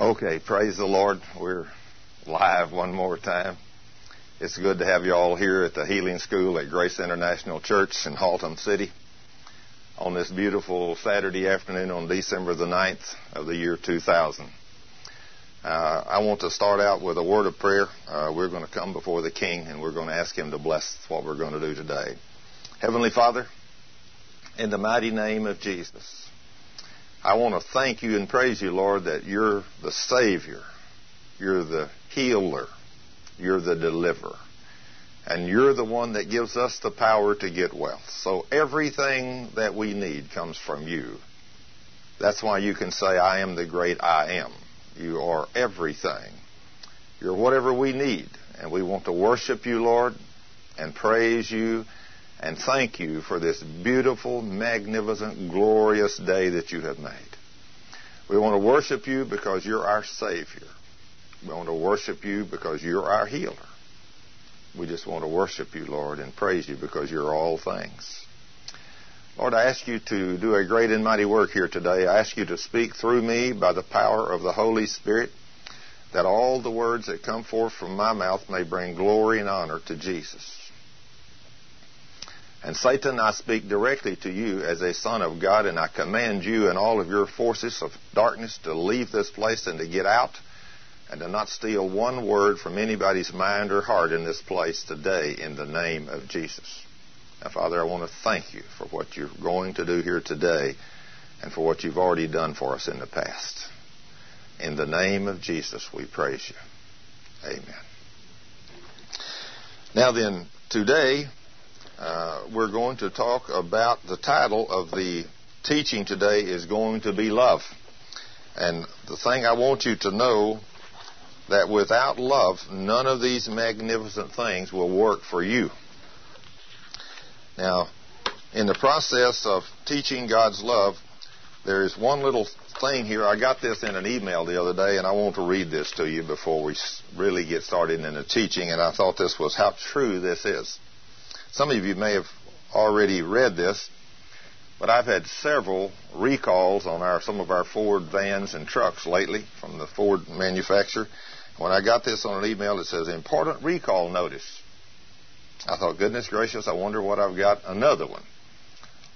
Okay, praise the Lord. We're live one more time. It's good to have you all here at the Healing School at Grace International Church in Haltom City on this beautiful Saturday afternoon on December the 9th of the year 2000. Uh, I want to start out with a word of prayer. Uh, we're going to come before the King and we're going to ask Him to bless what we're going to do today. Heavenly Father, in the mighty name of Jesus, I want to thank you and praise you, Lord, that you're the Savior, you're the healer, you're the deliverer, and you're the one that gives us the power to get wealth. So everything that we need comes from you. That's why you can say, I am the great I am. You are everything. You're whatever we need. And we want to worship you, Lord, and praise you and thank you for this beautiful, magnificent, glorious day that you have made. We want to worship you because you're our Savior. We want to worship you because you're our healer. We just want to worship you, Lord, and praise you because you're all things. Lord, I ask you to do a great and mighty work here today. I ask you to speak through me by the power of the Holy Spirit, that all the words that come forth from my mouth may bring glory and honor to Jesus. And Satan, I speak directly to you as a son of God, and I command you and all of your forces of darkness to leave this place and to get out and to not steal one word from anybody's mind or heart in this place today in the name of Jesus. Now, Father, I want to thank you for what you're going to do here today and for what you've already done for us in the past. In the name of Jesus, we praise you. Amen. Now then, today, uh, we're going to talk about the title of the teaching today is going to be love. And the thing I want you to know that without love, none of these magnificent things will work for you. Now, in the process of teaching God's love, there is one little thing here. I got this in an email the other day, and I want to read this to you before we really get started in the teaching. And I thought this was how true this is. Some of you may have already read this, but I've had several recalls on our some of our Ford vans and trucks lately from the Ford manufacturer. When I got this on an email, it says important recall notice. I thought, goodness gracious, I wonder what I've got another one.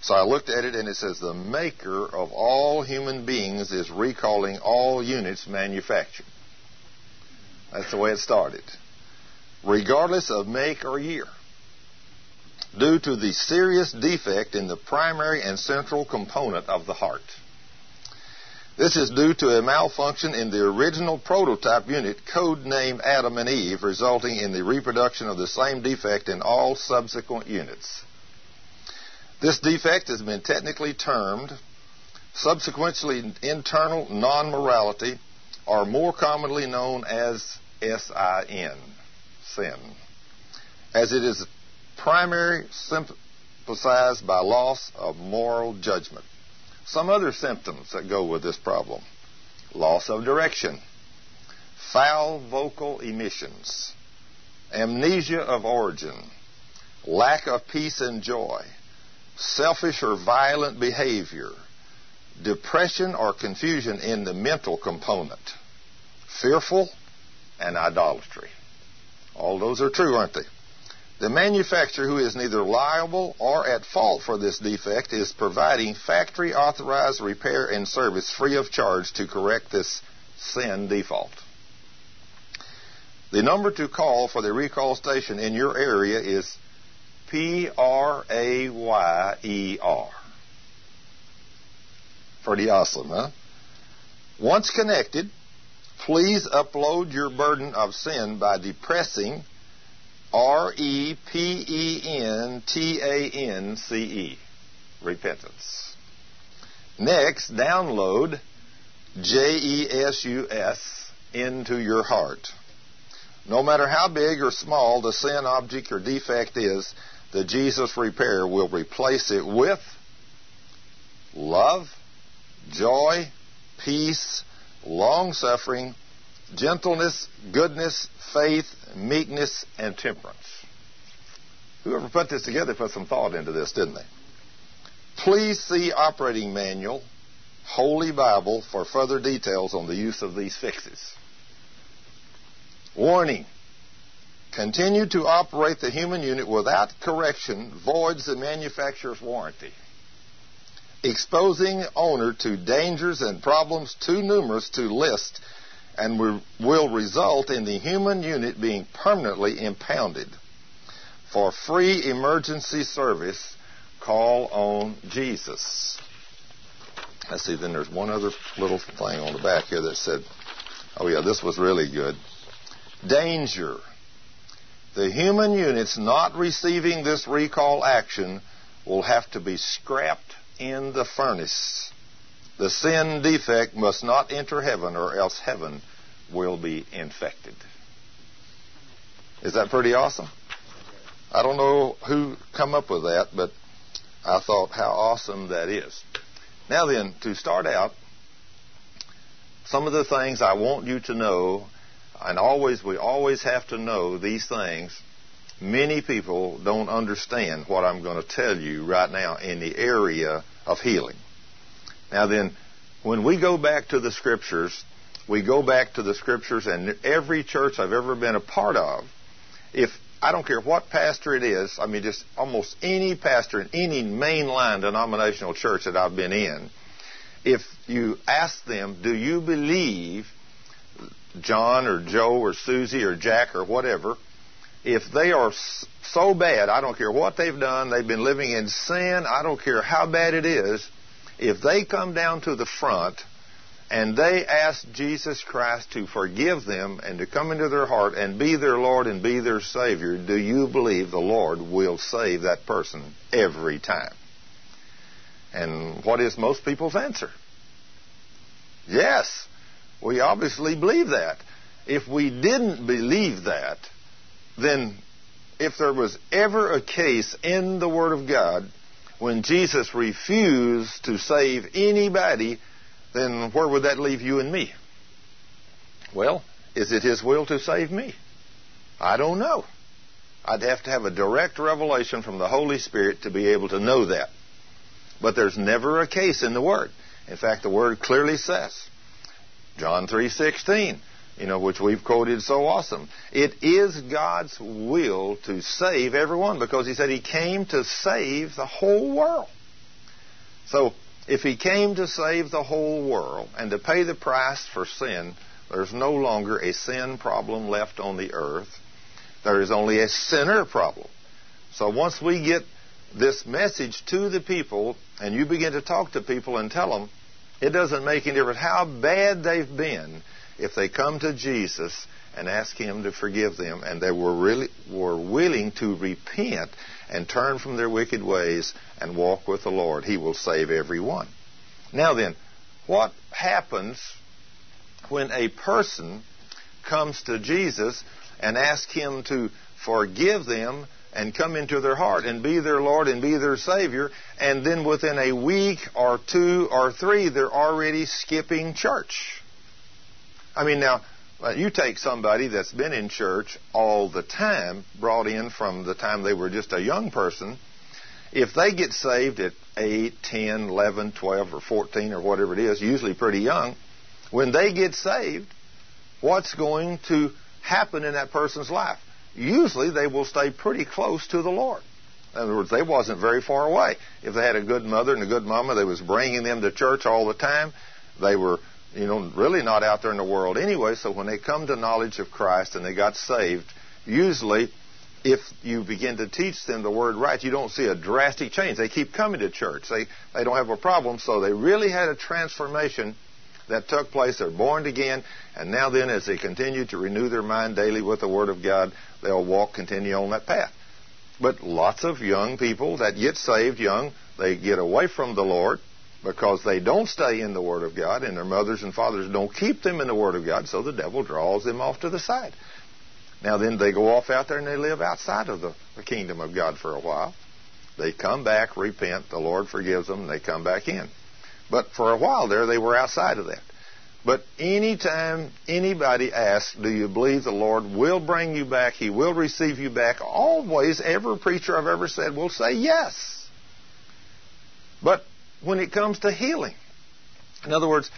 So I looked at it and it says the maker of all human beings is recalling all units manufactured. That's the way it started. Regardless of make or year due to the serious defect in the primary and central component of the heart. This is due to a malfunction in the original prototype unit, codenamed Adam and Eve, resulting in the reproduction of the same defect in all subsequent units. This defect has been technically termed subsequently internal non-morality, or more commonly known as SIN, sin, as it is primary sympathized by loss of moral judgment. Some other symptoms that go with this problem. Loss of direction, foul vocal emissions, amnesia of origin, lack of peace and joy, selfish or violent behavior, depression or confusion in the mental component, fearful, and idolatry. All those are true, aren't they? The manufacturer who is neither liable or at fault for this defect is providing factory authorized repair and service free of charge to correct this sin default. The number to call for the recall station in your area is P R A Y E R. Pretty awesome, huh? Once connected, please upload your burden of sin by depressing R E P E N T A N C E. Repentance. Next, download J E S U S into your heart. No matter how big or small the sin object or defect is, the Jesus repair will replace it with love, joy, peace, long suffering, gentleness, goodness, faith, meekness, and temperance. Whoever put this together put some thought into this, didn't they? Please see operating manual Holy Bible for further details on the use of these fixes. Warning. Continue to operate the human unit without correction voids the manufacturer's warranty. Exposing owner to dangers and problems too numerous to list and will result in the human unit being permanently impounded. For free emergency service, call on Jesus. Let's see, then there's one other little thing on the back here that said, oh yeah, this was really good. Danger. The human units not receiving this recall action will have to be scrapped in the furnace. The sin defect must not enter heaven or else heaven will be infected. Is that pretty awesome? I don't know who come up with that, but I thought how awesome that is. Now then, to start out, some of the things I want you to know, and always we always have to know these things. Many people don't understand what I'm going to tell you right now in the area of healing. Now then, when we go back to the scriptures, we go back to the scriptures and every church I've ever been a part of, if I don't care what pastor it is, I mean just almost any pastor in any mainline denominational church that I've been in, if you ask them, do you believe John or Joe or Susie or Jack or whatever, if they are so bad, I don't care what they've done, they've been living in sin, I don't care how bad it is, if they come down to the front and they ask Jesus Christ to forgive them and to come into their heart and be their Lord and be their Savior, do you believe the Lord will save that person every time? And what is most people's answer? Yes, we obviously believe that. If we didn't believe that, then if there was ever a case in the Word of God when Jesus refused to save anybody, then where would that leave you and me? Well, is it His will to save me? I don't know. I'd have to have a direct revelation from the Holy Spirit to be able to know that. But there's never a case in the Word. In fact, the Word clearly says, John 3:16, you know, which we've quoted so awesome. It is God's will to save everyone because He said He came to save the whole world. So if he came to save the whole world and to pay the price for sin, there's no longer a sin problem left on the earth. There is only a sinner problem. So once we get this message to the people and you begin to talk to people and tell them, it doesn't make any difference how bad they've been if they come to Jesus and ask him to forgive them and they were really were willing to repent and turn from their wicked ways and walk with the Lord, he will save every one. Now then, what happens when a person comes to Jesus and asks him to forgive them and come into their heart and be their Lord and be their Savior, and then within a week or two or three, they're already skipping church? I mean, now, uh, you take somebody that's been in church all the time, brought in from the time they were just a young person, if they get saved at 8, 10, 11, 12, or 14, or whatever it is, usually pretty young, when they get saved, what's going to happen in that person's life? Usually they will stay pretty close to the Lord. In other words, they wasn't very far away. If they had a good mother and a good mama that was bringing them to church all the time, they were you know, really not out there in the world anyway. So when they come to knowledge of Christ and they got saved, usually if you begin to teach them the word right, you don't see a drastic change. They keep coming to church. They they don't have a problem. So they really had a transformation that took place. They're born again, and now then, as they continue to renew their mind daily with the Word of God, they'll walk, continue on that path. But lots of young people that get saved young, they get away from the Lord because they don't stay in the Word of God and their mothers and fathers don't keep them in the Word of God, so the devil draws them off to the side. Now then they go off out there and they live outside of the, the kingdom of God for a while. They come back, repent, the Lord forgives them, and they come back in. But for a while there, they were outside of that. But anytime anybody asks, do you believe the Lord will bring you back? He will receive you back. Always, every preacher I've ever said will say yes. But when it comes to healing. In other words,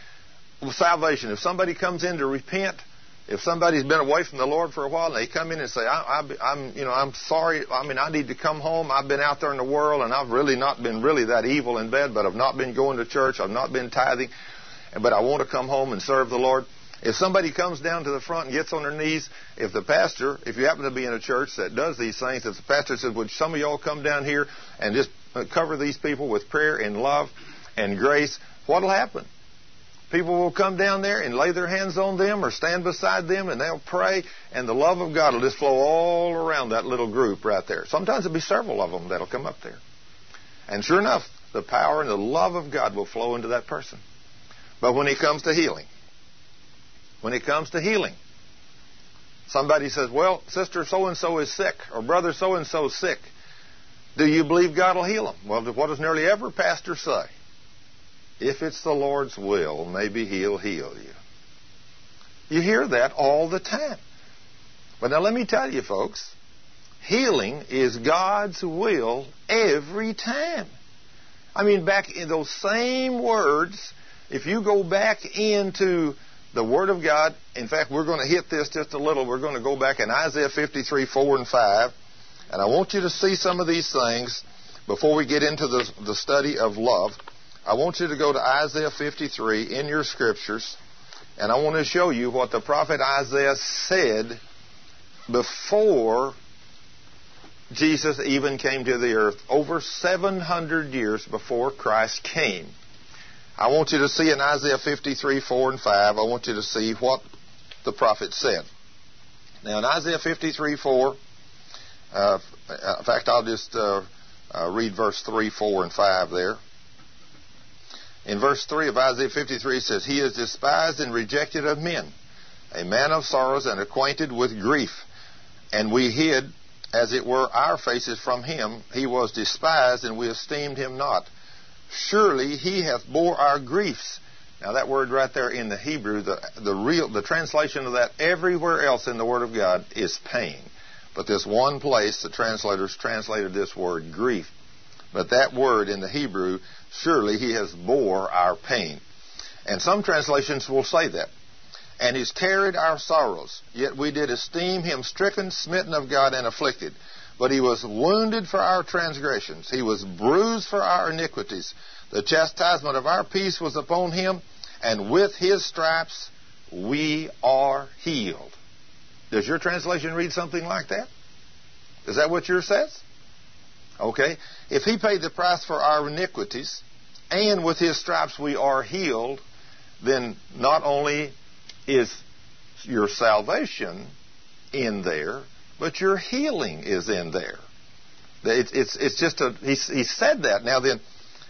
salvation. If somebody comes in to repent, if somebody's been away from the Lord for a while and they come in and say, I, am you know, I'm sorry. I mean, I need to come home. I've been out there in the world and I've really not been really that evil in bed, but I've not been going to church. I've not been tithing, but I want to come home and serve the Lord. If somebody comes down to the front and gets on their knees, if the pastor, if you happen to be in a church that does these things, if the pastor says, would some of y'all come down here and just Uh, cover these people with prayer and love and grace, what'll happen? People will come down there and lay their hands on them or stand beside them and they'll pray and the love of God will just flow all around that little group right there. Sometimes it'll be several of them that'll come up there. And sure enough, the power and the love of God will flow into that person. But when it comes to healing, when it comes to healing, somebody says, well, sister so and so is sick or brother so and so is sick. Do you believe God will heal them? Well, what does nearly every pastor say? If it's the Lord's will, maybe He'll heal you. You hear that all the time. But now let me tell you, folks, healing is God's will every time. I mean, back in those same words, if you go back into the Word of God, in fact, we're going to hit this just a little. We're going to go back in Isaiah 53, 4 and 5. And I want you to see some of these things before we get into the, the study of love. I want you to go to Isaiah 53 in your scriptures, and I want to show you what the prophet Isaiah said before Jesus even came to the earth, over 700 years before Christ came. I want you to see in Isaiah 53, 4 and 5, I want you to see what the prophet said. Now, in Isaiah 53, 4, uh, in fact, I'll just uh, uh, read verse 3, 4, and 5 there. In verse 3 of Isaiah 53 it says, He is despised and rejected of men, a man of sorrows and acquainted with grief. And we hid, as it were, our faces from him. He was despised, and we esteemed him not. Surely he hath bore our griefs. Now that word right there in the Hebrew, the, the real, the translation of that everywhere else in the Word of God is pain. But this one place, the translators translated this word grief. But that word in the Hebrew, surely he has bore our pain. And some translations will say that. And he's carried our sorrows, yet we did esteem him stricken, smitten of God, and afflicted. But he was wounded for our transgressions, he was bruised for our iniquities. The chastisement of our peace was upon him, and with his stripes we are healed. Does your translation read something like that? Is that what yours says? Okay? If he paid the price for our iniquities, and with his stripes we are healed, then not only is your salvation in there, but your healing is in there. It's, it's, it's just a, he, he said that. Now then,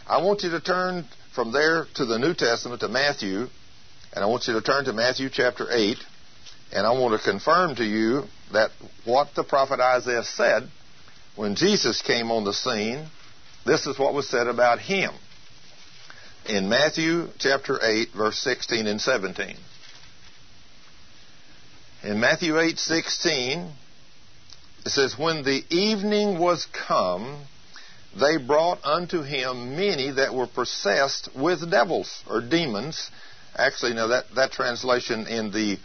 I want you to turn from there to the New Testament to Matthew, and I want you to turn to Matthew chapter 8, and I want to confirm to you that what the prophet Isaiah said when Jesus came on the scene, this is what was said about him. In Matthew chapter 8, verse 16 and 17. In Matthew 8:16 it says when the evening was come they brought unto him many that were possessed with devils or demons actually now that that translation in the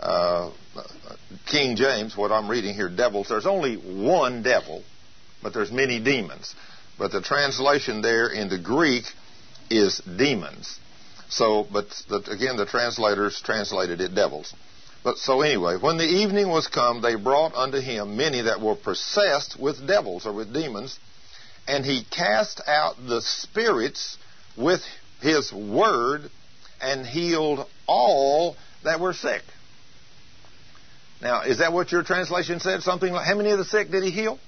uh, King James, what I'm reading here, devils, there's only one devil, but there's many demons. But the translation there in the Greek is demons. So, but the, again, the translators translated it devils. But so anyway, when the evening was come, they brought unto him many that were possessed with devils or with demons, and he cast out the spirits with his word and healed all that were sick. Now, is that what your translation said? Something like, how many of the sick did he heal?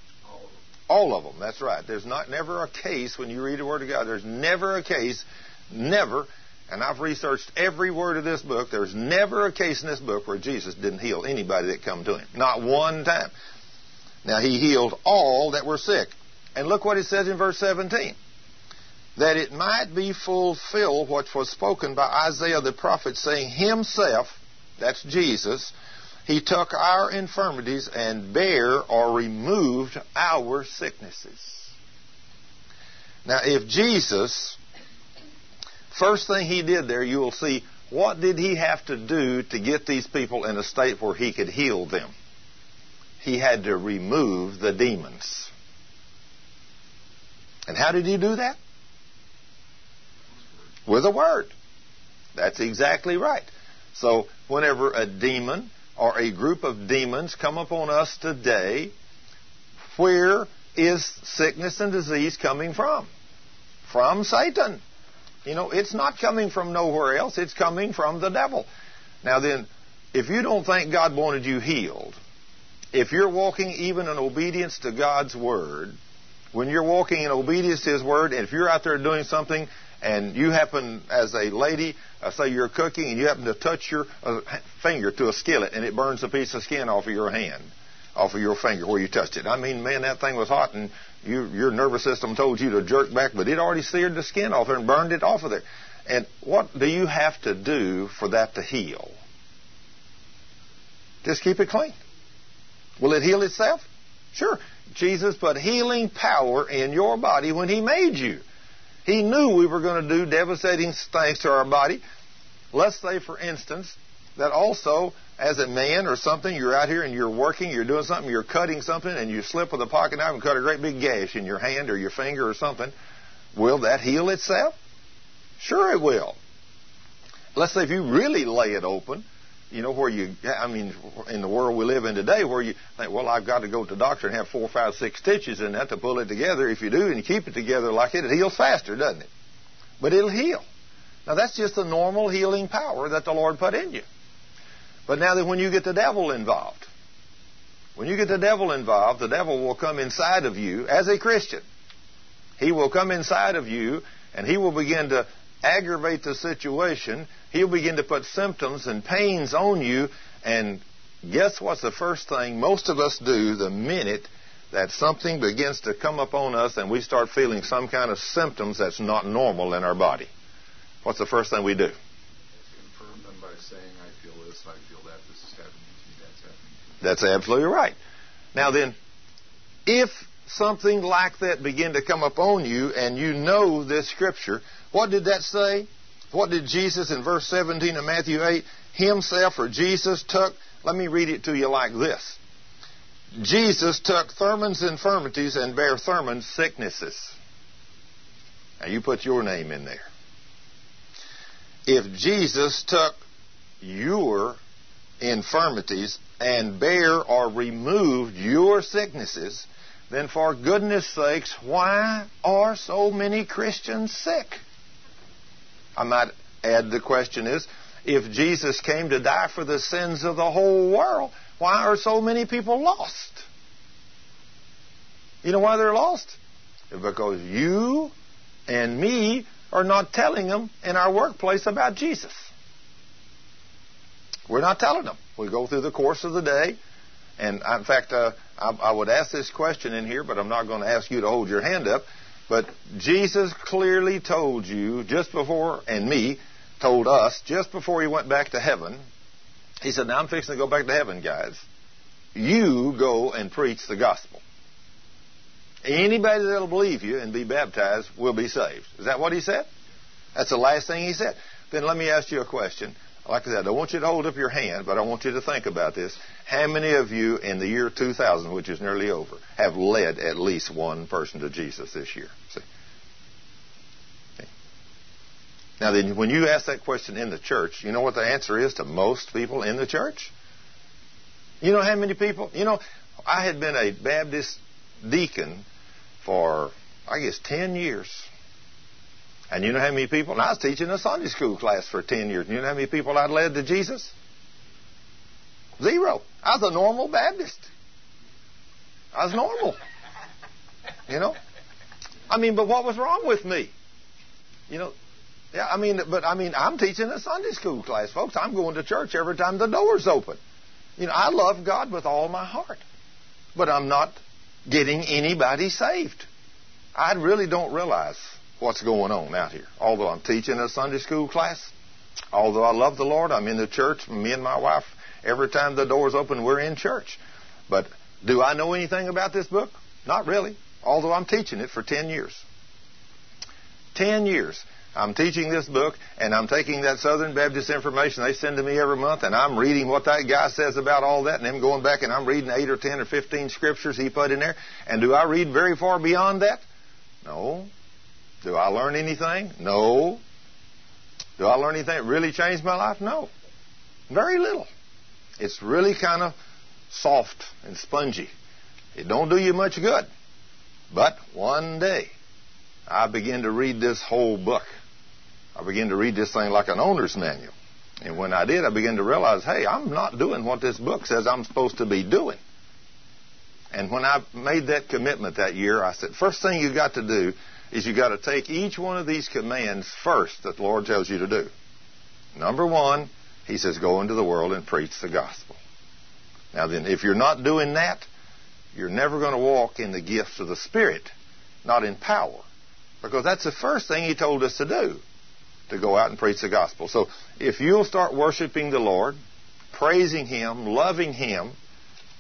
All of them. That's right. There's not never a case when you read the Word of God. There's never a case, never, and I've researched every word of this book. There's never a case in this book where Jesus didn't heal anybody that come to him. Not one time. Now he healed all that were sick. And look what it says in verse 17. That it might be fulfilled what was spoken by Isaiah the prophet, saying, Himself, that's Jesus, he took our infirmities and bare or removed our sicknesses. Now, if Jesus First thing he did there, you will see what did he have to do to get these people in a state where he could heal them? He had to remove the demons. And how did he do that? With a word. That's exactly right. So, whenever a demon or a group of demons come upon us today, where is sickness and disease coming from? From Satan. You know, it's not coming from nowhere else, it's coming from the devil. Now then, if you don't think God wanted you healed, if you're walking even in obedience to God's word, when you're walking in obedience to His word, and if you're out there doing something and you happen, as a lady, uh, say you're cooking and you happen to touch your uh, finger to a skillet and it burns a piece of skin off of your hand, off of your finger where you touched it. I mean, man, that thing was hot and you, your nervous system told you to jerk back, but it already seared the skin off there and burned it off of there. And what do you have to do for that to heal? Just keep it clean. Will it heal itself? Sure. Jesus put healing power in your body when He made you. He knew we were going to do devastating things to our body. Let's say, for instance, that also as a man or something, you're out here and you're working, you're doing something, you're cutting something, and you slip with a pocket knife and cut a great big gash in your hand or your finger or something. Will that heal itself? Sure, it will. Let's say if you really lay it open, you know, where you, I mean, in the world we live in today, where you think, well, I've got to go to the doctor and have four, five, six stitches in that to pull it together. If you do and you keep it together like it, it heals faster, doesn't it? But it'll heal. Now, that's just the normal healing power that the Lord put in you. But now that when you get the devil involved, when you get the devil involved, the devil will come inside of you as a Christian. He will come inside of you and he will begin to aggravate the situation. He'll begin to put symptoms and pains on you. And guess what's the first thing most of us do the minute that something begins to come upon us and we start feeling some kind of symptoms that's not normal in our body? What's the first thing we do? first thing by saying i feel this i feel that this is happening to me That's absolutely right. Now then, if something like that begin to come upon you and you know this scripture, what did that say? What did Jesus in verse 17 of Matthew 8 himself or Jesus took? Let me read it to you like this. Jesus took Thurman's infirmities and bare Thurman's sicknesses. Now you put your name in there. If Jesus took your infirmities and bear or removed your sicknesses, then for goodness sakes, why are so many Christians sick? I might add the question is, if Jesus came to die for the sins of the whole world, why are so many people lost? You know why they're lost? Because you and me are not telling them in our workplace about Jesus. We're not telling them. We go through the course of the day. And in fact, uh, I, I would ask this question in here, but I'm not going to ask you to hold your hand up. But Jesus clearly told you just before, and me told us just before he went back to heaven, he said, Now I'm fixing to go back to heaven, guys. You go and preach the gospel. Anybody that'll believe you and be baptized will be saved. Is that what he said? That's the last thing he said. Then let me ask you a question. Like I said, I don't want you to hold up your hand, but I want you to think about this. How many of you in the year 2000, which is nearly over, have led at least one person to Jesus this year? See? See? Now, then, when you ask that question in the church, you know what the answer is to most people in the church? You know how many people? You know, I had been a Baptist deacon for, I guess, 10 years. And you know how many people? And I was teaching a Sunday school class for 10 years. And you know how many people I'd led to Jesus? Zero. I was a normal Baptist. I was normal. You know? I mean, but what was wrong with me? You know, yeah, I mean, but I mean, I'm teaching a Sunday school class, folks. I'm going to church every time the door's open. You know, I love God with all my heart, but I'm not getting anybody saved. I really don't realize what's going on out here. Although I'm teaching a Sunday school class, although I love the Lord, I'm in the church. Me and my wife, every time the doors open, we're in church. But do I know anything about this book? Not really. Although I'm teaching it for 10 years. 10 years. I'm teaching this book, and I'm taking that Southern Baptist information they send to me every month, and I'm reading what that guy says about all that, and then going back and I'm reading 8 or 10 or 15 scriptures he put in there. And do I read very far beyond that? No. Do I learn anything? No. Do I learn anything that really changed my life? No. Very little. It's really kind of soft and spongy. It don't do you much good. But one day, I began to read this whole book. I began to read this thing like an owner's manual. And when I did, I began to realize, hey, I'm not doing what this book says I'm supposed to be doing. And when I made that commitment that year, I said, first thing you got to do is you've got to take each one of these commands first that the Lord tells you to do. Number one, He says, go into the world and preach the gospel. Now then, if you're not doing that, you're never going to walk in the gifts of the Spirit, not in power. Because that's the first thing He told us to do, to go out and preach the gospel. So if you'll start worshiping the Lord, praising Him, loving Him,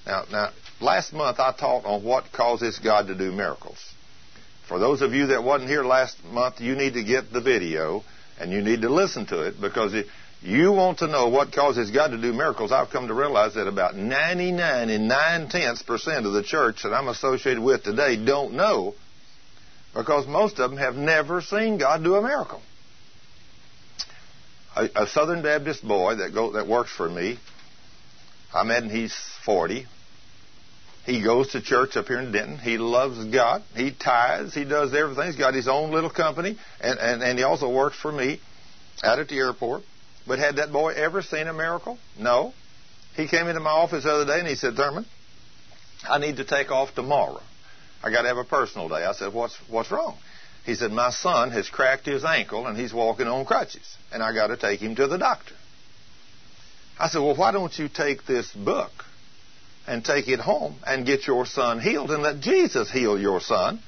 now, now, last month I taught on what causes God to do miracles. For those of you that wasn't here last month, you need to get the video and you need to listen to it because if you want to know what causes God to do miracles, I've come to realize that about 99 and 9 tenths percent of the church that I'm associated with today don't know because most of them have never seen God do a miracle. A, a Southern Baptist boy that go, that works for me, I met him. He's 40. He goes to church up here in Denton. He loves God. He tithes. He does everything. He's got his own little company, and, and, and he also works for me out at the airport. But had that boy ever seen a miracle? No. He came into my office the other day and he said, Thurman, I need to take off tomorrow. I got to have a personal day. I said, what's, what's wrong? He said, my son has cracked his ankle and he's walking on crutches and I got to take him to the doctor. I said, well, why don't you take this book and take it home and get your son healed and let Jesus heal your son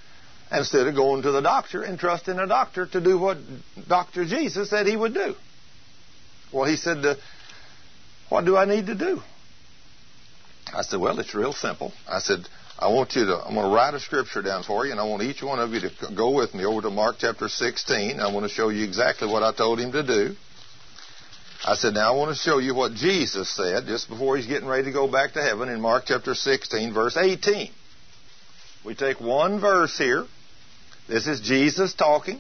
instead of going to the doctor and trusting a doctor to do what Dr. Jesus said he would do. Well, he said, uh, what do I need to do? I said, well, it's real simple. I said, I want you to, I'm going to write a scripture down for you, and I want each one of you to go with me over to Mark chapter 16. I want to show you exactly what I told him to do. I said, now I want to show you what Jesus said just before he's getting ready to go back to heaven in Mark chapter 16, verse 18. We take one verse here. This is Jesus talking.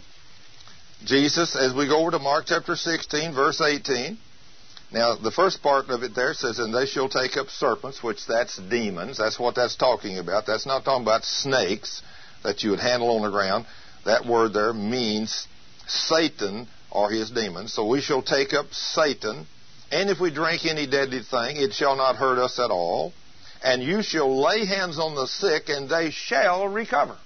Jesus, as we go over to Mark chapter 16, verse 18. Now, the first part of it there says, And they shall take up serpents, which that's demons. That's what that's talking about. That's not talking about snakes that you would handle on the ground. That word there means Satan or his demons. So we shall take up Satan, and if we drink any deadly thing, it shall not hurt us at all. And you shall lay hands on the sick, and they shall recover.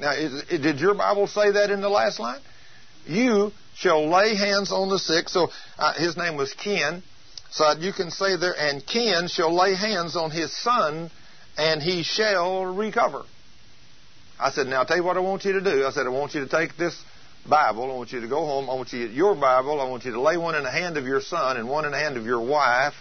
Now, did your Bible say that in the last line? You shall lay hands on the sick. So uh, his name was Ken. So you can say there, and Ken shall lay hands on his son, and he shall recover. I said, now I'll tell you what I want you to do. I said, I want you to take this Bible. I want you to go home. I want you to get your Bible. I want you to lay one in the hand of your son and one in the hand of your wife.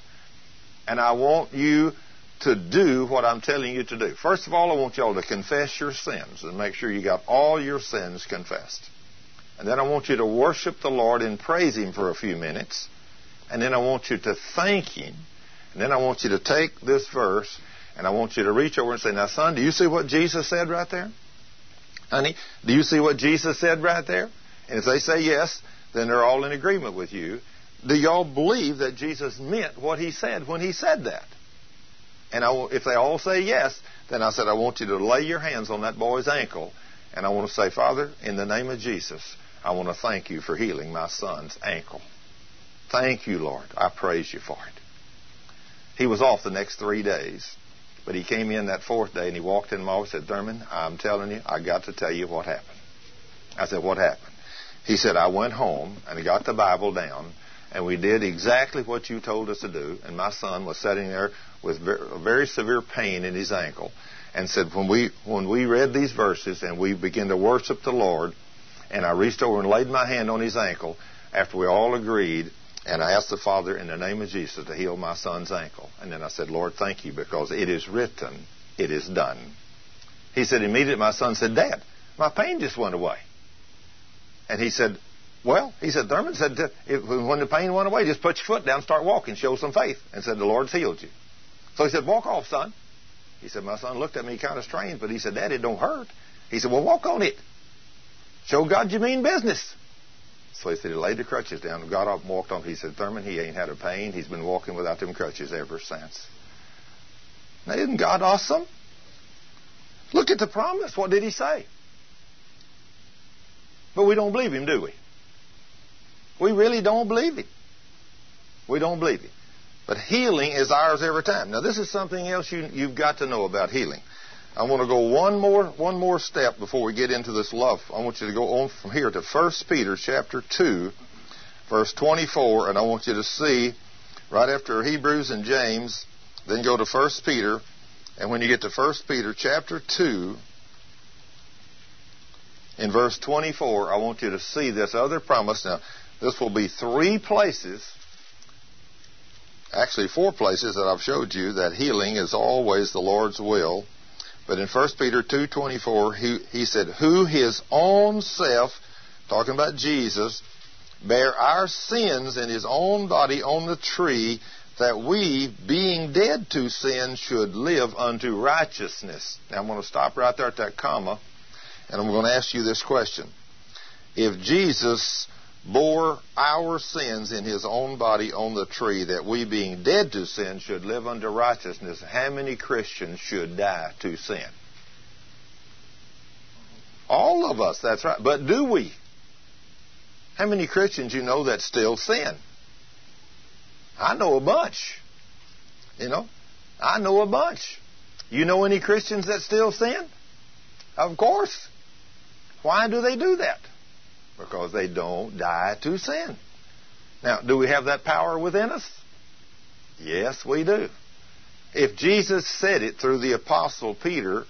And I want you to do what I'm telling you to do. First of all, I want y'all to confess your sins and make sure you got all your sins confessed. And then I want you to worship the Lord and praise Him for a few minutes. And then I want you to thank Him. And then I want you to take this verse and I want you to reach over and say, Now, son, do you see what Jesus said right there? Honey, do you see what Jesus said right there? And if they say yes, then they're all in agreement with you. Do y'all believe that Jesus meant what he said when he said that? And I, if they all say yes, then I said, I want you to lay your hands on that boy's ankle. And I want to say, Father, in the name of Jesus, I want to thank you for healing my son's ankle. Thank you, Lord. I praise you for it. He was off the next three days. But he came in that fourth day and he walked in my office and said, Thurman, I'm telling you, I got to tell you what happened. I said, What happened? He said, I went home and I got the Bible down and we did exactly what you told us to do. And my son was sitting there with a very severe pain in his ankle and said, when we, when we read these verses and we began to worship the Lord, and I reached over and laid my hand on his ankle after we all agreed and I asked the Father in the name of Jesus to heal my son's ankle. And then I said, Lord, thank you because it is written, it is done. He said, immediately my son said, Dad, my pain just went away. And he said, Well, he said, Thurman said, when the pain went away, just put your foot down, start walking, show some faith. And said, the Lord's healed you. So he said, walk off, son. He said, my son looked at me kind of strange, but he said, Dad, it don't hurt. He said, well, walk on it. Show God you mean business. So he said he laid the crutches down got up walked on. He said, Thurman, he ain't had a pain. He's been walking without them crutches ever since. Now, isn't God awesome? Look at the promise. What did he say? But we don't believe him, do we? We really don't believe him. We don't believe him. But healing is ours every time. Now, this is something else you, you've got to know about healing. I want to go one more one more step before we get into this love. I want you to go on from here to 1 Peter chapter 2, verse 24, and I want you to see right after Hebrews and James, then go to 1 Peter, and when you get to 1 Peter chapter 2, in verse 24, I want you to see this other promise. Now, this will be three places, actually four places that I've showed you that healing is always the Lord's will. But in 1 Peter 2.24, he, he said, Who his own self, talking about Jesus, bare our sins in his own body on the tree, that we, being dead to sin, should live unto righteousness. Now I'm going to stop right there at that comma, and I'm going to ask you this question. If Jesus bore our sins in his own body on the tree, that we, being dead to sin, should live unto righteousness, how many Christians should die to sin? All of us, that's right. But do we? How many Christians you know that still sin? I know a bunch. You know, I know a bunch. You know any Christians that still sin? Of course. Why do they do that? Because they don't die to sin. Now, do we have that power within us? Yes, we do. If Jesus said it through the Apostle Peter,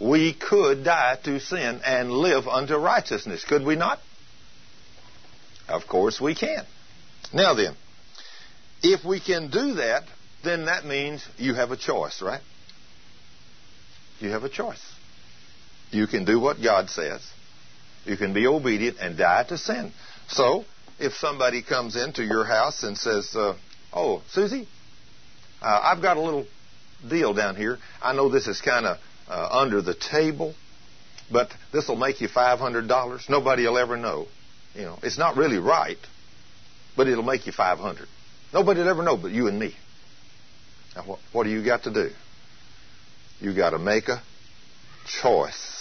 we could die to sin and live unto righteousness, could we not? Of course we can. Now then, if we can do that, then that means you have a choice, right? You have a choice. You can do what God says, you can be obedient and die to sin. So, if somebody comes into your house and says, uh, "Oh, Susie, uh, I've got a little deal down here. I know this is kind of uh, under the table, but this will make you five hundred dollars. Nobody will ever know. You know, it's not really right, but it'll make you five hundred. Nobody will ever know, but you and me. Now, what, what do you got to do? You got to make a choice.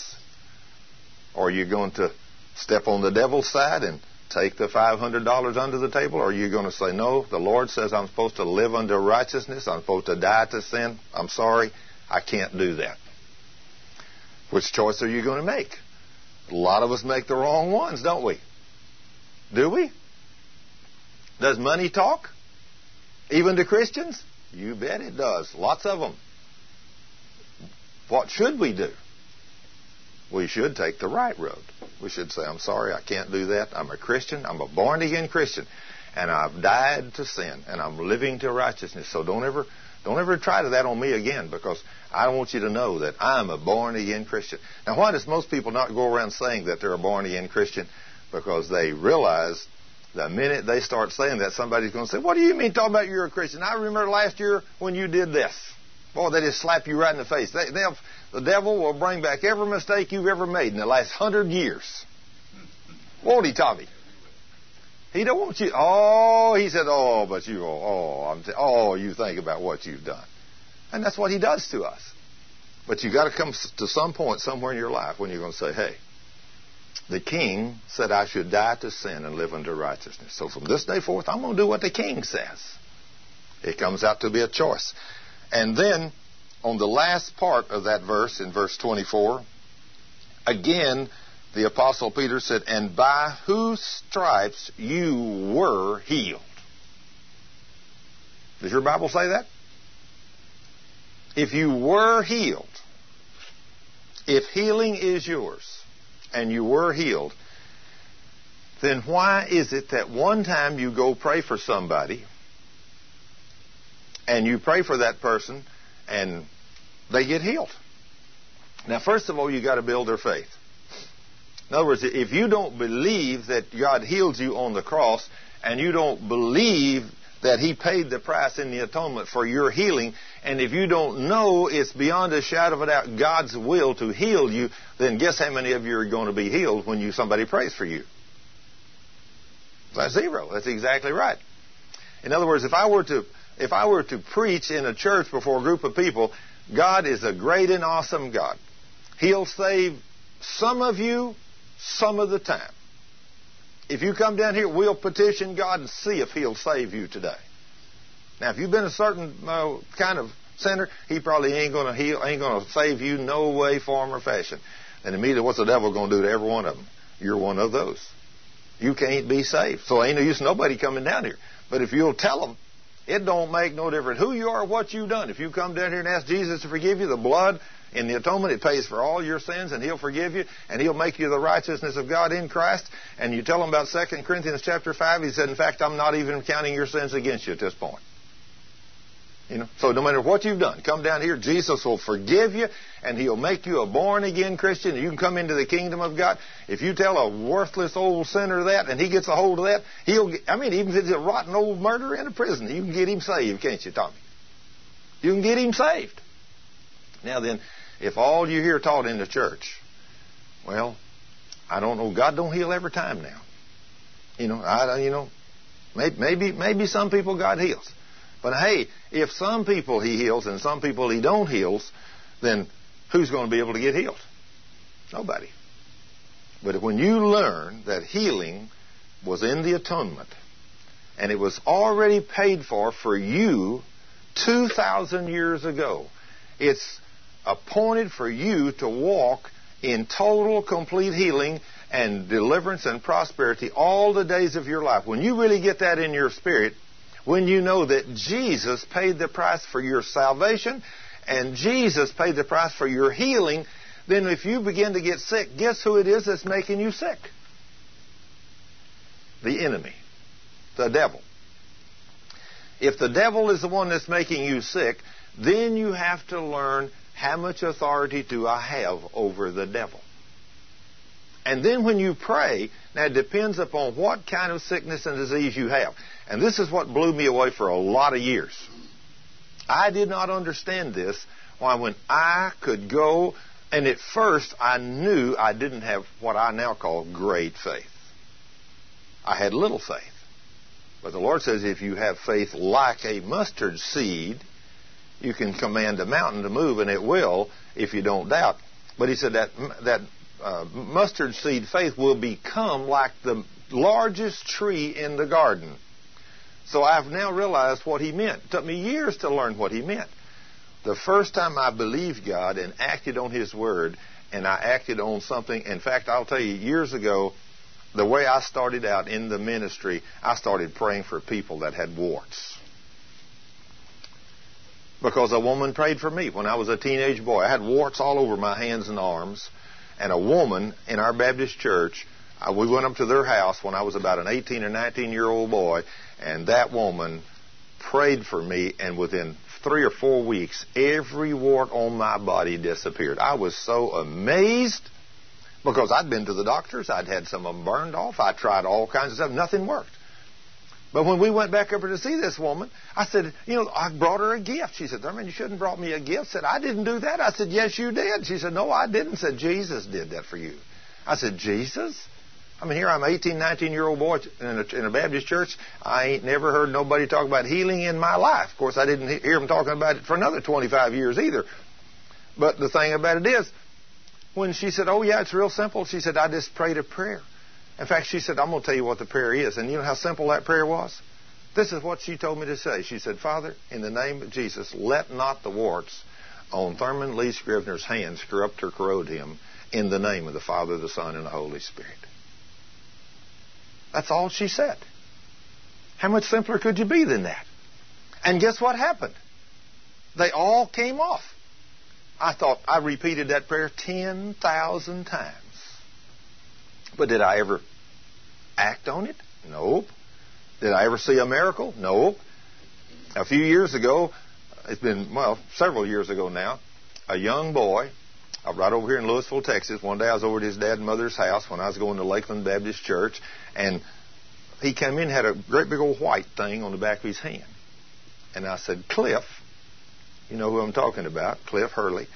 Are you going to step on the devil's side and take the $500 under the table? Or are you going to say, no, the Lord says I'm supposed to live under righteousness. I'm supposed to die to sin. I'm sorry. I can't do that. Which choice are you going to make? A lot of us make the wrong ones, don't we? Do we? Does money talk? Even to Christians? You bet it does. Lots of them. What should we do? We should take the right road. We should say, I'm sorry, I can't do that. I'm a Christian. I'm a born again Christian. And I've died to sin and I'm living to righteousness. So don't ever don't ever try to that on me again because I want you to know that I'm a born again Christian. Now why does most people not go around saying that they're a born again Christian? Because they realize the minute they start saying that, somebody's going to say, What do you mean talking about you're a Christian? I remember last year when you did this. Boy, they just slap you right in the face. They, they'll the devil will bring back every mistake you've ever made in the last hundred years. Won't he, Tommy? He don't want you. Oh, he said, oh, but you, oh, I'm t- oh, you think about what you've done, and that's what he does to us. But you got to come to some point somewhere in your life when you're going to say, hey, the king said I should die to sin and live unto righteousness. So from this day forth, I'm going to do what the king says. It comes out to be a choice. And then on the last part of that verse, in verse 24, again, the Apostle Peter said, And by whose stripes you were healed. Does your Bible say that? If you were healed, if healing is yours, and you were healed, then why is it that one time you go pray for somebody, and you pray for that person, and they get healed. Now, first of all, you've got to build their faith. In other words, if you don't believe that God healed you on the cross, and you don't believe that He paid the price in the atonement for your healing, and if you don't know it's beyond a shadow of a doubt God's will to heal you, then guess how many of you are going to be healed when you somebody prays for you? That's zero. That's exactly right. In other words, if I were to if I were to preach in a church before a group of people, God is a great and awesome God. He'll save some of you some of the time. If you come down here, we'll petition God and see if He'll save you today. Now, if you've been a certain uh, kind of sinner, He probably ain't to heal, ain't going to save you no way, form, or fashion. And immediately, what's the devil going to do to every one of them? You're one of those. You can't be saved. So ain't no use nobody coming down here. But if you'll tell them, it don't make no difference who you are, what you've done. If you come down here and ask Jesus to forgive you, the blood in the atonement, it pays for all your sins, and He'll forgive you, and He'll make you the righteousness of God in Christ. And you tell Him about 2 Corinthians chapter 5, He said, in fact, I'm not even counting your sins against you at this point. You know, so no matter what you've done, come down here. Jesus will forgive you, and He'll make you a born again Christian. And you can come into the kingdom of God. If you tell a worthless old sinner that, and he gets a hold of that, he'll. I mean, even if it's a rotten old murderer in a prison, you can get him saved, can't you, Tommy? You can get him saved. Now then, if all you hear taught in the church, well, I don't know. God don't heal every time now. You know, I you know, maybe maybe maybe some people God heals. But hey, if some people he heals and some people he don't heals, then who's going to be able to get healed? Nobody. But when you learn that healing was in the atonement and it was already paid for for you 2,000 years ago, it's appointed for you to walk in total, complete healing and deliverance and prosperity all the days of your life. When you really get that in your spirit, when you know that Jesus paid the price for your salvation and Jesus paid the price for your healing, then if you begin to get sick, guess who it is that's making you sick? The enemy, the devil. If the devil is the one that's making you sick, then you have to learn how much authority do I have over the devil. And then when you pray, now it depends upon what kind of sickness and disease you have. And this is what blew me away for a lot of years. I did not understand this. Why, when I could go, and at first I knew I didn't have what I now call great faith. I had little faith. But the Lord says if you have faith like a mustard seed, you can command a mountain to move, and it will if you don't doubt. But He said that that uh, mustard seed faith will become like the largest tree in the garden. So I've now realized what he meant. It took me years to learn what he meant. The first time I believed God and acted on his word, and I acted on something, in fact, I'll tell you, years ago, the way I started out in the ministry, I started praying for people that had warts. Because a woman prayed for me when I was a teenage boy. I had warts all over my hands and arms and a woman in our Baptist church. Uh, we went up to their house when I was about an 18 or 19 year old boy, and that woman prayed for me, and within three or four weeks, every wart on my body disappeared. I was so amazed because I'd been to the doctors, I'd had some of them burned off, I tried all kinds of stuff, nothing worked. But when we went back over to see this woman, I said, you know, I brought her a gift. She said, Thurman, you shouldn't have brought me a gift. I said, I didn't do that. I said, yes, you did. She said, no, I didn't. I said, Jesus did that for you. I said, Jesus? I mean, here I'm an 18, 19 year old boy in a, in a Baptist church. I ain't never heard nobody talk about healing in my life. Of course, I didn't hear them talking about it for another 25 years either. But the thing about it is, when she said, oh yeah, it's real simple, she said, I just prayed a prayer. In fact, she said, I'm going to tell you what the prayer is. And you know how simple that prayer was? This is what she told me to say. She said, Father, in the name of Jesus, let not the warts on Thurman Lee Scrivner's hands corrupt or corrode him in the name of the Father, the Son, and the Holy Spirit. That's all she said. How much simpler could you be than that? And guess what happened? They all came off. I thought I repeated that prayer 10,000 times. But did I ever act on it? Nope. Did I ever see a miracle? Nope. A few years ago, it's been, well, several years ago now, a young boy right over here in Lewisville, Texas. One day I was over at his dad and mother's house when I was going to Lakeland Baptist Church, and he came in had a great big old white thing on the back of his hand. And I said, Cliff, you know who I'm talking about, Cliff Hurley.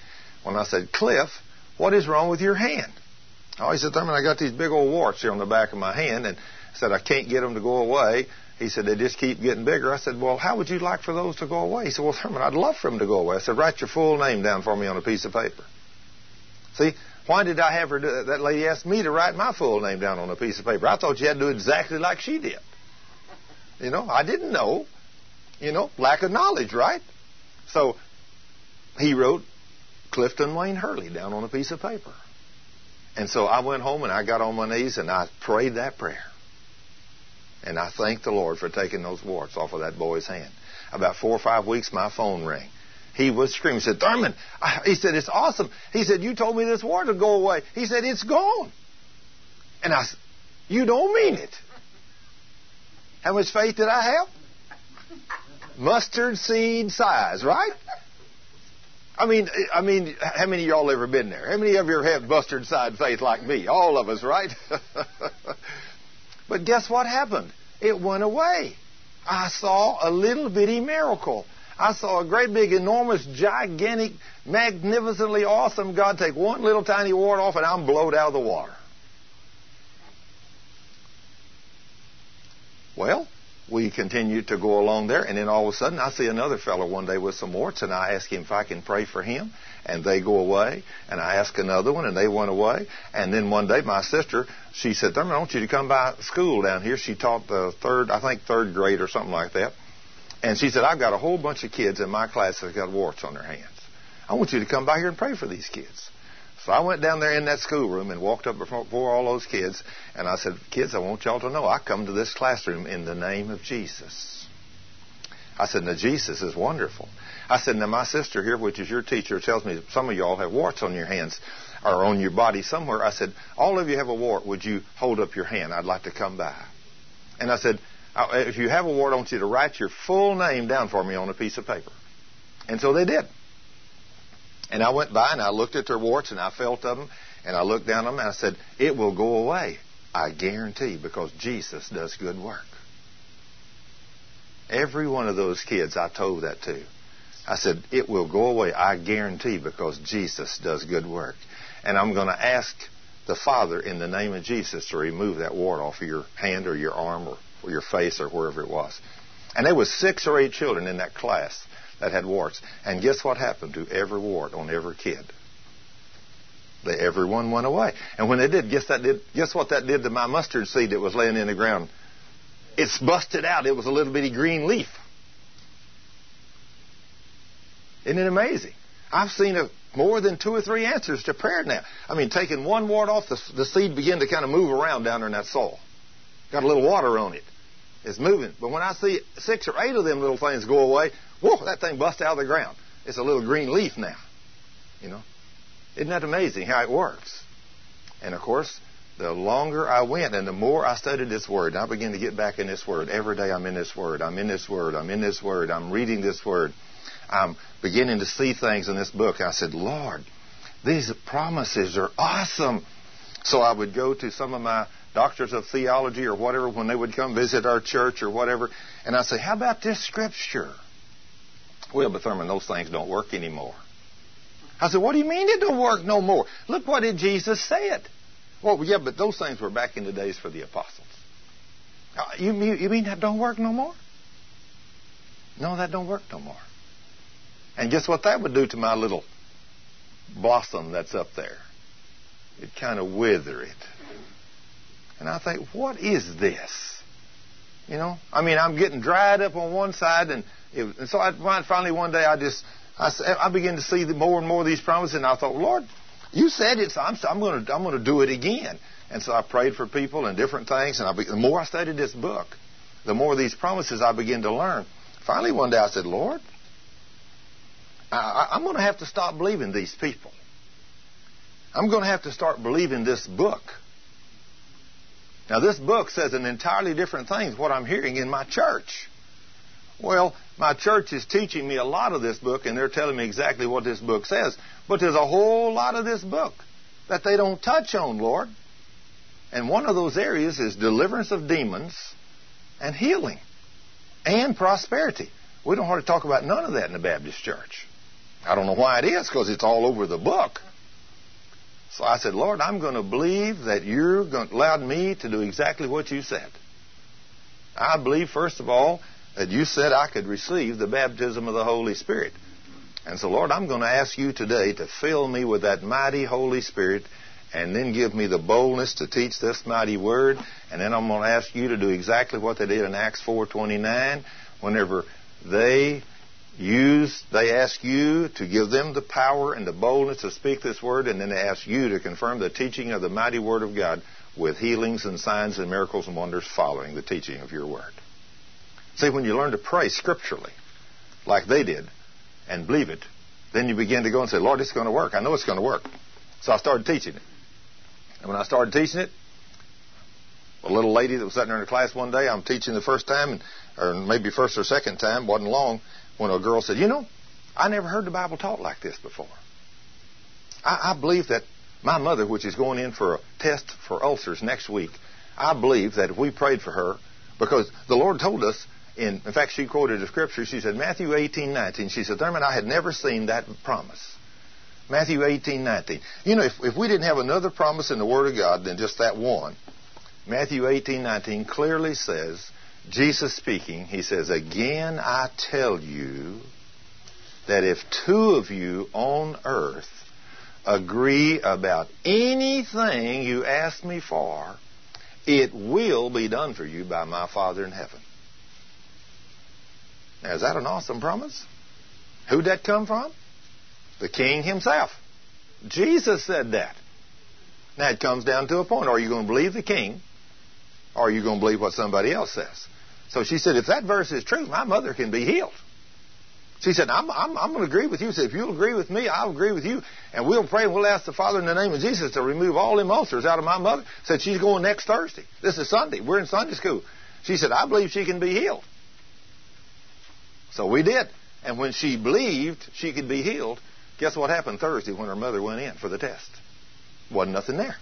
When I said, Cliff, what is wrong with your hand? Oh, he said, Thurman, I got these big old warts here on the back of my hand, and said, I can't get them to go away. He said, they just keep getting bigger. I said, well, how would you like for those to go away? He said, well, Thurman, I'd love for them to go away. I said, write your full name down for me on a piece of paper. See, why did I have her do that? That lady asked me to write my full name down on a piece of paper. I thought you had to do exactly like she did. You know, I didn't know. You know, lack of knowledge, right? So he wrote Clifton Wayne Hurley down on a piece of paper. And so I went home and I got on my knees and I prayed that prayer. And I thanked the Lord for taking those warts off of that boy's hand. About four or five weeks, my phone rang. He was screaming. He said, Thurman, he said, it's awesome. He said, you told me this war to go away. He said, it's gone. And I said, you don't mean it. How much faith did I have? Mustard seed size, right? I mean, I mean, how many of y'all ever been there? How many of you have mustard seed faith like me? All of us, right? but guess what happened? It went away. I saw a little bitty miracle. I saw a great big, enormous, gigantic, magnificently awesome God take one little tiny wart off and I'm blowed out of the water. Well, we continued to go along there, and then all of a sudden I see another fellow one day with some warts, and I ask him if I can pray for him, and they go away. And I ask another one, and they went away. And then one day my sister, she said, Thurman, I want you to come by school down here. She taught the third, I think third grade or something like that. And she said, I've got a whole bunch of kids in my class that got warts on their hands. I want you to come by here and pray for these kids. So I went down there in that schoolroom and walked up before all those kids, and I said, Kids, I want y'all to know I come to this classroom in the name of Jesus. I said, Now, Jesus is wonderful. I said, Now, my sister here, which is your teacher, tells me some of y'all have warts on your hands or on your body somewhere. I said, All of you have a wart. Would you hold up your hand? I'd like to come by. And I said, Uh, if you have a wart, I want you to write your full name down for me on a piece of paper. And so they did. And I went by and I looked at their warts and I felt them and I looked down on them and I said, It will go away. I guarantee because Jesus does good work. Every one of those kids I told that to. I said, It will go away. I guarantee because Jesus does good work. And I'm going to ask the Father in the name of Jesus to remove that wart off of your hand or your arm or, or your face or wherever it was. And there was six or eight children in that class that had warts. And guess what happened to every wart on every kid? They, everyone went away. And when they did, guess that did guess what that did to my mustard seed that was laying in the ground? It's busted out. It was a little bitty green leaf. Isn't it amazing? I've seen a, more than two or three answers to prayer now. I mean, taking one wart off, the, the seed began to kind of move around down there in that soil. Got a little water on it. It's moving. But when I see six or eight of them little things go away, whoa, that thing busts out of the ground. It's a little green leaf now. You know? Isn't that amazing how it works? And of course, the longer I went and the more I studied this word, I began to get back in this word. Every day I'm in this word. I'm in this word. I'm in this word. I'm reading this word. I'm beginning to see things in this book. I said, Lord, these promises are awesome. So I would go to some of my doctors of theology or whatever when they would come visit our church or whatever, and I'd say, How about this scripture? Well, but Thurman, those things don't work anymore. I said, What do you mean it don't work no more? Look what did Jesus say it. Well, yeah, but those things were back in the days for the apostles. Uh, you, you, you mean that don't work no more? No, that don't work no more. And guess what that would do to my little blossom that's up there? It kind of wither it. And I think, what is this? You know, I mean, I'm getting dried up on one side, and, it, and so I finally one day I just I, I began to see more and more of these promises, and I thought, Lord, you said it, so I'm, I'm going to I'm going to do it again. And so I prayed for people and different things, and I, the more I studied this book, the more these promises I began to learn. Finally, one day I said, Lord, I, I'm going to have to stop believing these people. I'm going to have to start believing this book. Now, this book says an entirely different thing than what I'm hearing in my church. Well, my church is teaching me a lot of this book, and they're telling me exactly what this book says. But there's a whole lot of this book that they don't touch on, Lord. And one of those areas is deliverance of demons and healing and prosperity. We don't hardly talk about none of that in the Baptist church. I don't know why it is, because it's all over the book. So I said, Lord, I'm going to believe that you're going to allow me to do exactly what you said. I believe, first of all, that you said I could receive the baptism of the Holy Spirit. And so, Lord, I'm going to ask you today to fill me with that mighty Holy Spirit and then give me the boldness to teach this mighty word. And then I'm going to ask you to do exactly what they did in Acts 4.29 whenever they use, they ask you to give them the power and the boldness to speak this word, and then they ask you to confirm the teaching of the mighty word of God with healings and signs and miracles and wonders following the teaching of your word. See, when you learn to pray scripturally, like they did, and believe it, then you begin to go and say, Lord, it's going to work. I know it's going to work. So I started teaching it. And when I started teaching it, a little lady that was sitting there in the class one day, I'm teaching the first time, or maybe first or second time, wasn't long, when a girl said, You know, I never heard the Bible taught like this before. I, I believe that my mother, which is going in for a test for ulcers next week, I believe that if we prayed for her, because the Lord told us, in, in fact, she quoted a scripture. She said, Matthew 18, 19. She said, Thurman, I had never seen that promise. Matthew 18, 19. You know, if, if we didn't have another promise in the Word of God than just that one, Matthew 18, 19 clearly says, Jesus speaking, he says, Again I tell you that if two of you on earth agree about anything you ask me for, it will be done for you by my Father in heaven. Now, is that an awesome promise? Who'd that come from? The King himself. Jesus said that. Now it comes down to a point. Are you going to believe the King? Or are you going to believe what somebody else says? So she said, if that verse is true, my mother can be healed. She said, I'm, I'm, I'm going to agree with you. She said, if you'll agree with me, I'll agree with you. And we'll pray and we'll ask the Father in the name of Jesus to remove all them ulcers out of my mother. Said she's going next Thursday. This is Sunday. We're in Sunday school. She said, I believe she can be healed. So we did. And when she believed she could be healed, guess what happened Thursday when her mother went in for the test? Wasn't nothing there.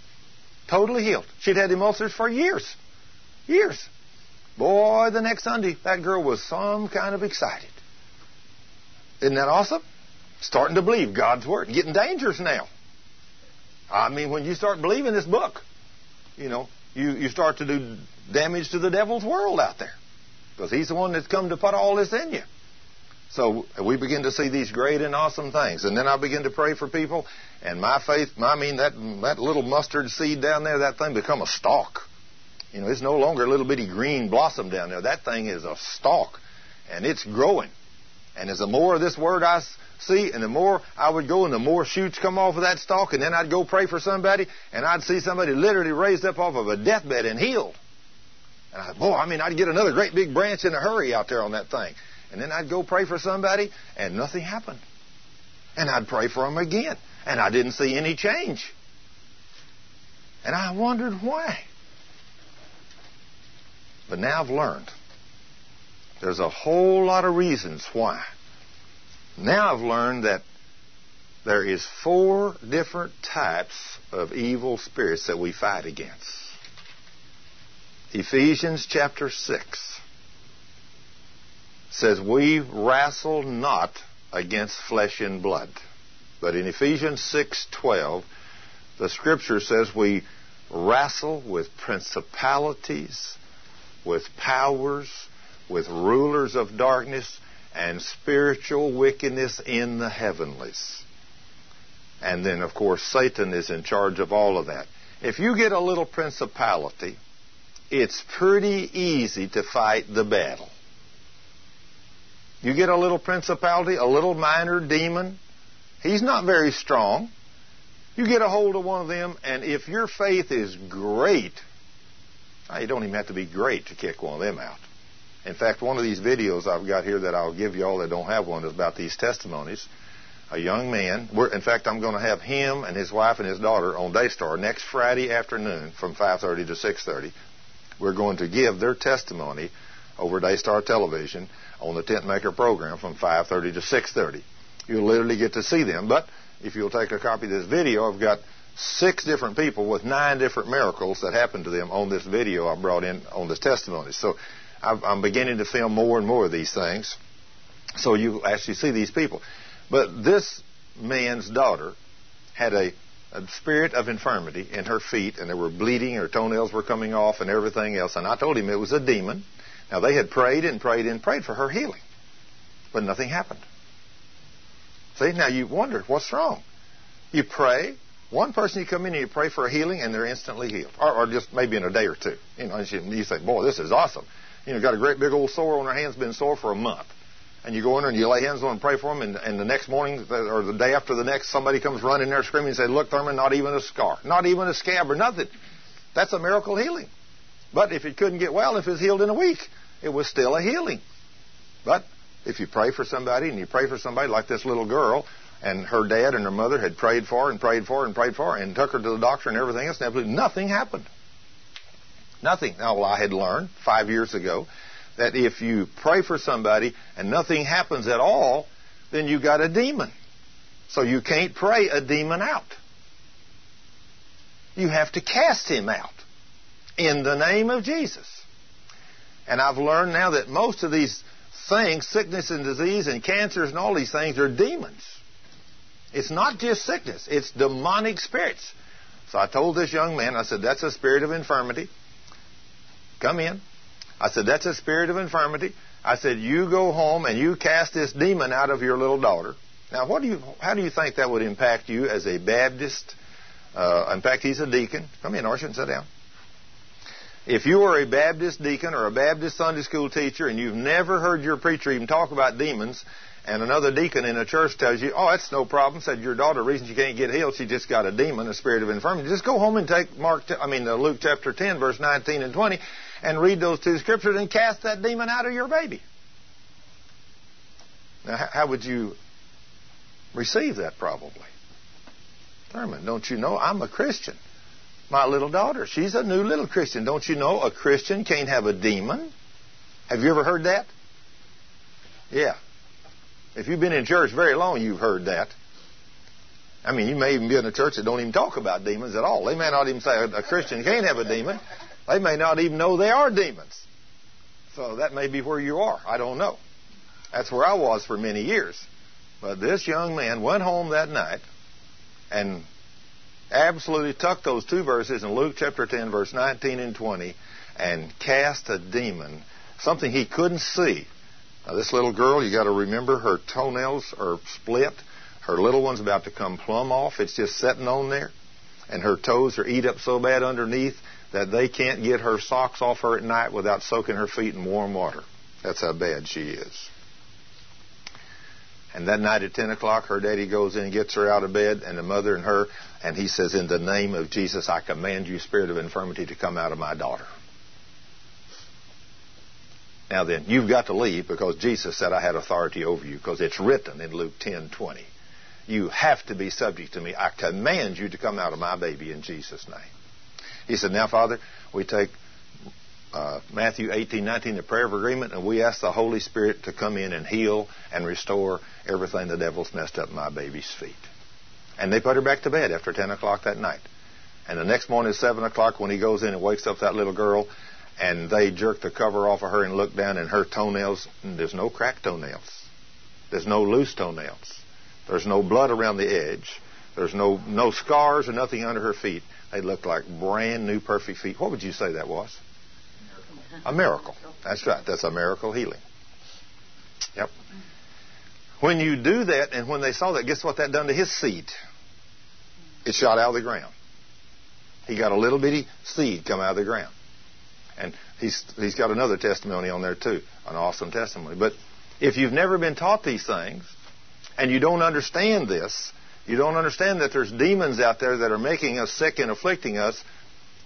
Totally healed. She'd had them ulcers for years. Years. Boy, the next Sunday, that girl was some kind of excited. Isn't that awesome? Starting to believe God's Word. Getting dangerous now. I mean, when you start believing this book, you know, you, you start to do damage to the devil's world out there. Because he's the one that's come to put all this in you. So we begin to see these great and awesome things. And then I begin to pray for people, and my faith, I mean, that, that little mustard seed down there, that thing become a stalk. You know, it's no longer a little bitty green blossom down there. That thing is a stalk, and it's growing. And as the more of this word I see, and the more I would go, and the more shoots come off of that stalk, and then I'd go pray for somebody, and I'd see somebody literally raised up off of a deathbed and healed. And I, boy, I mean, I'd get another great big branch in a hurry out there on that thing. And then I'd go pray for somebody, and nothing happened. And I'd pray for them again, and I didn't see any change. And I wondered why. But now I've learned. There's a whole lot of reasons why. Now I've learned that there is four different types of evil spirits that we fight against. Ephesians chapter 6 says, We wrestle not against flesh and blood. But in Ephesians 6:12, the scripture says we wrestle with principalities, with powers, with rulers of darkness, and spiritual wickedness in the heavenlies. And then, of course, Satan is in charge of all of that. If you get a little principality, it's pretty easy to fight the battle. You get a little principality, a little minor demon, he's not very strong. You get a hold of one of them, and if your faith is great, Ah, you don't even have to be great to kick one of them out. In fact, one of these videos I've got here that I'll give you all that don't have one is about these testimonies. A young man, in fact, I'm going to have him and his wife and his daughter on Daystar next Friday afternoon from 5:30 to 6:30. We're going to give their testimony over Daystar Television on the Tent Maker program from 5:30 to 6:30. You'll literally get to see them. But if you'll take a copy of this video, I've got six different people with nine different miracles that happened to them on this video I brought in on this testimony. So I'm beginning to film more and more of these things. So you actually see these people. But this man's daughter had a, a, spirit of infirmity in her feet, and they were bleeding, her toenails were coming off, and everything else. And I told him it was a demon. Now, they had prayed and prayed and prayed for her healing, but nothing happened. See, now you wonder, what's wrong? You pray, one person you come in and you pray for a healing, and they're instantly healed, or, or just maybe in a day or two. You know, you say, boy, this is awesome. You know, got a great big old sore on their hands, been sore for a month and you go in there and you lay hands on and pray for them, and, and the next morning or the day after the next, somebody comes running there screaming and say, "Look, Thurman, not even a scar, not even a scab or nothing." That's a miracle healing. But if it couldn't get well, if it was healed in a week, it was still a healing. But if you pray for somebody and you pray for somebody like this little girl, and her dad and her mother had prayed for her and prayed for her and prayed for her and took her to the doctor and everything else, and absolutely nothing happened. Nothing. Now, well, I had learned five years ago that if you pray for somebody and nothing happens at all, then you got a demon. So you can't pray a demon out. You have to cast him out in the name of Jesus. And I've learned now that most of these things, sickness and disease and cancers and all these things, are demons. It's not just sickness, it's demonic spirits. So I told this young man, I said, that's a spirit of infirmity. Come in. I said, That's a spirit of infirmity. I said, You go home and you cast this demon out of your little daughter. Now, what do you, how do you think that would impact you as a Baptist? Uh, in fact, he's a deacon. Come in, Orson, sit down. If you are a Baptist deacon or a Baptist Sunday school teacher and you've never heard your preacher even talk about demons, and another deacon in a church tells you, "Oh, that's no problem," said your daughter, reason she can't get healed, she just got a demon, a spirit of infirmity. Just go home and take Mark, I mean uh, Luke chapter 10, verse 19 and 20, and read those two scriptures and cast that demon out of your baby. Now, how would you receive that probably? Thurman, don't you know I'm a Christian? My little daughter, she's a new little Christian. Don't you know a Christian can't have a demon? Have you ever heard that? Yeah. If you've been in church very long, you've heard that. I mean, you may even be in a church that don't even talk about demons at all. They may not even say a Christian can't have a demon. They may not even know they are demons. So that may be where you are. I don't know. That's where I was for many years. But this young man went home that night and absolutely tucked those two verses in Luke chapter 10, verse 19 and 20, and cast a demon, something he couldn't see. Now, this little girl, you got to remember her toenails are split. Her little one's about to come plumb off. It's just sitting on there. And her toes are eat up so bad underneath that they can't get her socks off her at night without soaking her feet in warm water. That's how bad she is. And that night at 10 o'clock, her daddy goes in and gets her out of bed, and the mother and her, and he says, In the name of Jesus, I command you, spirit of infirmity, to come out of my daughter. Now then, you've got to leave because Jesus said I had authority over you because it's written in Luke 10:20. You have to be subject to me. I command you to come out of my baby in Jesus' name. He said, Now, Father, we take uh, Matthew 18, 19, the prayer of agreement, and we ask the Holy Spirit to come in and heal and restore everything the devil's messed up my baby's feet. And they put her back to bed after 10 o'clock that night. And the next morning at 7 o'clock, when he goes in and wakes up that little girl, and they jerked the cover off of her and looked down, and her toenails, there's no cracked toenails. There's no loose toenails. There's no blood around the edge. There's no, no scars or nothing under her feet. They looked like brand new, perfect feet. What would you say that was? A miracle. That's right. That's a miracle healing. Yep. When you do that, and when they saw that, guess what that done to his seed? It shot out of the ground. He got a little bitty seed come out of the ground. And he's, he's got another testimony on there too, an awesome testimony. But if you've never been taught these things, and you don't understand this, you don't understand that there's demons out there that are making us sick and afflicting us,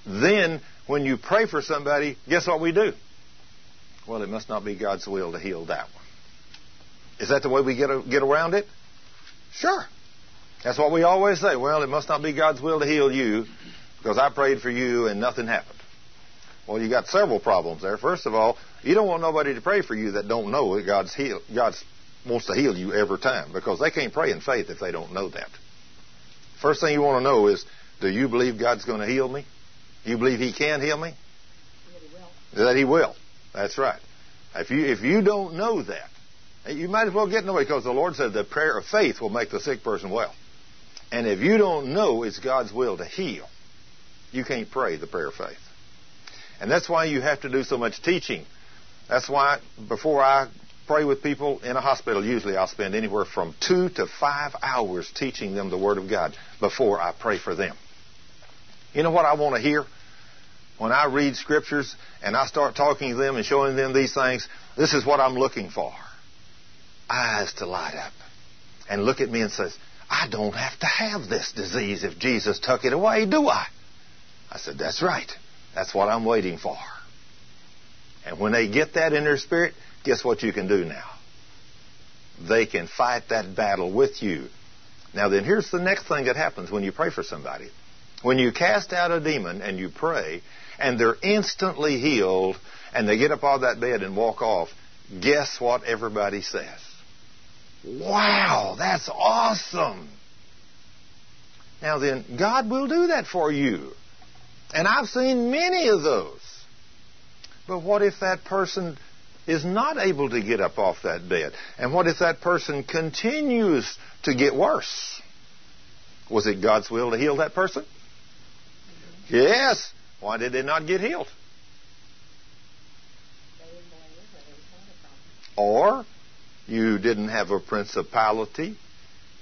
then when you pray for somebody, guess what we do? Well, it must not be God's will to heal that one. Is that the way we get, get around it? Sure. That's what we always say. Well, it must not be God's will to heal you because I prayed for you and nothing happened. Well, you got several problems there. First of all, you don't want nobody to pray for you that don't know that God's heal, God's wants to heal you every time because they can't pray in faith if they don't know that. First thing you want to know is, do you believe God's going to heal me? Do you believe He can heal me? That he will. That He will. That's right. If you if you don't know that, you might as well get nobody because the Lord said the prayer of faith will make the sick person well. And if you don't know it's God's will to heal, you can't pray the prayer of faith. And that's why you have to do so much teaching. That's why before I pray with people in a hospital, usually I'll spend anywhere from two to five hours teaching them the Word of God before I pray for them. You know what I want to hear? When I read scriptures and I start talking to them and showing them these things, this is what I'm looking for. Eyes to light up and look at me and says, I don't have to have this disease if Jesus took it away, do I? I said, That's right. That's what I'm waiting for. And when they get that in their spirit, guess what you can do now? They can fight that battle with you. Now, then, here's the next thing that happens when you pray for somebody. When you cast out a demon and you pray, and they're instantly healed, and they get up of that bed and walk off, guess what everybody says? Wow, that's awesome. Now then, God will do that for you. And I've seen many of those. But what if that person is not able to get up off that bed? And what if that person continues to get worse? Was it God's will to heal that person? Yes. Why did they not get healed? Or you didn't have a principality,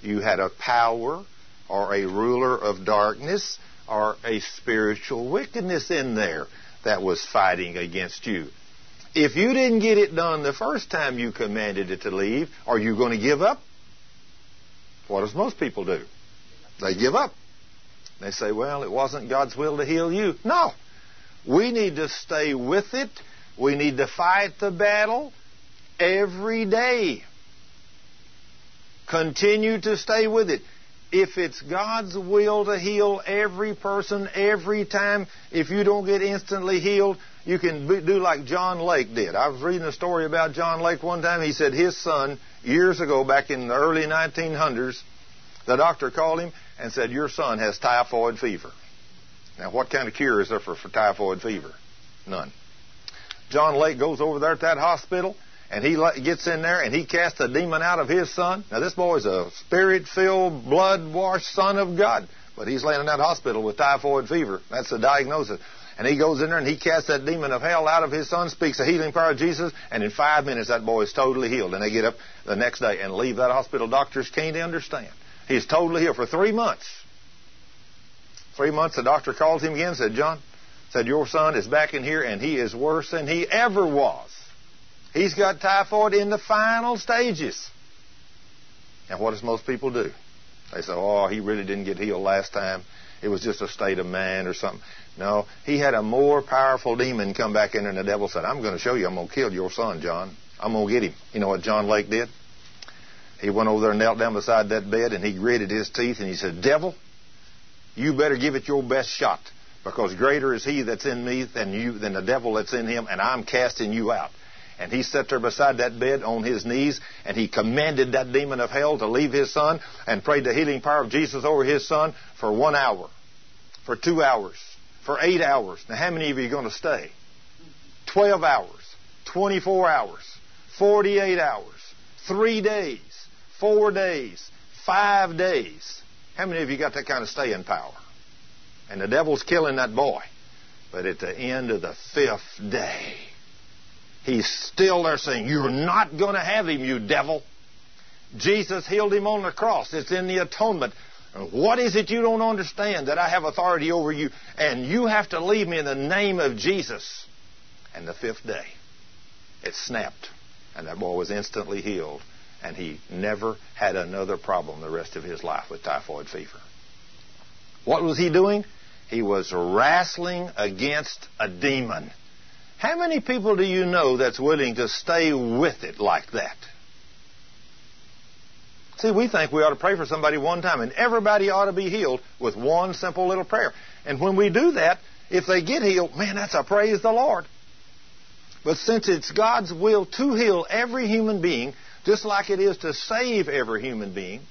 you had a power or a ruler of darkness or a spiritual wickedness in there that was fighting against you. If you didn't get it done the first time you commanded it to leave, are you going to give up? What does most people do? They give up. They say, well, it wasn't God's will to heal you. No. We need to stay with it. We need to fight the battle every day. Continue to stay with it if it's God's will to heal every person every time, if you don't get instantly healed, you can do like John Lake did. I was reading a story about John Lake one time. He said his son, years ago, back in the early 1900s, the doctor called him and said, Your son has typhoid fever. Now, what kind of cure is there for, for typhoid fever? None. John Lake goes over there at that hospital and he gets in there and he casts a demon out of his son. Now, this boy's a spirit filled, blood washed son of God, but he's laying in that hospital with typhoid fever. That's the diagnosis. And he goes in there and he casts that demon of hell out of his son, speaks the healing power of Jesus, and in five minutes that boy is totally healed. And they get up the next day and leave that hospital. Doctors can't understand. He's totally healed for three months. Three months, the doctor calls him again, said, John, said, your son is back in here and he is worse than he ever was. He's got typhoid in the final stages. And what does most people do? They say, oh, he really didn't get healed last time. It was just a state of mind or something. No, he had a more powerful demon come back in, and the devil said, I'm going to show you. I'm going to kill your son, John. I'm going to get him. You know what John Lake did? He went over there and knelt down beside that bed, and he gritted his teeth, and he said, Devil, you better give it your best shot, because greater is he that's in me than you, than the devil that's in him, and I'm casting you out. And he sat there beside that bed on his knees and he commanded that demon of hell to leave his son and prayed the healing power of Jesus over his son for one hour, for two hours, for eight hours. Now, how many of you are going to stay? 12 hours, 24 hours, 48 hours, three days, four days, five days. How many of you got that kind of staying power? And the devil's killing that boy. But at the end of the fifth day, He's still there saying, You're not going to have him, you devil. Jesus healed him on the cross. It's in the atonement. What is it you don't understand? That I have authority over you, and you have to leave me in the name of Jesus. And the fifth day, it snapped, and that boy was instantly healed, and he never had another problem the rest of his life with typhoid fever. What was he doing? He was wrestling against a demon. How many people do you know that's willing to stay with it like that? See, we think we ought to pray for somebody one time, and everybody ought to be healed with one simple little prayer. And when we do that, If they get healed, man, that's a praise the Lord. But since it's God's will to heal every human being, just like it is to save every human being,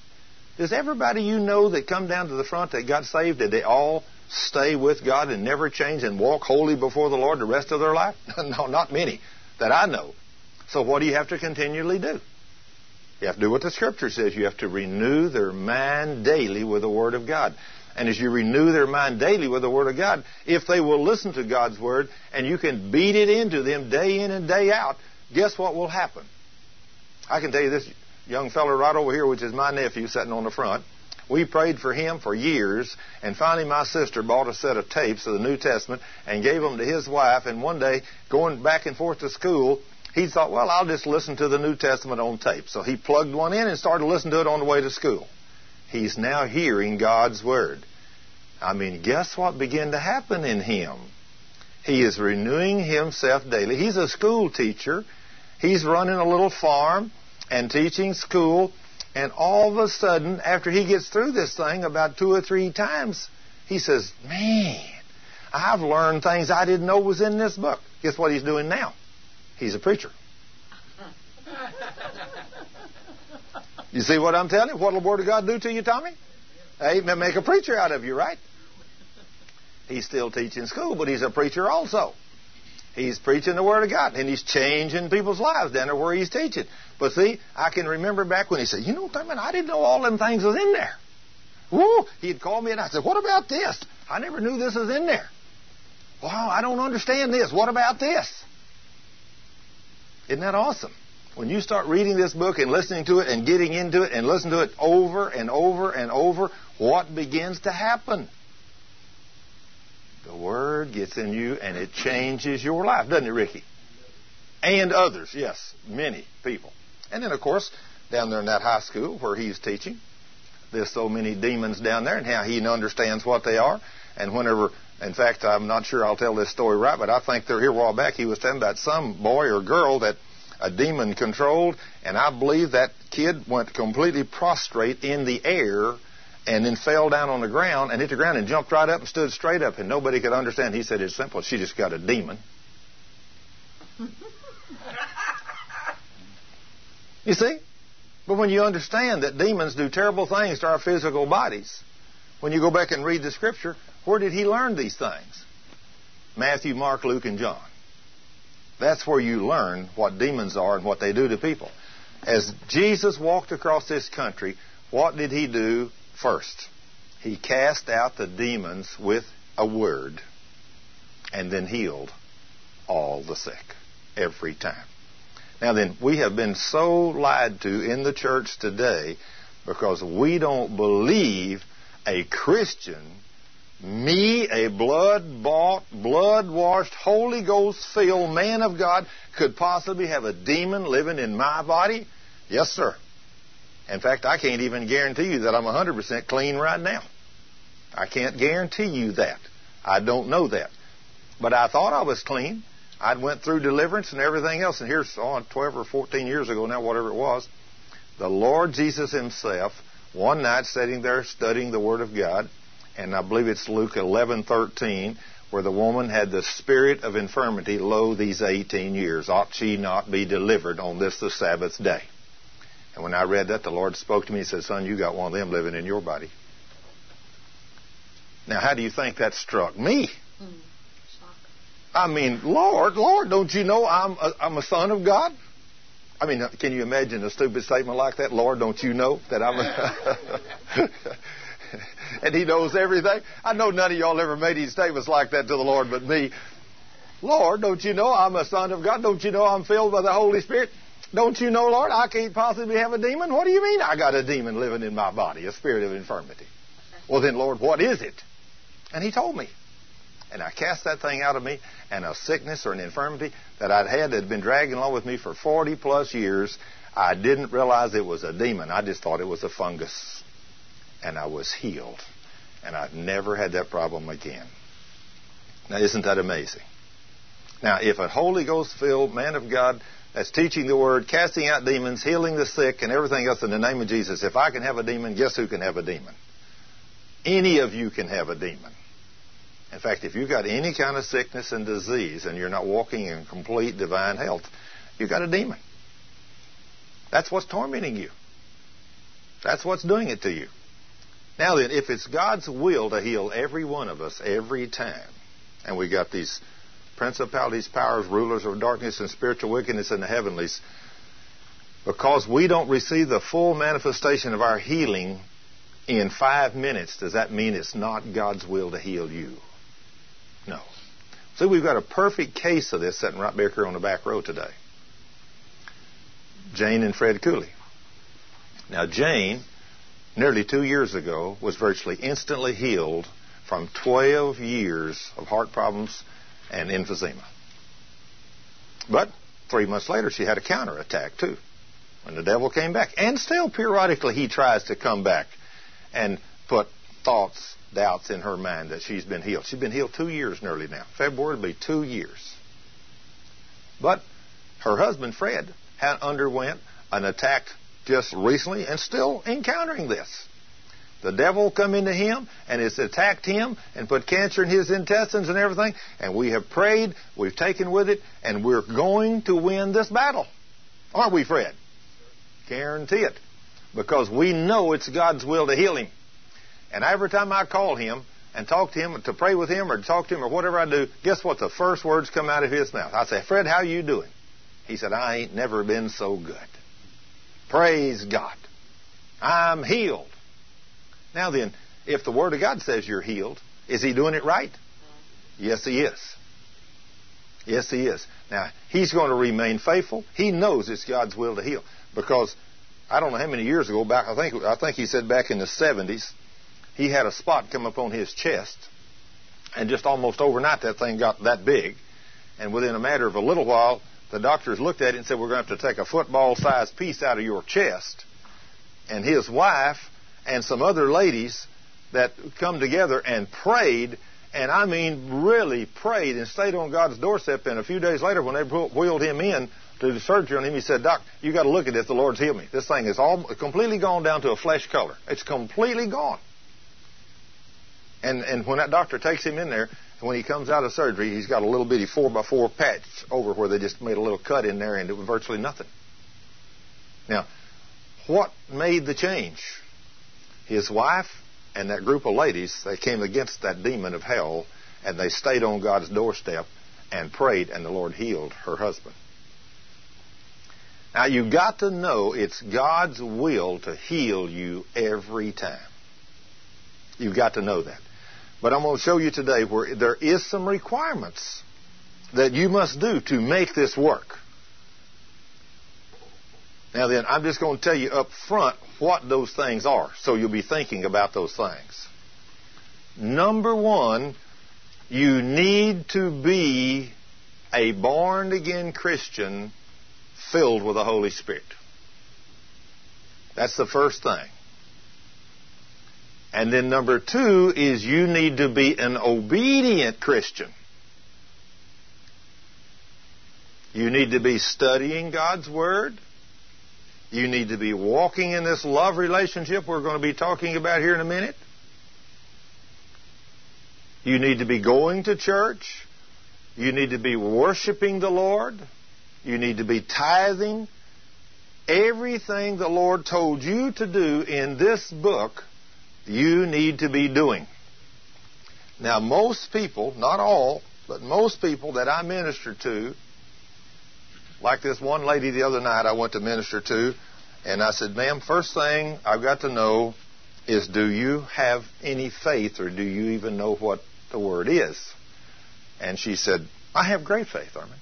does everybody you know that come down to the front that got saved, did they all stay with God and never change and walk holy before the Lord the rest of their life? no, not many that I know. So what do you have to continually do? You have to do what the Scripture says. You have to renew their mind daily with the Word of God. And as you renew their mind daily with the Word of God, if they will listen to God's Word and you can beat it into them day in and day out, guess what will happen? I can tell you this young fellow right over here, which is my nephew sitting on the front. We prayed for him for years, and finally my sister bought a set of tapes of the New Testament and gave them to his wife. And one day, going back and forth to school, he thought, well, I'll just listen to the New Testament on tape. So he plugged one in and started listening to it on the way to school. He's now hearing God's Word. I mean, guess what began to happen in him? He is renewing himself daily. He's a school teacher. He's running a little farm and teaching school. And all of a sudden, after he gets through this thing about two or three times, he says, Man, I've learned things I didn't know was in this book. Guess what he's doing now? He's a preacher. You see what I'm telling you? What will the Word of God do to you, Tommy? Hey, make a preacher out of you, right? He's still teaching school, but he's a preacher also. He's preaching the Word of God, and he's changing people's lives down there where he's teaching. But see, I can remember back when he said, you know, man, I didn't know all them things was in there. Woo! He'd call me and I said, what about this? I never knew this was in there. Wow, I don't understand this. What about this? Isn't that awesome? When you start reading this book and listening to it and getting into it and listening to it over and over and over, what begins to happen? The Word gets in you and it changes your life, doesn't it, Ricky? And others, yes, many people. And then, of course, down there in that high school where he's teaching, there's so many demons down there and how he understands what they are. And whenever, in fact, I'm not sure I'll tell this story right, but I think they're here a while back. He was telling about some boy or girl that a demon controlled, and I believe that kid went completely prostrate in the air and then fell down on the ground and hit the ground and jumped right up and stood straight up, and nobody could understand. He said it's simple. She just got a demon. You see? But when you understand that demons do terrible things to our physical bodies, when you go back and read the scripture, where did he learn these things? Matthew, Mark, Luke, and John. That's where you learn what demons are and what they do to people. As Jesus walked across this country, what did he do first? He cast out the demons with a word and then healed all the sick every time. Now then, we have been so lied to in the church today because we don't believe a Christian, me, a blood bought, blood washed, Holy Ghost filled man of God, could possibly have a demon living in my body? Yes, sir. In fact, I can't even guarantee you that I'm 100% clean right now. I can't guarantee you that. I don't know that. But I thought I was clean. I went through deliverance and everything else, and here's on oh, 12 or 14 years ago now, whatever it was, the Lord Jesus Himself, one night sitting there studying the Word of God, and I believe it's Luke 11:13, where the woman had the spirit of infirmity, lo, these 18 years, ought she not be delivered on this the Sabbath day? And when I read that, the Lord spoke to me and said, Son, you got one of them living in your body. Now, how do you think that struck me? Mm. I mean, Lord, Lord, don't you know I'm a, I'm a son of God? I mean, can you imagine a stupid statement like that? Lord, don't you know that I'm a. and He knows everything? I know none of y'all ever made any statements like that to the Lord but me. Lord, don't you know I'm a son of God? Don't you know I'm filled by the Holy Spirit? Don't you know, Lord, I can't possibly have a demon? What do you mean I got a demon living in my body, a spirit of infirmity? Well, then, Lord, what is it? And He told me. And I cast that thing out of me, and a sickness or an infirmity that I'd had that had been dragging along with me for 40 plus years, I didn't realize it was a demon. I just thought it was a fungus. And I was healed. And I've never had that problem again. Now, isn't that amazing? Now, if a Holy Ghost filled man of God that's teaching the Word, casting out demons, healing the sick, and everything else in the name of Jesus, if I can have a demon, guess who can have a demon? Any of you can have a demon. In fact, if you've got any kind of sickness and disease and you're not walking in complete divine health, you've got a demon. That's what's tormenting you. That's what's doing it to you. Now then, if it's God's will to heal every one of us every time, and we got these principalities, powers, rulers of darkness, and spiritual wickedness in the heavenlies, because we don't receive the full manifestation of our healing in five minutes, does that mean it's not God's will to heal you? No. See, we've got a perfect case of this sitting right back here on the back row today. Jane and Fred Cooley. Now, Jane, nearly two years ago, was virtually instantly healed from 12 years of heart problems and emphysema. But three months later, she had a counterattack, too, when the devil came back. And still, periodically, he tries to come back and put thoughts, doubts in her mind that she's been healed. She's been healed two years nearly now. February will be two years. But her husband, Fred, had underwent an attack just recently and still encountering this. The devil come into him and has attacked him and put cancer in his intestines and everything. And we have prayed, we've taken with it, and we're going to win this battle. Aren't we, Fred? Guarantee it. Because we know it's God's will to heal him. And every time I call him and talk to him, to pray with him or talk to him or whatever I do, guess what? The first words come out of his mouth. I say, Fred, how are you doing? He said, I ain't never been so good. Praise God. I'm healed. Now then, if the Word of God says you're healed, is he doing it right? Yes, he is. Yes, he is. Now, he's going to remain faithful. He knows it's God's will to heal. Because I don't know how many years ago, back I think I think he said back in the seventies, he had a spot come up on his chest, and just almost overnight that thing got that big, and within a matter of a little while, the doctors looked at it and said, "We're going to have to take a football-sized piece out of your chest." And his wife and some other ladies that come together and prayed, and I mean really prayed and stayed on God's doorstep. And a few days later, when they wheeled him in to the surgery on him, he said, Doc, you got to look at this. The Lord's healed me. This thing is all completely gone down to a flesh color. It's completely gone. And and when that doctor takes him in there, when he comes out of surgery, he's got a little bitty four by four patch over where they just made a little cut in there, and it was virtually nothing. Now, what made the change? His wife and that group of ladies, they came against that demon of hell, and they stayed on God's doorstep and prayed, and the Lord healed her husband. Now you've got to know it's God's will to heal you every time. You've got to know that. But I'm going to show you today where there is some requirements that you must do to make this work. Now then, I'm just going to tell you up front what those things are, so you'll be thinking about those things. Number one, you need to be a born again Christian filled with the Holy Spirit. That's the first thing. And then number two is you need to be an obedient Christian. You need to be studying God's Word. You need to be walking in this love relationship we're going to be talking about here in a minute. You need to be going to church. You need to be worshiping the Lord. You need to be tithing. Everything the Lord told you to do in this book, you need to be doing. Now, most people, not all, but most people that I minister to, like this one lady the other night I went to minister to, and I said, ma'am, first thing I've got to know is do you have any faith or do you even know what the word is? And she said, I have great faith, Thurman.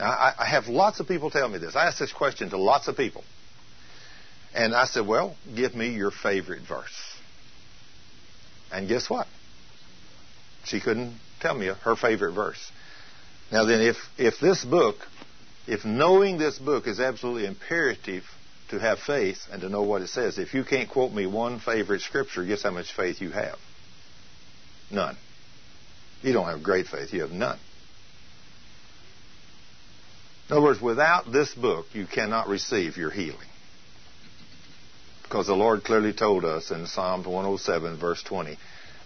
I, I have lots of people tell me this. I ask this question to lots of people. And I said, Well, give me your favorite verse. And guess what? She couldn't tell me her favorite verse. Now then, if, if this book, if knowing this book is absolutely imperative to have faith and to know what it says, if you can't quote me one favorite scripture, guess how much faith you have? None. You don't have great faith, you have none. In other words, without this book, you cannot receive your healing. Because the Lord clearly told us in Psalms 107, verse 20,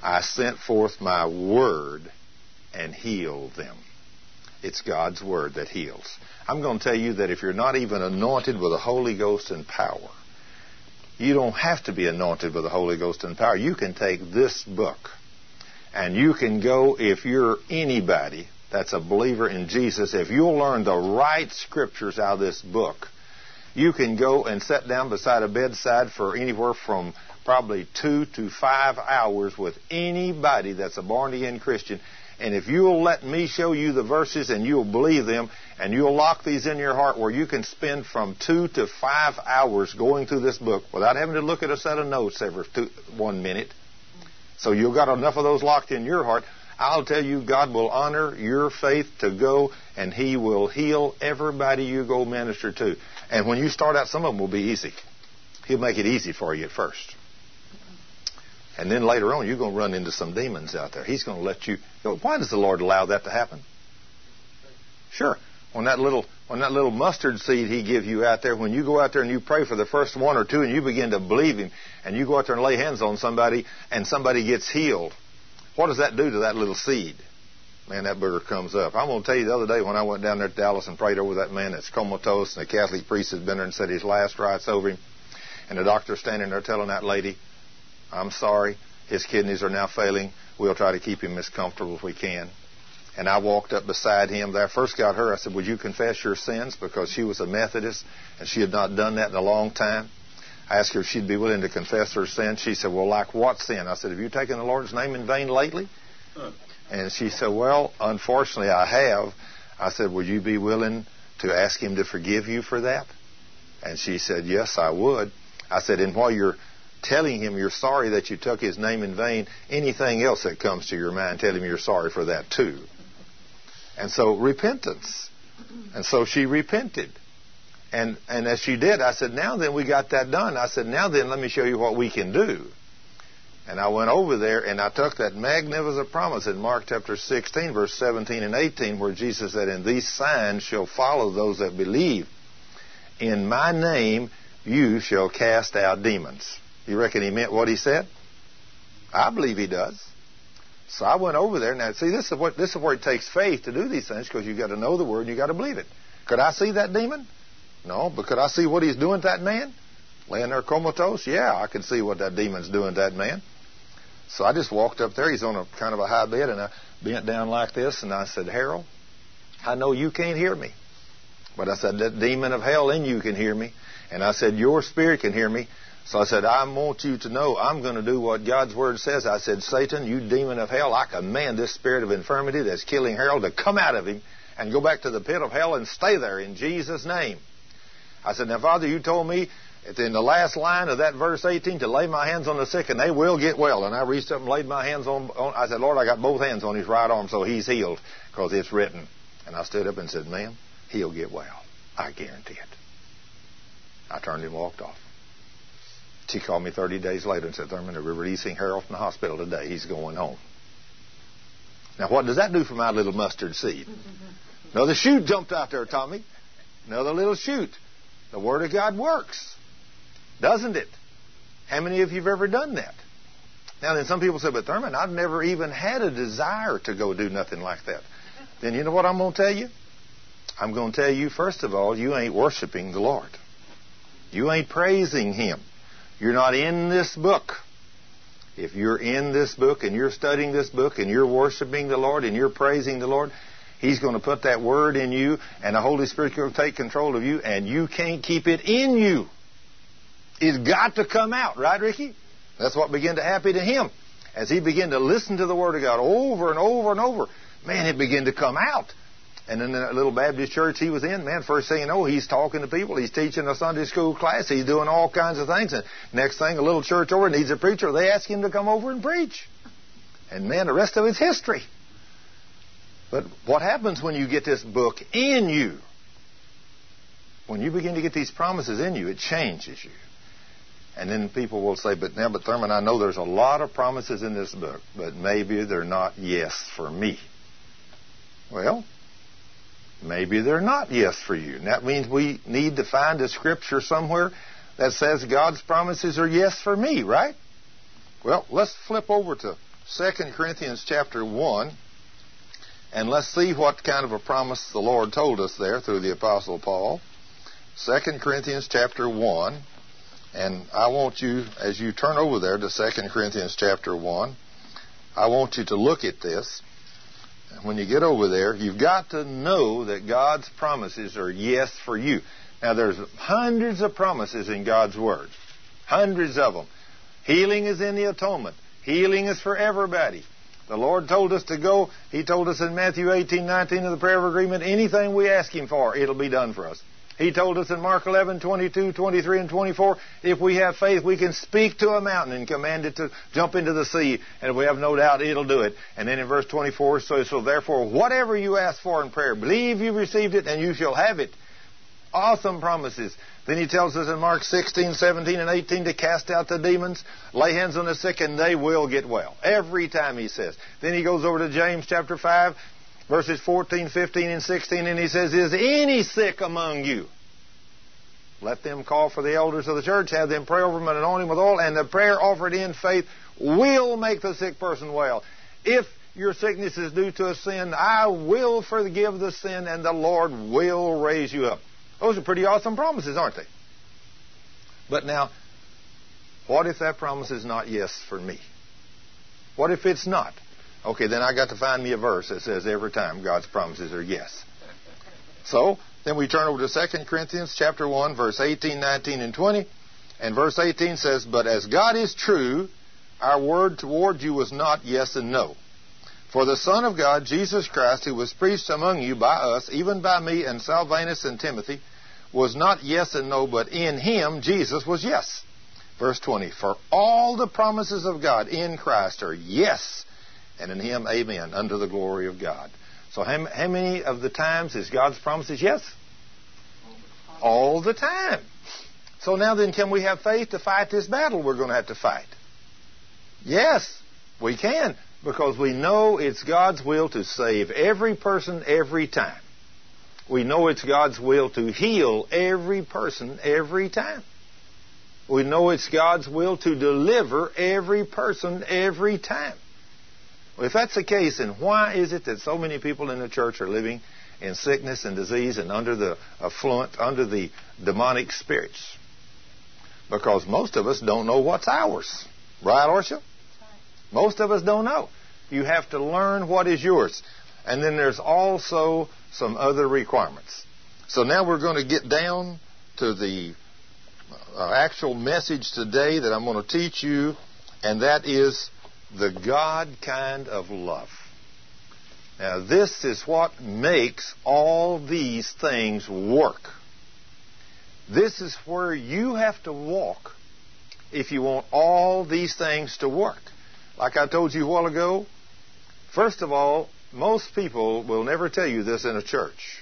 I sent forth my word and healed them. It's God's word that heals. I'm going to tell you that if you're not even anointed with the Holy Ghost and power, you don't have to be anointed with the Holy Ghost and power. You can take this book and you can go, if you're anybody that's a believer in Jesus, if you'll learn the right scriptures out of this book, you can go and sit down beside a bedside for anywhere from probably two to five hours with anybody that's a born again Christian. And if you'll let me show you the verses and you'll believe them and you'll lock these in your heart where you can spend from two to five hours going through this book without having to look at a set of notes every two, one minute. So you've got enough of those locked in your heart. I'll tell you, God will honor your faith to go and He will heal everybody you go minister to. And when you start out, some of them will be easy. He'll make it easy for you at first. And then later on, you're going to run into some demons out there. He's going to let you. why does the Lord allow that to happen? Sure. On that little on that little mustard seed He give you out there, when you go out there and you pray for the first one or two, and you begin to believe Him, and you go out there and lay hands on somebody, and somebody gets healed, what does that do to that little seed? Man, that booger comes up. I'm going to tell you the other day when I went down there to Dallas and prayed over that man that's comatose, and the Catholic priest has been there and said his last rites over him, and the doctor's standing there telling that lady, I'm sorry. His kidneys are now failing. We'll try to keep him as comfortable as we can. And I walked up beside him there. First got her. I said, Would you confess your sins? Because she was a Methodist and she had not done that in a long time. I asked her if she'd be willing to confess her sin. She said, Well, like what sin? I said, Have you taken the Lord's name in vain lately? And she said, Well, unfortunately, I have. I said, Would you be willing to ask him to forgive you for that? And she said, Yes, I would. I said, And while you're telling him you're sorry that you took his name in vain, anything else that comes to your mind, tell him you're sorry for that too. And so repentance. And so she repented. And and as she did, I said, Now then we got that done. I said, Now then let me show you what we can do. And I went over there and I took that magnificent promise in Mark chapter 16, verse 17 and 18, where Jesus said, And these signs shall follow those that believe. In my name you shall cast out demons. You reckon he meant what he said? I believe he does. So I went over there. Now, see, this is what this is where it takes faith to do these things because you got to know the word and you got to believe it. Could I see that demon? No, but could I see what he's doing to that man? Laying there comatose? Yeah, I could see what that demon's doing to that man. So I just walked up there. He's on a kind of a high bed, and I bent down like this, and I said, Harold, I know you can't hear me. But I said, that demon of hell in you can hear me. And I said, your spirit can hear me. So I said, I want you to know I'm going to do what God's Word says. I said, Satan, you demon of hell, I command this spirit of infirmity that's killing Harold to come out of him and go back to the pit of hell and stay there in Jesus' name. I said, Now, Father, you told me in the last line of that verse 18 to lay my hands on the sick and they will get well. And I reached up and laid my hands on, on I said, Lord, I got both hands on his right arm so he's healed because it's written. And I stood up and said, Ma'am, he'll get well. I guarantee it. I turned and walked off. She called me 30 days later and said, Thurman, we're releasing Harold from the hospital today. He's going home. Now, what does that do for my little mustard seed? Another shoot jumped out there, Tommy. Another little shoot. The Word of God works, doesn't it? How many of you have ever done that? Now, then some people say, but Thurman, I've never even had a desire to go do nothing like that. Then you know what I'm going to tell you? I'm going to tell you, first of all, you ain't worshiping the Lord. You ain't praising Him. You're not in this book. If you're in this book and you're studying this book and you're worshiping the Lord and you're praising the Lord, He's going to put that word in you and the Holy Spirit will take control of you and you can't keep it in you. It's got to come out, right, Ricky? That's what began to happen to him. As he began to listen to the Word of God over and over and over, man, it began to come out. And in that little Baptist church he was in, man, first thing you know, he's talking to people. He's teaching a Sunday school class. He's doing all kinds of things. And next thing, a little church over needs a preacher. They ask him to come over and preach. And man, the rest of it's history. But what happens when you get this book in you? When you begin to get these promises in you, it changes you. And then people will say, but now, but Thurman, I know there's a lot of promises in this book, but maybe they're not yes for me. Well, Maybe they're not yes for you. And that means we need to find a scripture somewhere that says God's promises are yes for me, right? Well, let's flip over to 2 Corinthians chapter 1, and let's see what kind of a promise the Lord told us there through the Apostle Paul. 2 Corinthians chapter 1, and I want you, as you turn over there to 2 Corinthians chapter 1, I want you to look at this. When you get over there, you've got to know that God's promises are yes for you. Now, there's hundreds of promises in God's Word. Hundreds of them. Healing is in the atonement. Healing is for everybody. The Lord told us to go. He told us in Matthew 18, 19 of the prayer of agreement, anything we ask Him for, it'll be done for us. He told us in Mark 11, 22, 23, and 24, if we have faith, we can speak to a mountain and command it to jump into the sea, and if we have no doubt, it'll do it. And then in verse 24, so, so therefore, whatever you ask for in prayer, believe you've received it, and you shall have it. Awesome promises. Then he tells us in Mark 16, 17, and 18 to cast out the demons, lay hands on the sick, and they will get well. Every time he says. Then he goes over to James chapter 5, verses 14, 15, and 16, and he says, Is any sick among you? Let them call for the elders of the church, have them pray over him and anoint him with oil, and the prayer offered in faith will make the sick person well. If your sickness is due to a sin, I will forgive the sin, and the Lord will raise you up. Those are pretty awesome promises, aren't they? But now, what if that promise is not yes for me? What if it's not? Okay, then I got to find me a verse that says every time God's promises are yes. So, then we turn over to 2 Corinthians chapter 1, verse 18, 19, and 20. And verse 18 says, But as God is true, our word toward you was not yes and no. For the Son of God, Jesus Christ, who was preached among you by us, even by me and Silvanus and Timothy, was not yes and no, but in him, Jesus, was yes. Verse 20, For all the promises of God in Christ are yes, and in him, amen, unto the glory of God. So how, how many of the times is God's promises yes? All the time. So now then, can we have faith to fight this battle we're going to have to fight? Yes, we can, because we know it's God's will to save every person every time. We know it's God's will to heal every person every time. We know it's God's will to deliver every person every time. Well, if that's the case, then why is it that so many people in the church are living in sickness and disease and under the affluent, under the demonic spirits? Because most of us don't know what's ours. Right, Orcia? Most of us don't know. You have to learn what is yours. And then there's also some other requirements. So now we're going to get down to the uh, actual message today that I'm going to teach you, and that is the God kind of love. Now, this is what makes all these things work. This is where you have to walk if you want all these things to work. Like I told you a while ago, first of all, most people will never tell you this in a church.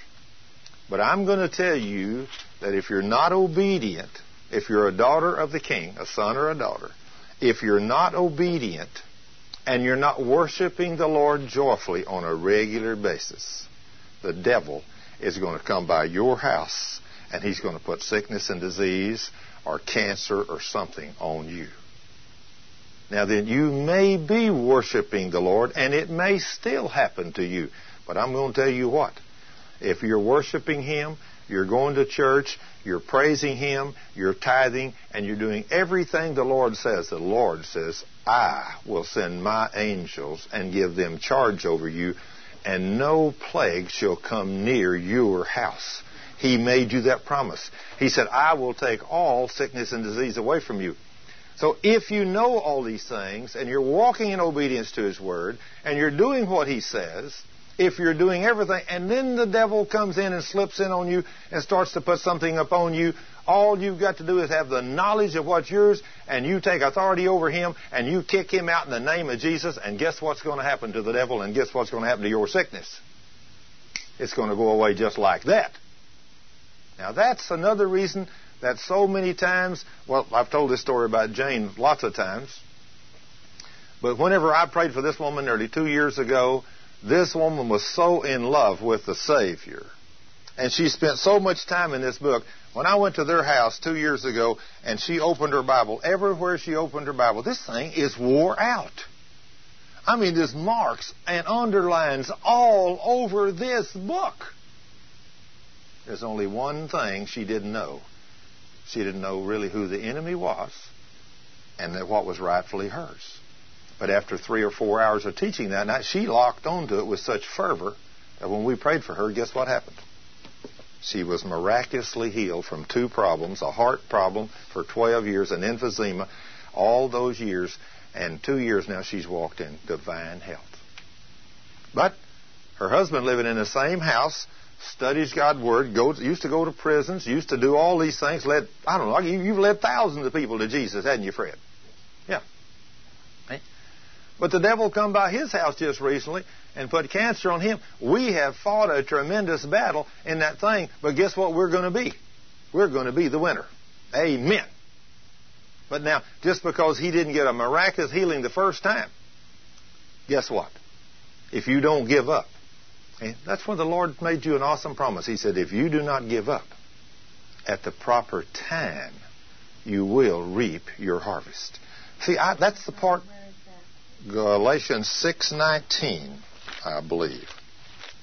But I'm going to tell you that if you're not obedient, if you're a daughter of the king, a son or a daughter, if you're not obedient and you're not worshiping the Lord joyfully on a regular basis, the devil is going to come by your house and he's going to put sickness and disease or cancer or something on you. Now then, you may be worshiping the Lord, and it may still happen to you. But I'm going to tell you what. If you're worshiping Him, you're going to church, you're praising Him, you're tithing, and you're doing everything the Lord says. The Lord says, I will send my angels and give them charge over you, and no plague shall come near your house. He made you that promise. He said, I will take all sickness and disease away from you. So if you know all these things and you're walking in obedience to His Word and you're doing what He says, if you're doing everything and then the devil comes in and slips in on you and starts to put something upon you, all you've got to do is have the knowledge of what's yours and you take authority over him and you kick him out in the name of Jesus and guess what's going to happen to the devil and guess what's going to happen to your sickness? It's going to go away just like that. Now that's another reason that so many times, well, I've told this story about Jane lots of times, but whenever I prayed for this woman nearly two years ago, this woman was so in love with the Savior. And she spent so much time in this book. When I went to their house two years ago and she opened her Bible, everywhere she opened her Bible, this thing is wore out. I mean, there's marks and underlines all over this book. There's only one thing she didn't know. She didn't know really who the enemy was and that what was rightfully hers. But after three or four hours of teaching that night, she locked onto it with such fervor that when we prayed for her, guess what happened? She was miraculously healed from two problems a heart problem for 12 years, an emphysema, all those years, and two years now she's walked in divine health. But her husband living in the same house, studies God's Word, goes, used to go to prisons, used to do all these things, led, I don't know, you've led thousands of people to Jesus, hadn't you, Fred? But the devil come by his house just recently and put cancer on him. We have fought a tremendous battle in that thing, but guess what we're going to be? We're going to be the winner. Amen. But now, just because he didn't get a miraculous healing the first time, guess what? If you don't give up, and that's when the Lord made you an awesome promise. He said, if you do not give up at the proper time, you will reap your harvest. See, I, that's the part Galatians 6:19, I believe.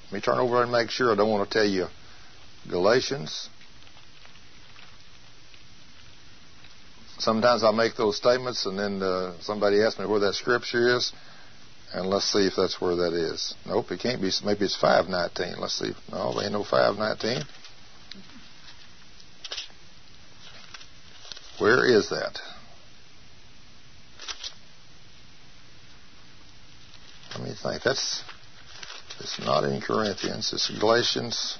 Let me turn over and make sure. I don't want to tell you Galatians. Sometimes I make those statements, and then uh, somebody asks me where that scripture is, and let's see if that's where that is. Nope, it can't be. Maybe it's 5:19. Let's see. No, there ain't no 5:19. Where is that? Let me think. That's it's not in Corinthians. It's Galatians.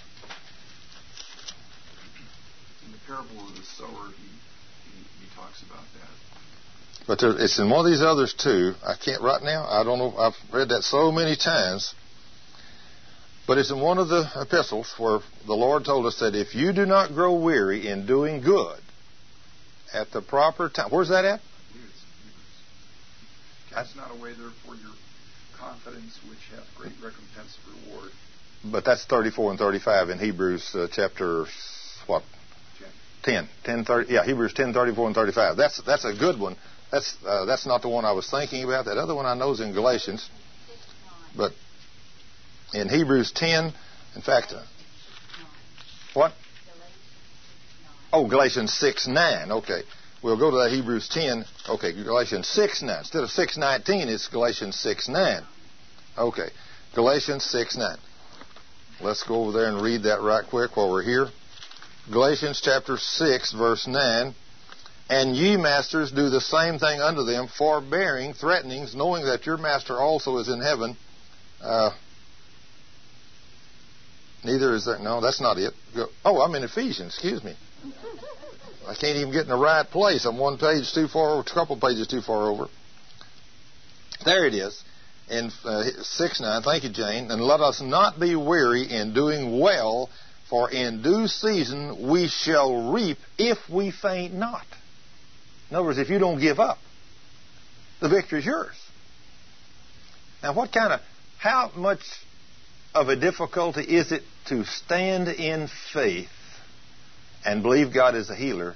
In the parable of the sower, he, he, he talks about that. But there, it's in one of these others too. I can't right now. I don't know. I've read that so many times. But it's in one of the epistles where the Lord told us that if you do not grow weary in doing good at the proper time, where's that at? Cast not away therefore your confidence which hath great recompense of reward. But that's 34 and 35 in Hebrews uh, chapter what? 10. 10 30, yeah, Hebrews 10, 34 and 35. That's that's a good one. That's uh, that's not the one I was thinking about. That other one I know is in Galatians. But in Hebrews 10, in fact, uh, what? Oh, Galatians 6, 9. Okay. We'll go to that Hebrews 10. Okay, Galatians 6 9. Instead of 6 19, it's Galatians 6 9. Okay, Galatians 6 9. Let's go over there and read that right quick while we're here. Galatians chapter 6, verse 9. And ye masters do the same thing unto them, forbearing threatenings, knowing that your master also is in heaven. Uh, neither is there. No, that's not it. Oh, I'm in Ephesians. Excuse me. I can't even get in the right place. I'm one page too far over, a couple pages too far over. There it is in uh, 6 9. Thank you, Jane. And let us not be weary in doing well, for in due season we shall reap if we faint not. In other words, if you don't give up, the victory is yours. Now, what kind of, how much of a difficulty is it to stand in faith and believe God is a healer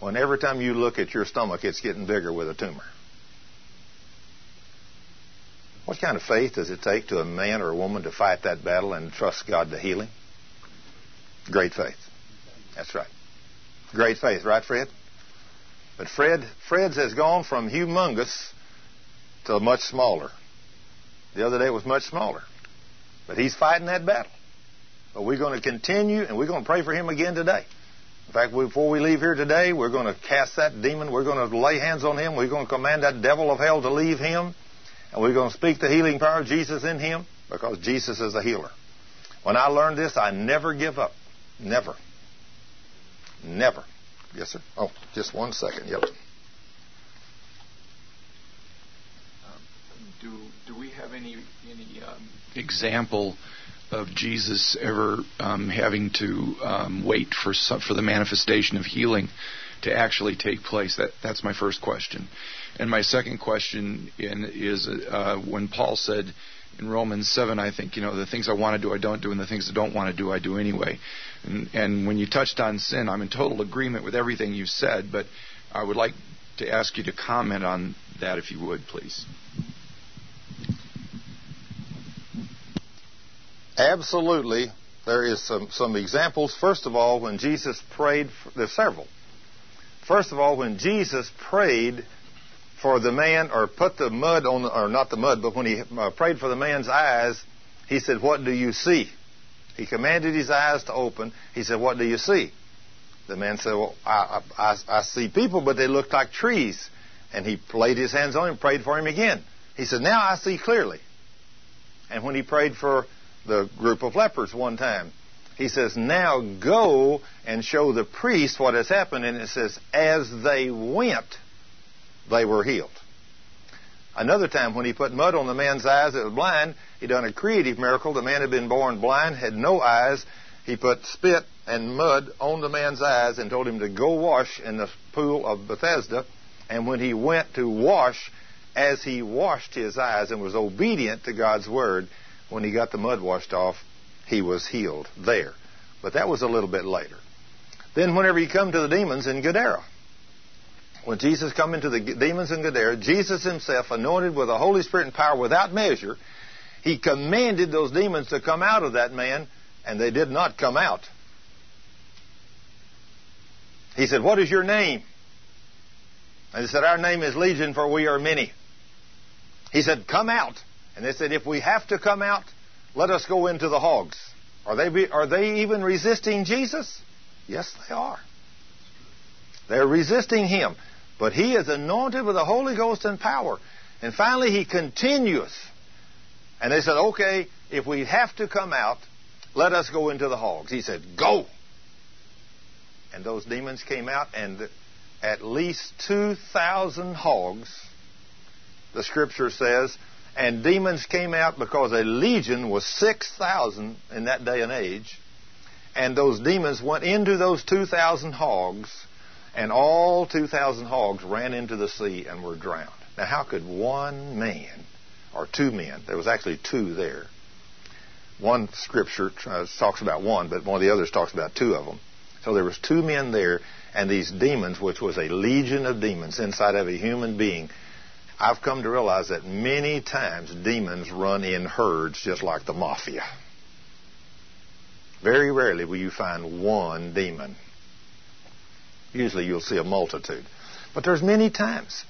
when every time you look at your stomach, it's getting bigger with a tumor? What kind of faith does it take to a man or a woman to fight that battle and trust God to heal him? Great faith. That's right. Great faith, right, Fred? But Fred, Fred's has gone from humongous to much smaller. The other day it was much smaller. But he's fighting that battle. But we're going to continue and we're going to pray for him again today. In fact, before we leave here today, we're going to cast that demon. We're going to lay hands on him. We're going to command that devil of hell to leave him. And we're going to speak the healing power of Jesus in him because Jesus is a healer. When I learned this, I never give up. Never. Never. Yes, sir. Oh, just one second. Yep. Do do we have any any um, example of Jesus ever um, having to um, wait for some, for the manifestation of healing to actually take place? That that's my first question. And my second question in, is uh, when Paul said in Romans 7, I think, you know, the things I want to do, I don't do, and the things I don't want to do, I do anyway. And, and when you touched on sin, I'm in total agreement with everything you said, but I would like to ask you to comment on that if you would, please. Absolutely. There is some, some examples. First of all, when Jesus prayed, for, there's several. First of all, when Jesus prayed for the man, or put the mud on, or not the mud, but when he uh, prayed for the man's eyes, he said, What do you see? He commanded his eyes to open. He said, What do you see? The man said, Well, I, I, I see people, but they look like trees. And he laid his hands on him and prayed for him again. He said, Now I see clearly. And when he prayed for the group of lepers one time, he says, Now go and show the priest what has happened. And it says, As they went, they were healed. Another time when he put mud on the man's eyes that was blind, he done a creative miracle. The man had been born blind, had no eyes. He put spit and mud on the man's eyes and told him to go wash in the pool of Bethesda. And when he went to wash, as he washed his eyes and was obedient to God's word, when he got the mud washed off, he was healed there. But that was a little bit later. Then whenever he come to the demons in Gadara, when Jesus come into the demons in Gadara, Jesus himself, anointed with the Holy Spirit and power without measure, he commanded those demons to come out of that man, and they did not come out. He said, What is your name? And they said, Our name is Legion, for we are many. He said, Come out. And they said, If we have to come out, let us go into the hogs. Are they, be, are they even resisting Jesus? Yes, they are. They're resisting him. But he is anointed with the Holy Ghost and power. And finally, he continues. And they said, okay, if we have to come out, let us go into the hogs. He said, go. And those demons came out, and at least 2,000 hogs, the scripture says, and demons came out because a legion was 6,000 in that day and age. And those demons went into those 2,000 hogs and all 2,000 hogs ran into the sea and were drowned. Now, how could one man, or two men, there was actually two there. One scripture uh, talks about one, but one of the others talks about two of them. So there was two men there, and these demons, which was a legion of demons inside of a human being, I've come to realize that many times demons run in herds just like the mafia. Very rarely will you find one demon Usually you'll see a multitude. But there's many times.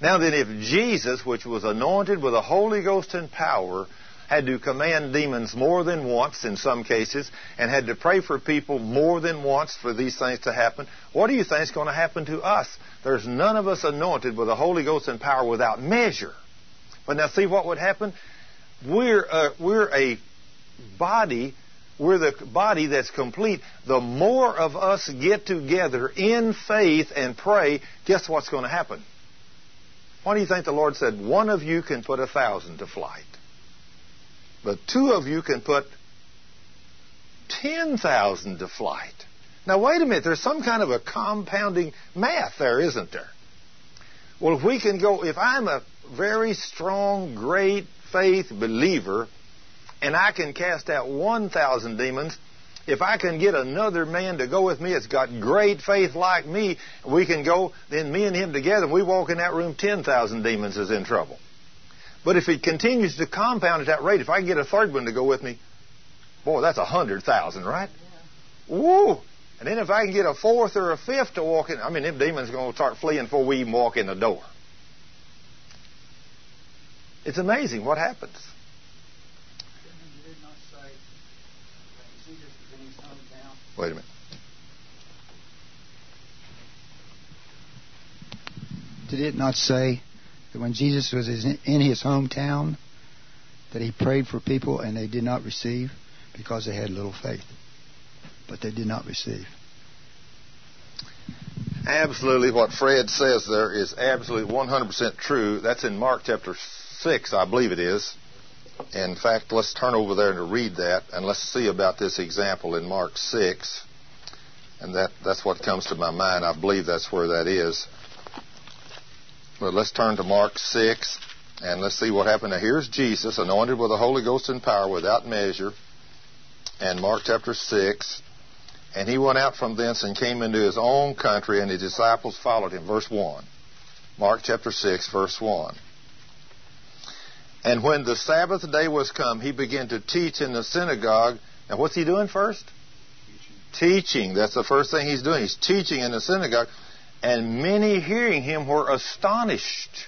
Now then, if Jesus, which was anointed with the Holy Ghost and power, had to command demons more than once in some cases, and had to pray for people more than once for these things to happen, what do you think is going to happen to us? There's none of us anointed with the Holy Ghost and power without measure. But now see what would happen? We're a, we're a body we're the body that's complete. The more of us get together in faith and pray, guess what's going to happen? Why do you think the Lord said one of you can put a thousand to flight? But two of you can put 10,000 to flight. Now, wait a minute. There's some kind of a compounding math there, isn't there? Well, if we can go, if I'm a very strong, great faith believer, and I can cast out 1,000 demons, if I can get another man to go with me that's got great faith like me, we can go, then me and him together, we walk in that room, 10,000 demons is in trouble. But if it continues to compound at that rate, if I can get a third one to go with me, boy, that's a 100,000, right? Yeah. Woo! And then if I can get a fourth or a fifth to walk in, I mean, them demons are going to start fleeing before we even walk in the door. It's amazing what happens. Wait a minute. Did it not say that when Jesus was in his hometown, that he prayed for people and they did not receive because they had little faith? But they did not receive. Absolutely, what Fred says there is absolutely 100% true. That's in Mark chapter 6, I believe it is. In fact, let's turn over there to read that, and let's see about this example in Mark 6. And that, that's what comes to my mind. I believe that's where that is. But let's turn to Mark 6, and let's see what happened. Now, here's Jesus, anointed with the Holy Ghost and power without measure. And Mark chapter 6. And he went out from thence and came into his own country, and his disciples followed him. Verse 1. Mark chapter 6, verse 1. And when the Sabbath day was come, he began to teach in the synagogue. Now, what's he doing first? Teaching. teaching. That's the first thing he's doing. He's teaching in the synagogue. And many hearing him were astonished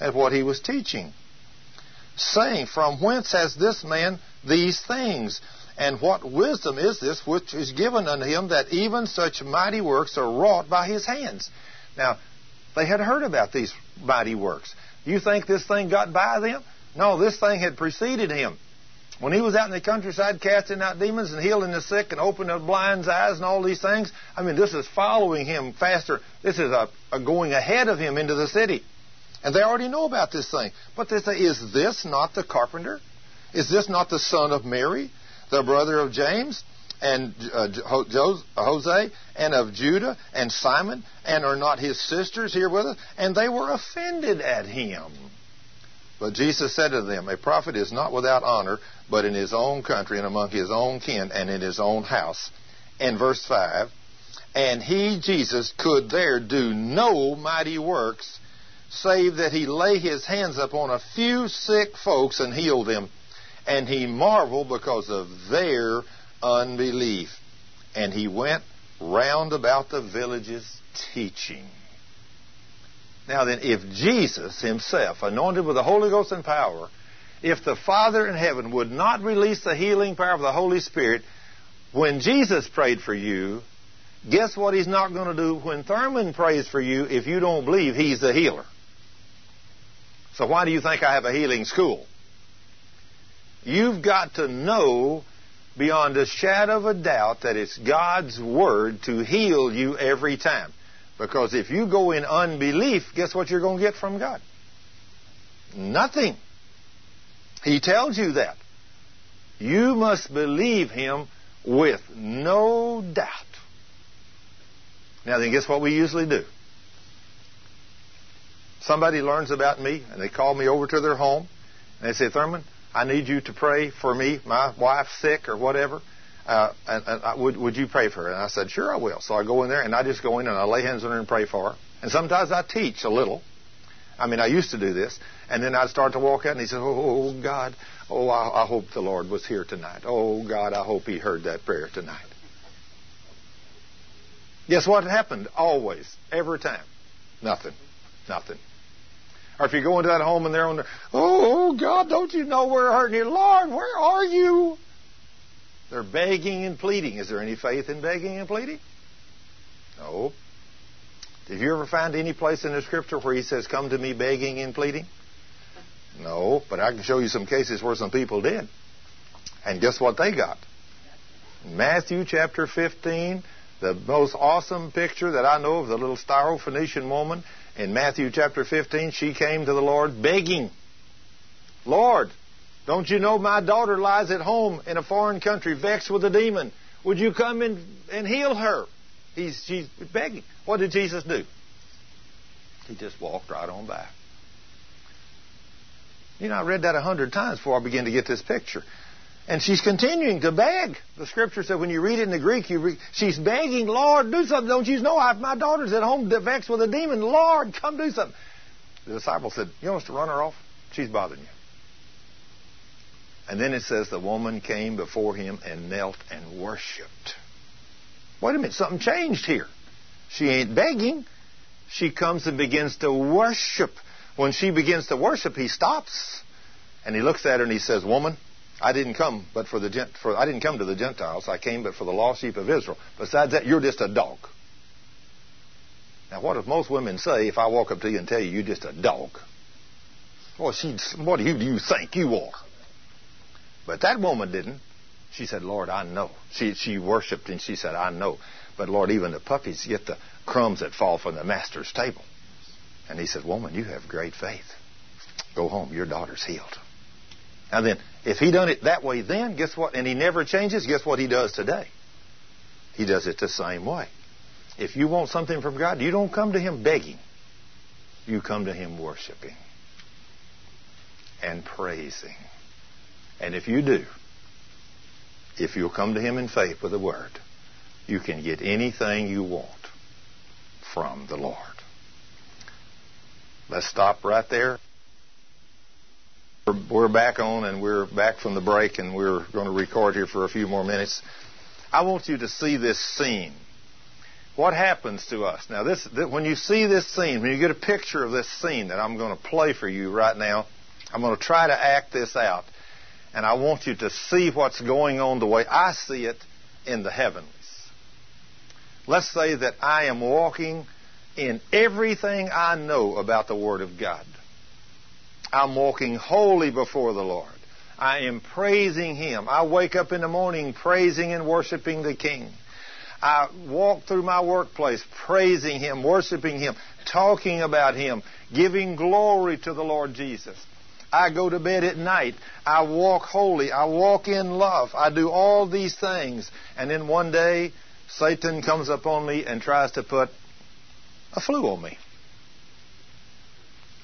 at what he was teaching, saying, From whence has this man these things? And what wisdom is this which is given unto him that even such mighty works are wrought by his hands? Now, they had heard about these mighty works. You think this thing got by them? No, this thing had preceded him. When he was out in the countryside casting out demons and healing the sick and opening the blind's eyes and all these things, I mean, this is following him faster. This is a, a going ahead of him into the city. And they already know about this thing. But they say, is this not the carpenter? Is this not the son of Mary, the brother of James and uh, Jose and of Judah and Simon? And are not his sisters here with us? And they were offended at him. But Jesus said to them, A prophet is not without honor, but in his own country and among his own kin and in his own house. And verse 5 And he, Jesus, could there do no mighty works, save that he lay his hands upon a few sick folks and healed them. And he marveled because of their unbelief. And he went round about the villages teaching. Now then, if Jesus himself, anointed with the Holy Ghost and power, if the Father in heaven would not release the healing power of the Holy Spirit, when Jesus prayed for you, guess what he's not going to do when Thurman prays for you if you don't believe he's the healer? So why do you think I have a healing school? You've got to know beyond a shadow of a doubt that it's God's Word to heal you every time. Because if you go in unbelief, guess what you're going to get from God? Nothing. He tells you that. You must believe Him with no doubt. Now then, guess what we usually do? Somebody learns about me and they call me over to their home and they say, Thurman, I need you to pray for me. My wife's sick or whatever uh, and, and I, would, would you pray for her? And I said, sure, I will. So I go in there and I just go in and I lay hands on her and pray for her. And sometimes I teach a little. I mean, I used to do this. And then I'd start to walk out and he said, oh, oh God, oh, I, I hope the Lord was here tonight. Oh, God, I hope he heard that prayer tonight. Guess what happened? Always, every time. Nothing. Nothing. Or if you go into that home and they're on there, oh, God, don't you know we're hurting you? Lord, where are you? They're begging and pleading. Is there any faith in begging and pleading? No. Did you ever find any place in the scripture where he says, Come to me begging and pleading? No, but I can show you some cases where some people did. And guess what they got? Matthew chapter 15, the most awesome picture that I know of the little Syrophoenician woman. In Matthew chapter 15, she came to the Lord begging, Lord, don't you know my daughter lies at home in a foreign country, vexed with a demon? Would you come in and heal her? He's, she's begging. What did Jesus do? He just walked right on by. You know, I read that a hundred times before I began to get this picture. And she's continuing to beg. The scripture said when you read it in the Greek, you she's begging, Lord, do something. Don't you know I, my daughter's at home vexed with a demon. Lord, come do something. The disciple said, You want us to run her off? She's bothering you. And then it says the woman came before him and knelt and worshiped. Wait a minute, something changed here. She ain't begging. She comes and begins to worship. When she begins to worship, he stops and he looks at her and he says, "Woman, I didn't come but for the gent for I didn't come to the Gentiles. I came but for the lost sheep of Israel. Besides that, you're just a dog." Now, what if most women say if I walk up to you and tell you you're just a dog? Well, she, what do you think you are? But that woman didn't. She said, Lord, I know. She, she worshiped and she said, I know. But Lord, even the puppies get the crumbs that fall from the master's table. And he said, Woman, you have great faith. Go home. Your daughter's healed. Now then, if he done it that way then, guess what? And he never changes, guess what he does today? He does it the same way. If you want something from God, you don't come to him begging. You come to him worshiping and praising. And if you do, if you'll come to Him in faith with the Word, you can get anything you want from the Lord. Let's stop right there. we're back on and we're back from the break and we're going to record here for a few more minutes. I want you to see this scene. What happens to us? Now, this, when you see this scene, when you get a picture of this scene that I'm going to play for you right now, I'm going to try to act this out. And I want you to see what's going on the way I see it in the heavens. Let's say that I am walking in everything I know about the Word of God. I'm walking holy before the Lord. I am praising Him. I wake up in the morning praising and worshiping the King. I walk through my workplace praising Him, worshiping Him, talking about Him, giving glory to the Lord Jesus. I go to bed at night. I walk holy. I walk in love. I do all these things. And then one day, Satan comes upon me and tries to put a flu on me.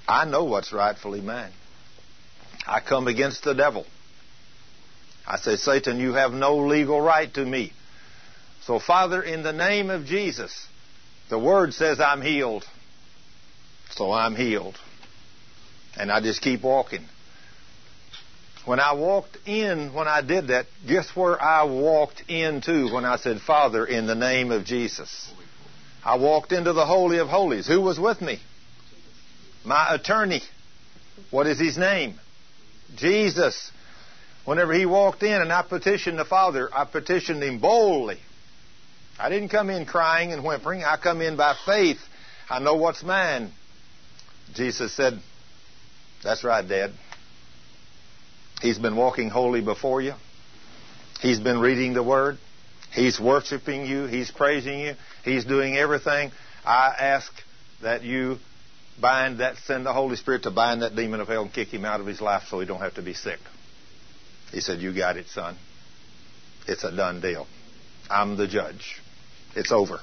I know what's rightfully mine. I come against the devil. I say, Satan, you have no legal right to me. So, Father, in the name of Jesus, the Word says I'm healed. So I'm healed. And I just keep walking. When I walked in, when I did that, guess where I walked into when I said, Father, in the name of Jesus? I walked into the Holy of Holies. Who was with me? My attorney. What is his name? Jesus. Whenever he walked in and I petitioned the Father, I petitioned him boldly. I didn't come in crying and whimpering. I come in by faith. I know what's mine. Jesus said, That's right, Dad. He's been walking holy before you. He's been reading the Word. He's worshiping you. He's praising you. He's doing everything. I ask that you bind that, send the Holy Spirit to bind that demon of hell and kick him out of his life so he don't have to be sick. He said, You got it, son. It's a done deal. I'm the judge. It's over.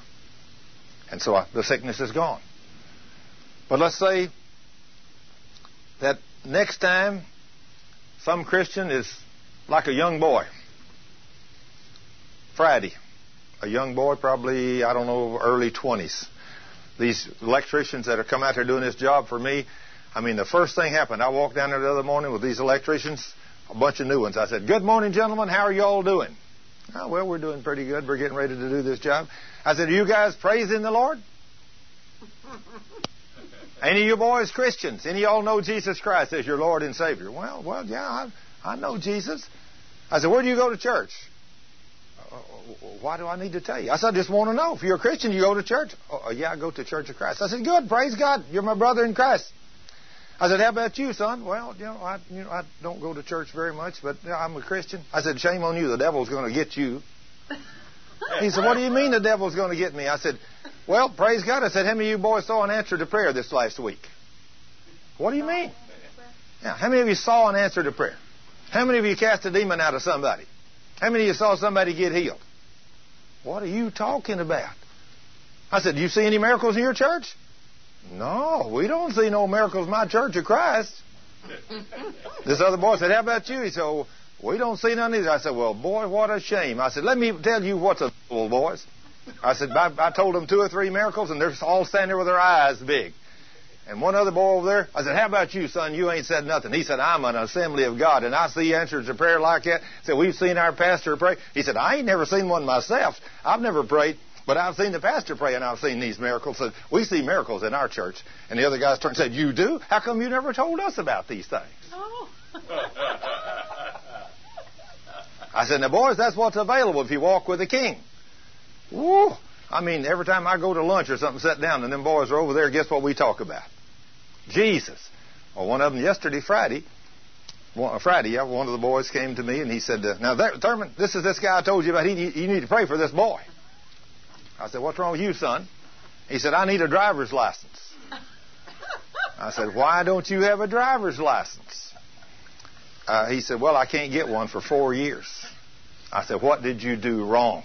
And so I, the sickness is gone. But let's say that next time some Christian is like a young boy. Friday, a young boy, probably, I don't know, early 20s. These electricians that are come out here doing this job for me, I mean, the first thing happened, I walked down there the other morning with these electricians, a bunch of new ones. I said, Good morning, gentlemen. How are you all doing? Oh, well, we're doing pretty good. We're getting ready to do this job. I said, Are you guys praising the Lord? Any of you boys Christians? Any of y'all know Jesus Christ as your Lord and Savior? Well, well, yeah, I, I know Jesus. I said, Where do you go to church? Uh, uh why do I need to tell you? I said, I just want to know. If you're a Christian, you go to church? Oh, yeah, I go to Church of Christ. I said, Good, praise God. You're my brother in Christ. I said, "How about you, son?" Well, you know, I, you know, I don't go to church very much, but you know, I'm a Christian. I said, "Shame on you. The devil's going to get you." He said, "What do you mean the devil's going to get me?" I said, "Well, praise God." I said, "How many of you boys saw an answer to prayer this last week?" What do you mean? Yeah. How many of you saw an answer to prayer? How many of you cast a demon out of somebody? How many of you saw somebody get healed? What are you talking about? I said, Do you see any miracles in your church? No, we don't see no miracles in my church of Christ. this other boy said, How about you? He said, well, We don't see none either. I said, Well, boy, what a shame. I said, Let me tell you what's a little boys. I said, I, I told them two or three miracles, and they're all standing there with their eyes big. And one other boy over there, I said, How about you, son? You ain't said nothing. He said, I'm an assembly of God, and I see answers to prayer like that. He said, We've seen our pastor pray. He said, I ain't never seen one myself. I've never prayed. But I've seen the pastor pray and I've seen these miracles. So we see miracles in our church. And the other guys turned and said, You do? How come you never told us about these things? Oh. I said, Now, boys, that's what's available if you walk with the king. Woo! I mean, every time I go to lunch or something, sit down, and them boys are over there, guess what we talk about? Jesus. Well, one of them yesterday, Friday, one, Friday, one of the boys came to me and he said, Now, there, Thurman, this is this guy I told you about. He, you need to pray for this boy. I said, What's wrong with you, son? He said, I need a driver's license. I said, Why don't you have a driver's license? Uh, he said, Well, I can't get one for four years. I said, What did you do wrong?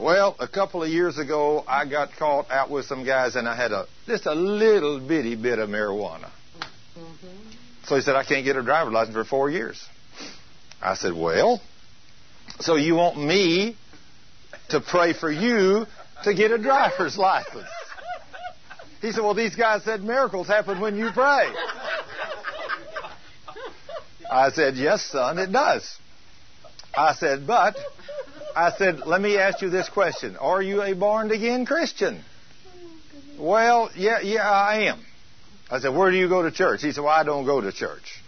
Well, a couple of years ago, I got caught out with some guys, and I had a just a little bitty bit of marijuana. Mm-hmm. So he said, I can't get a driver's license for four years. I said, Well, so you want me to pray for you to get a driver's license. He said, Well, these guys said miracles happen when you pray. I said, Yes, son, it does. I said, But, I said, Let me ask you this question Are you a born again Christian? Well, yeah, yeah, I am. I said, Where do you go to church? He said, Well, I don't go to church.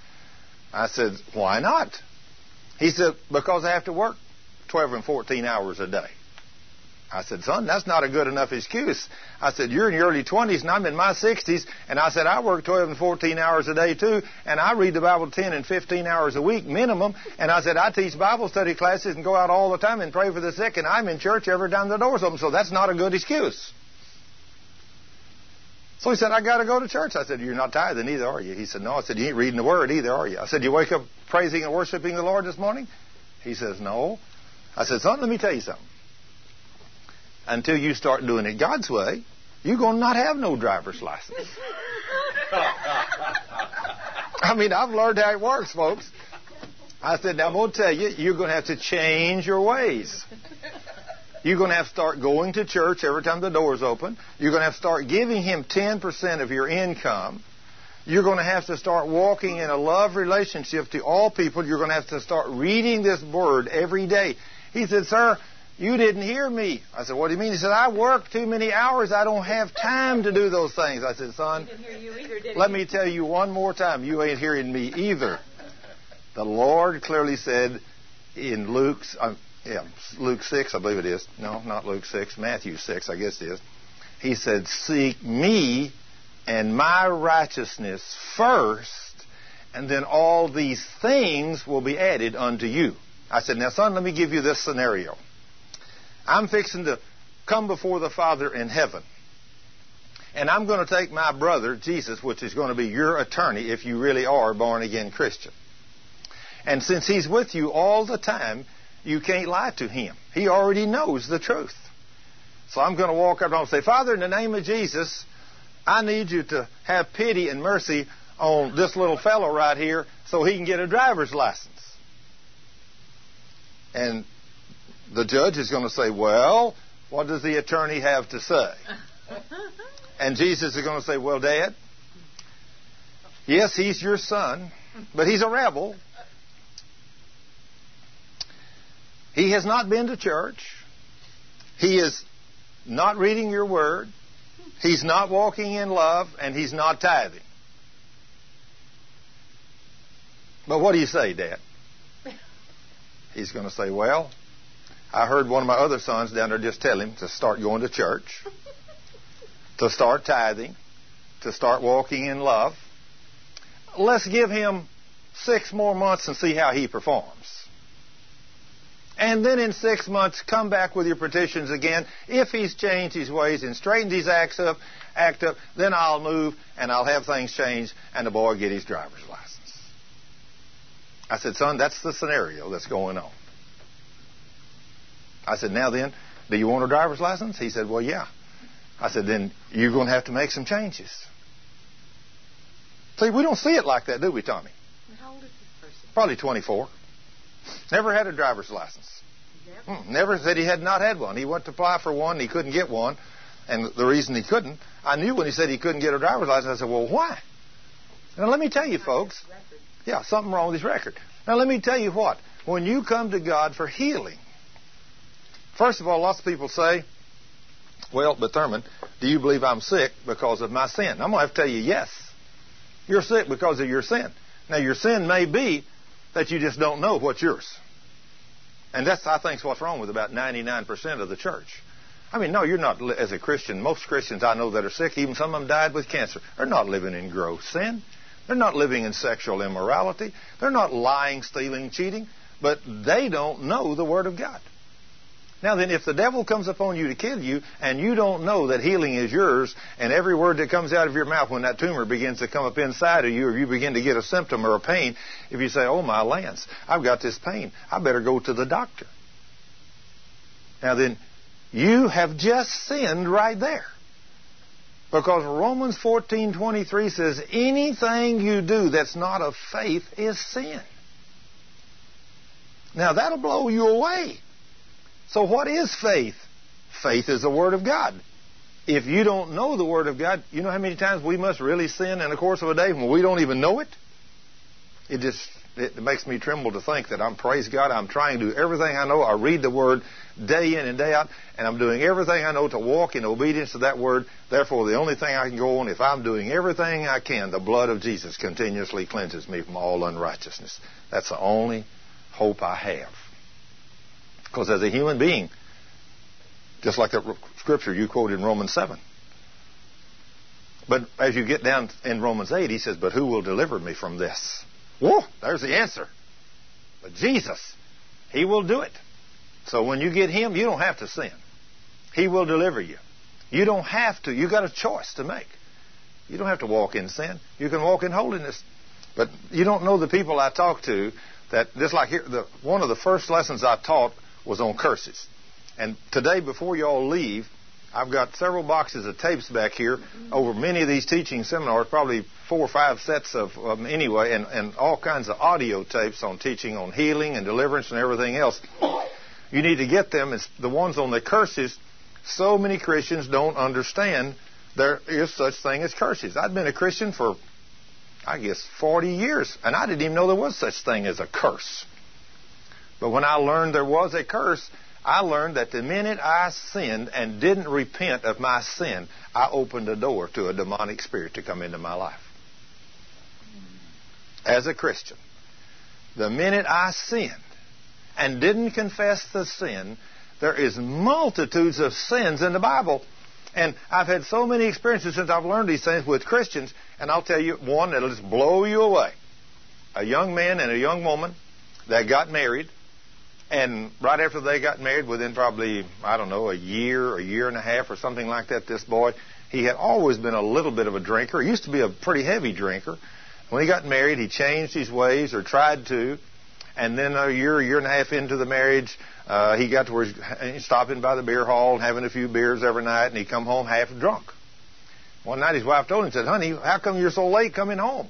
I said, Why not? He said, Because I have to work 12 and 14 hours a day. I said, son, that's not a good enough excuse. I said, you're in your early 20s and I'm in my 60s. And I said, I work 12 and 14 hours a day too. And I read the Bible 10 and 15 hours a week minimum. And I said, I teach Bible study classes and go out all the time and pray for the sick. And I'm in church every time the door's open. So that's not a good excuse. So he said, I got to go to church. I said, You're not tithing either, are you? He said, No. I said, You ain't reading the Word either, are you? I said, You wake up praising and worshiping the Lord this morning? He says, No. I said, Son, let me tell you something until you start doing it God's way, you're going to not have no driver's license. I mean, I've learned how it works, folks. I said, now I'm going to tell you, you're going to have to change your ways. You're going to have to start going to church every time the door's open. You're going to have to start giving Him 10% of your income. You're going to have to start walking in a love relationship to all people. You're going to have to start reading this Word every day. He said, Sir, you didn't hear me. I said, What do you mean? He said, I work too many hours. I don't have time to do those things. I said, Son, either, let me tell you one more time. You ain't hearing me either. The Lord clearly said in Luke's, uh, yeah, Luke 6, I believe it is. No, not Luke 6, Matthew 6, I guess it is. He said, Seek me and my righteousness first, and then all these things will be added unto you. I said, Now, son, let me give you this scenario. I'm fixing to come before the Father in heaven. And I'm going to take my brother, Jesus, which is going to be your attorney if you really are a born again Christian. And since he's with you all the time, you can't lie to him. He already knows the truth. So I'm going to walk up and say, Father, in the name of Jesus, I need you to have pity and mercy on this little fellow right here so he can get a driver's license. And the judge is going to say, Well, what does the attorney have to say? And Jesus is going to say, Well, Dad, yes, he's your son, but he's a rebel. He has not been to church. He is not reading your word. He's not walking in love, and he's not tithing. But what do you say, Dad? He's going to say, Well, I heard one of my other sons down there just tell him to start going to church, to start tithing, to start walking in love. Let's give him six more months and see how he performs. And then in six months, come back with your petitions again. If he's changed his ways and straightened his acts up, act up, then I'll move and I'll have things changed and the boy get his driver's license. I said, son, that's the scenario that's going on. I said, now then, do you want a driver's license? He said, well, yeah. I said, then you're going to have to make some changes. See, we don't see it like that, do we, Tommy? How old is this person? Probably 24. Never had a driver's license. Never. Hmm, never said he had not had one. He went to apply for one, he couldn't get one. And the reason he couldn't, I knew when he said he couldn't get a driver's license, I said, well, why? Now, let me tell you, folks. Yeah, something wrong with his record. Now, let me tell you what. When you come to God for healing, first of all, lots of people say, well, but Thurman, do you believe I'm sick because of my sin? I'm going to have to tell you, yes. You're sick because of your sin. Now, your sin may be that you just don't know what's yours. And that's, I think, what's wrong with about 99% of the church. I mean, no, you're not, as a Christian, most Christians I know that are sick, even some of them died with cancer, are not living in gross sin. They're not living in sexual immorality. They're not lying, stealing, cheating, but they don't know the Word of God. Now then, if the devil comes upon you to kill you, and you don't know that healing is yours, and every word that comes out of your mouth when that tumor begins to come up inside of you, or you begin to get a symptom or a pain, if you say, Oh my Lance, I've got this pain, I better go to the doctor. Now then, you have just sinned right there. Because Romans 14:23 says anything you do that's not of faith is sin. Now that'll blow you away. So what is faith? Faith is the word of God. If you don't know the word of God, you know how many times we must really sin in the course of a day when we don't even know it? It just it makes me tremble to think that I'm, praise God, I'm trying to do everything I know. I read the Word day in and day out, and I'm doing everything I know to walk in obedience to that Word. Therefore, the only thing I can go on, if I'm doing everything I can, the blood of Jesus continuously cleanses me from all unrighteousness. That's the only hope I have. Because as a human being, just like that scripture you quoted in Romans 7, but as you get down in Romans 8, he says, But who will deliver me from this? Whoa, there's the answer. But Jesus, he will do it. So when you get him, you don't have to sin. He will deliver you. You don't have to. You got a choice to make. You don't have to walk in sin. You can walk in holiness. But you don't know the people I talk to that just like here, the, one of the first lessons I taught was on curses. And today, before you all leave, I've got several boxes of tapes back here over many of these teaching seminars, probably four or five sets of um, anyway, and, and all kinds of audio tapes on teaching on healing and deliverance and everything else. You need to get them. It's the ones on the curses. So many Christians don't understand there is such thing as curses. I've been a Christian for, I guess, 40 years, and I didn't even know there was such thing as a curse. But when I learned there was a curse, I learned that the minute I sinned and didn't repent of my sin, I opened the door to a demonic spirit to come into my life. As a Christian, the minute I sinned and didn't confess the sin, there is multitudes of sins in the Bible. And I've had so many experiences since I've learned these things with Christians, and I'll tell you one that'll just blow you away. A young man and a young woman that got married, and right after they got married, within probably, I don't know, a year, a year and a half, or something like that, this boy, he had always been a little bit of a drinker. He used to be a pretty heavy drinker. When he got married, he changed his ways, or tried to. And then a year, a year and a half into the marriage, uh, he got to where he's stopping by the beer hall and having a few beers every night, and he'd come home half drunk. One night his wife told him, said, honey, how come you're so late coming home?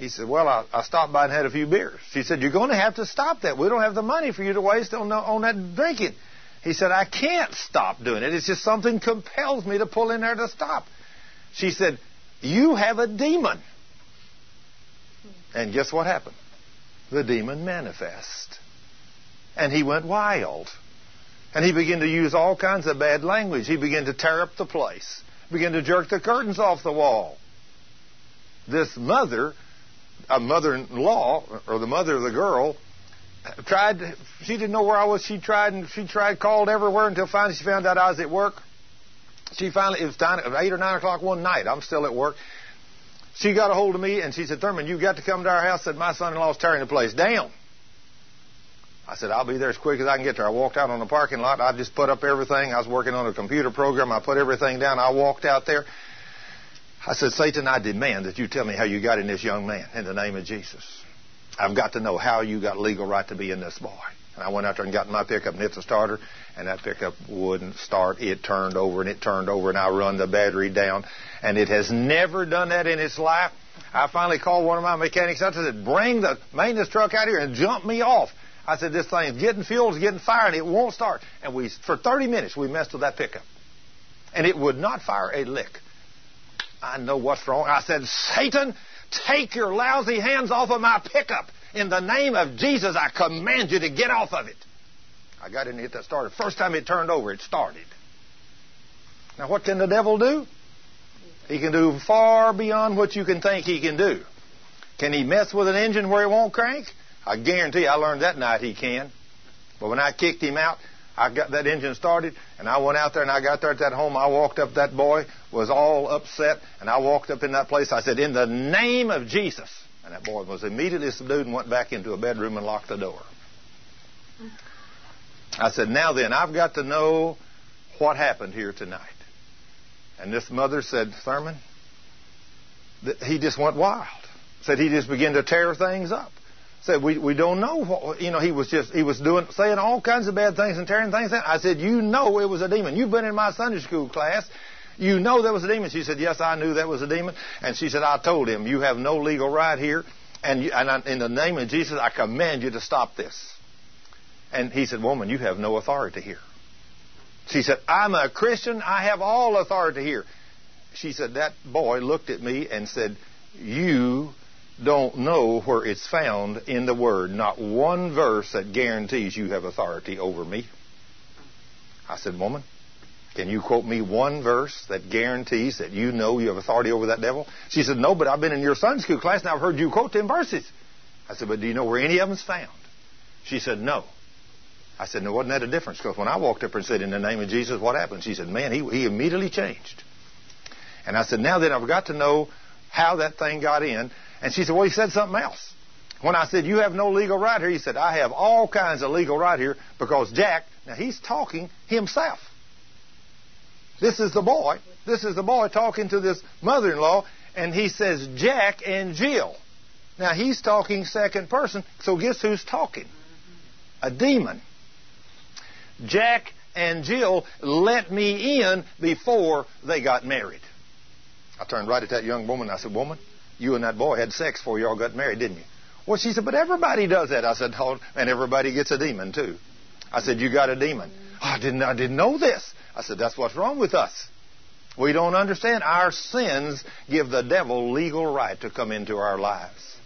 He said, Well, I, I stopped by and had a few beers. She said, You're going to have to stop that. We don't have the money for you to waste on, on that drinking. He said, I can't stop doing it. It's just something compels me to pull in there to stop. She said, You have a demon. And guess what happened? The demon manifest. And he went wild. And he began to use all kinds of bad language. He began to tear up the place, began to jerk the curtains off the wall. This mother a mother-in-law or the mother of the girl tried. She didn't know where I was. She tried and she tried, called everywhere until finally she found out I was at work. She finally it was time, eight or nine o'clock one night. I'm still at work. She got a hold of me and she said, "Thurman, you've got to come to our house." Said my son-in-law's tearing the place down. I said, I'll be there as quick as I can get there. I walked out on the parking lot. I just put up everything. I was working on a computer program. I put everything down. I walked out there. I said, Satan, I demand that you tell me how you got in this young man in the name of Jesus. I've got to know how you got legal right to be in this boy. And I went out there and got my pickup and it's a starter, and that pickup wouldn't start. It turned over and it turned over, and I run the battery down. And it has never done that in its life. I finally called one of my mechanics out and said, Bring the maintenance truck out here and jump me off. I said, This thing's getting fuel, it's getting fire, and it won't start. And we, for 30 minutes, we messed with that pickup. And it would not fire a lick. I know what's wrong. I said, Satan, take your lousy hands off of my pickup. In the name of Jesus, I command you to get off of it. I got in and hit that starter. First time it turned over, it started. Now, what can the devil do? He can do far beyond what you can think he can do. Can he mess with an engine where it won't crank? I guarantee you, I learned that night he can. But when I kicked him out, I got that engine started, and I went out there, and I got there at that home. I walked up. That boy was all upset, and I walked up in that place. I said, "In the name of Jesus," and that boy was immediately subdued and went back into a bedroom and locked the door. I said, "Now then, I've got to know what happened here tonight." And this mother said, "Thurman, he just went wild." Said he just began to tear things up said we we don't know what you know he was just he was doing saying all kinds of bad things and tearing things down. I said you know it was a demon. You've been in my Sunday school class. You know there was a demon. She said yes I knew that was a demon. And she said I told him you have no legal right here. And, you, and I, in the name of Jesus I command you to stop this. And he said woman you have no authority here. She said I'm a Christian. I have all authority here. She said that boy looked at me and said you don't know where it's found in the Word. Not one verse that guarantees you have authority over me. I said, Woman, can you quote me one verse that guarantees that you know you have authority over that devil? She said, No, but I've been in your Sunday school class and I've heard you quote them verses. I said, But do you know where any of them's found? She said, No. I said, No, wasn't that a difference? Because when I walked up and said, In the name of Jesus, what happened? She said, Man, he, he immediately changed. And I said, Now then, I've got to know how that thing got in. And she said, Well, he said something else. When I said, You have no legal right here, he said, I have all kinds of legal right here because Jack, now he's talking himself. This is the boy. This is the boy talking to this mother in law, and he says, Jack and Jill. Now he's talking second person, so guess who's talking? A demon. Jack and Jill let me in before they got married. I turned right at that young woman and I said, Woman, you and that boy had sex before you all got married, didn't you? Well, she said, But everybody does that. I said, oh, and everybody gets a demon too. I said, You got a demon. Oh, I didn't I didn't know this. I said, That's what's wrong with us. We don't understand. Our sins give the devil legal right to come into our lives.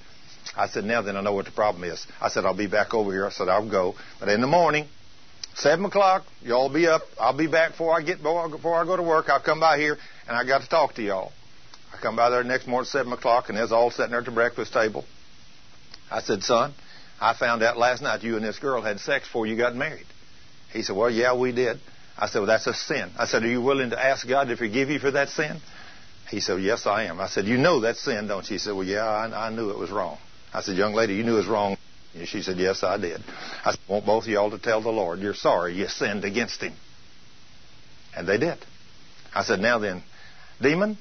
I said, Now then, I know what the problem is. I said, I'll be back over here. I said, I'll go. But in the morning, 7 o'clock, y'all be up. I'll be back before I get before I go to work. I'll come by here, and I got to talk to y'all. I come by there the next morning at 7 o'clock, and there's all sitting there at the breakfast table. I said, Son, I found out last night you and this girl had sex before you got married. He said, Well, yeah, we did. I said, Well, that's a sin. I said, Are you willing to ask God to forgive you for that sin? He said, Yes, I am. I said, You know that's sin, don't you? He said, Well, yeah, I, I knew it was wrong. I said, Young lady, you knew it was wrong. She said, Yes, I did. I said, Want both of y'all to tell the Lord you're sorry you sinned against him. And they did. I said, Now then, demon,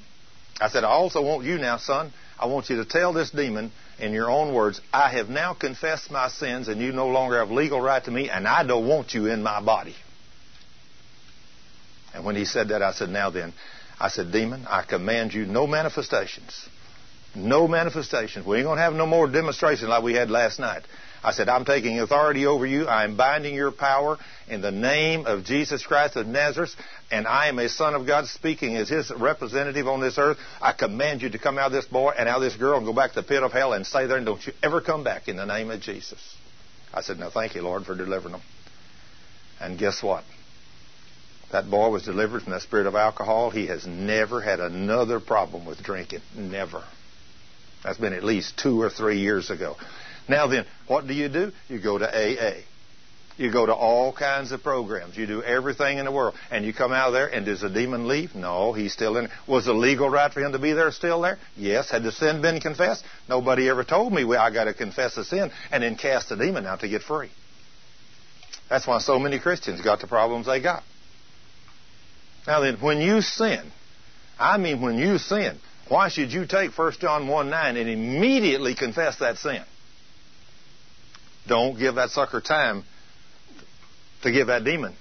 I said, I also want you now, son, I want you to tell this demon in your own words, I have now confessed my sins and you no longer have legal right to me and I don't want you in my body. And when he said that, I said, Now then, I said, Demon, I command you no manifestations. No manifestations. We ain't going to have no more demonstrations like we had last night. I said, I'm taking authority over you. I am binding your power in the name of Jesus Christ of Nazareth, and I am a son of God speaking as his representative on this earth. I command you to come out of this boy and out of this girl and go back to the pit of hell and stay there and don't you ever come back in the name of Jesus. I said, No, thank you, Lord, for delivering them. And guess what? That boy was delivered from the spirit of alcohol. He has never had another problem with drinking. Never. That's been at least two or three years ago. Now then, what do you do? You go to AA. You go to all kinds of programs. You do everything in the world. And you come out of there, and does the demon leave? No, he's still in. Was the legal right for him to be there still there? Yes. Had the sin been confessed? Nobody ever told me well, I got to confess the sin and then cast the demon out to get free. That's why so many Christians got the problems they got. Now then, when you sin, I mean when you sin, why should you take 1 John 1 9 and immediately confess that sin? Don't give that sucker time to give that demon.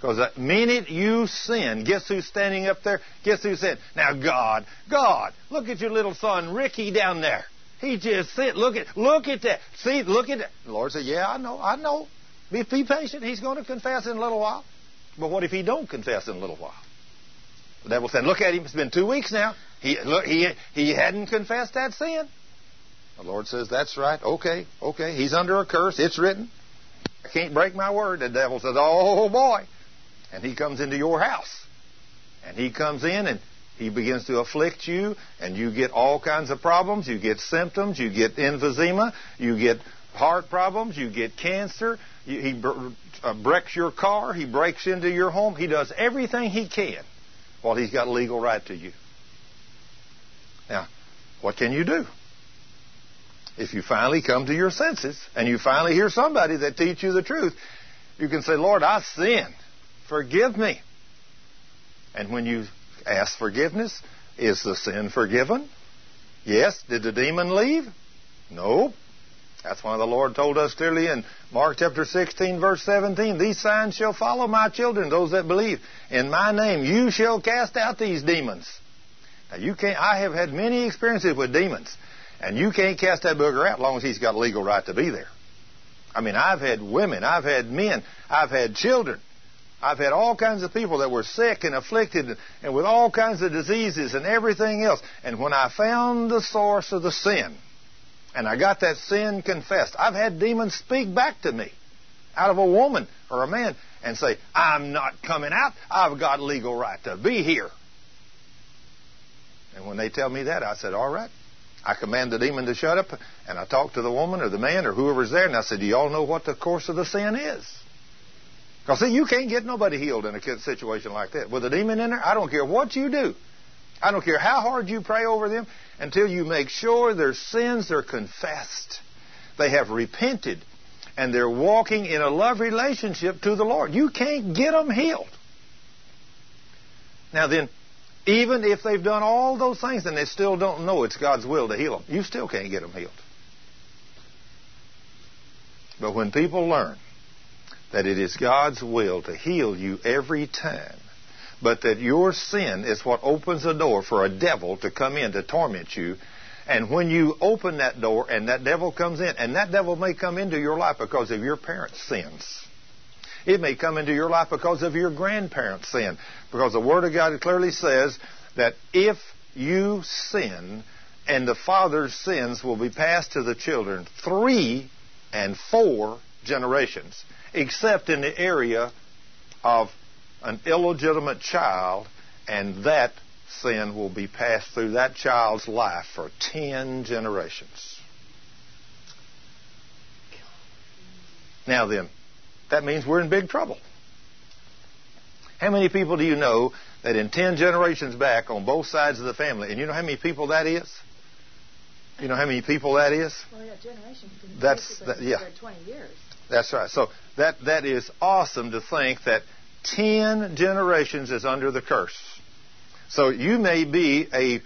Because the minute you sin, guess who's standing up there? Guess who said, Now God, God, look at your little son Ricky down there. He just said, look at look at that. See, look at that. The Lord said, Yeah, I know, I know. Be, be patient. He's going to confess in a little while. But what if he don't confess in a little while? The devil said, Look at him, it's been two weeks now. He look he he hadn't confessed that sin. The Lord says, That's right. Okay, okay. He's under a curse. It's written. I can't break my word. The devil says, Oh boy. And he comes into your house. And he comes in and he begins to afflict you, and you get all kinds of problems. You get symptoms. You get emphysema. You get heart problems. You get cancer. He uh, breaks your car. He breaks into your home. He does everything he can while he's got legal right to you. Now, what can you do? If you finally come to your senses and you finally hear somebody that teach you the truth, you can say, Lord, I sinned. Forgive me. And when you ask forgiveness, is the sin forgiven? Yes. Did the demon leave? No. That's why the Lord told us clearly in Mark chapter 16, verse 17, These signs shall follow my children, those that believe. In my name you shall cast out these demons. Now you can't, I have had many experiences with demons, and you can't cast that booger out as long as he's got a legal right to be there. I mean, I've had women, I've had men, I've had children I've had all kinds of people that were sick and afflicted and with all kinds of diseases and everything else. And when I found the source of the sin, and I got that sin confessed. I've had demons speak back to me out of a woman or a man and say, I'm not coming out. I've got legal right to be here. And when they tell me that, I said, all right. I command the demon to shut up, and I talk to the woman or the man or whoever's there, and I said, do y'all know what the course of the sin is? Because, see, you can't get nobody healed in a situation like that. With a demon in there, I don't care what you do. I don't care how hard you pray over them until you make sure their sins are confessed. They have repented and they're walking in a love relationship to the Lord. You can't get them healed. Now then, even if they've done all those things and they still don't know it's God's will to heal them, you still can't get them healed. But when people learn that it is God's will to heal you every time, but that your sin is what opens the door for a devil to come in to torment you. And when you open that door and that devil comes in, and that devil may come into your life because of your parents' sins. It may come into your life because of your grandparents' sin. Because the Word of God clearly says that if you sin, and the father's sins will be passed to the children three and four generations, except in the area of an illegitimate child, and that sin will be passed through that child's life for 10 generations. Now then, that means we're in big trouble. How many people do you know that in 10 generations back on both sides of the family, and you know how many people that is? You know how many people that is? Well, yeah, generations. That's- that- yeah. 20 years. That's right. So that, that is awesome to think that 10 generations is under the curse. So you may be a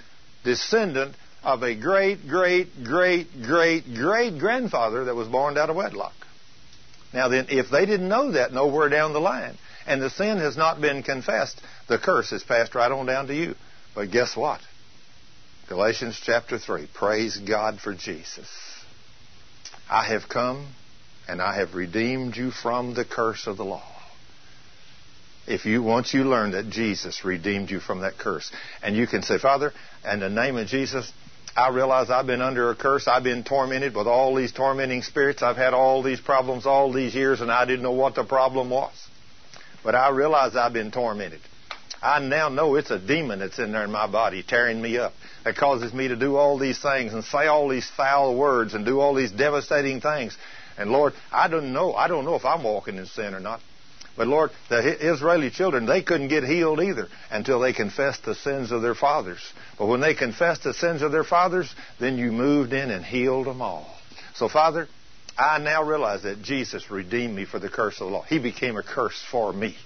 descendant of a great, great, great, great, great grandfather that was born out of wedlock. Now then, if they didn't know that nowhere down the line, and the sin has not been confessed, the curse is passed right on down to you. But guess what? Galatians chapter 3. Praise God for Jesus. I have come and I have redeemed you from the curse of the law. If you once you learn that Jesus redeemed you from that curse, and you can say, Father, in the name of Jesus, I realize I've been under a curse. I've been tormented with all these tormenting spirits. I've had all these problems all these years, and I didn't know what the problem was. But I realize I've been tormented. I now know it's a demon that's in there in my body tearing me up that causes me to do all these things and say all these foul words and do all these devastating things. And Lord, I don't know. I don't know if I'm walking in sin or not. But Lord, the Israeli children, they couldn't get healed either until they confessed the sins of their fathers. But when they confessed the sins of their fathers, then you moved in and healed them all. So Father, I now realize that Jesus redeemed me for the curse of the law. He became a curse for me.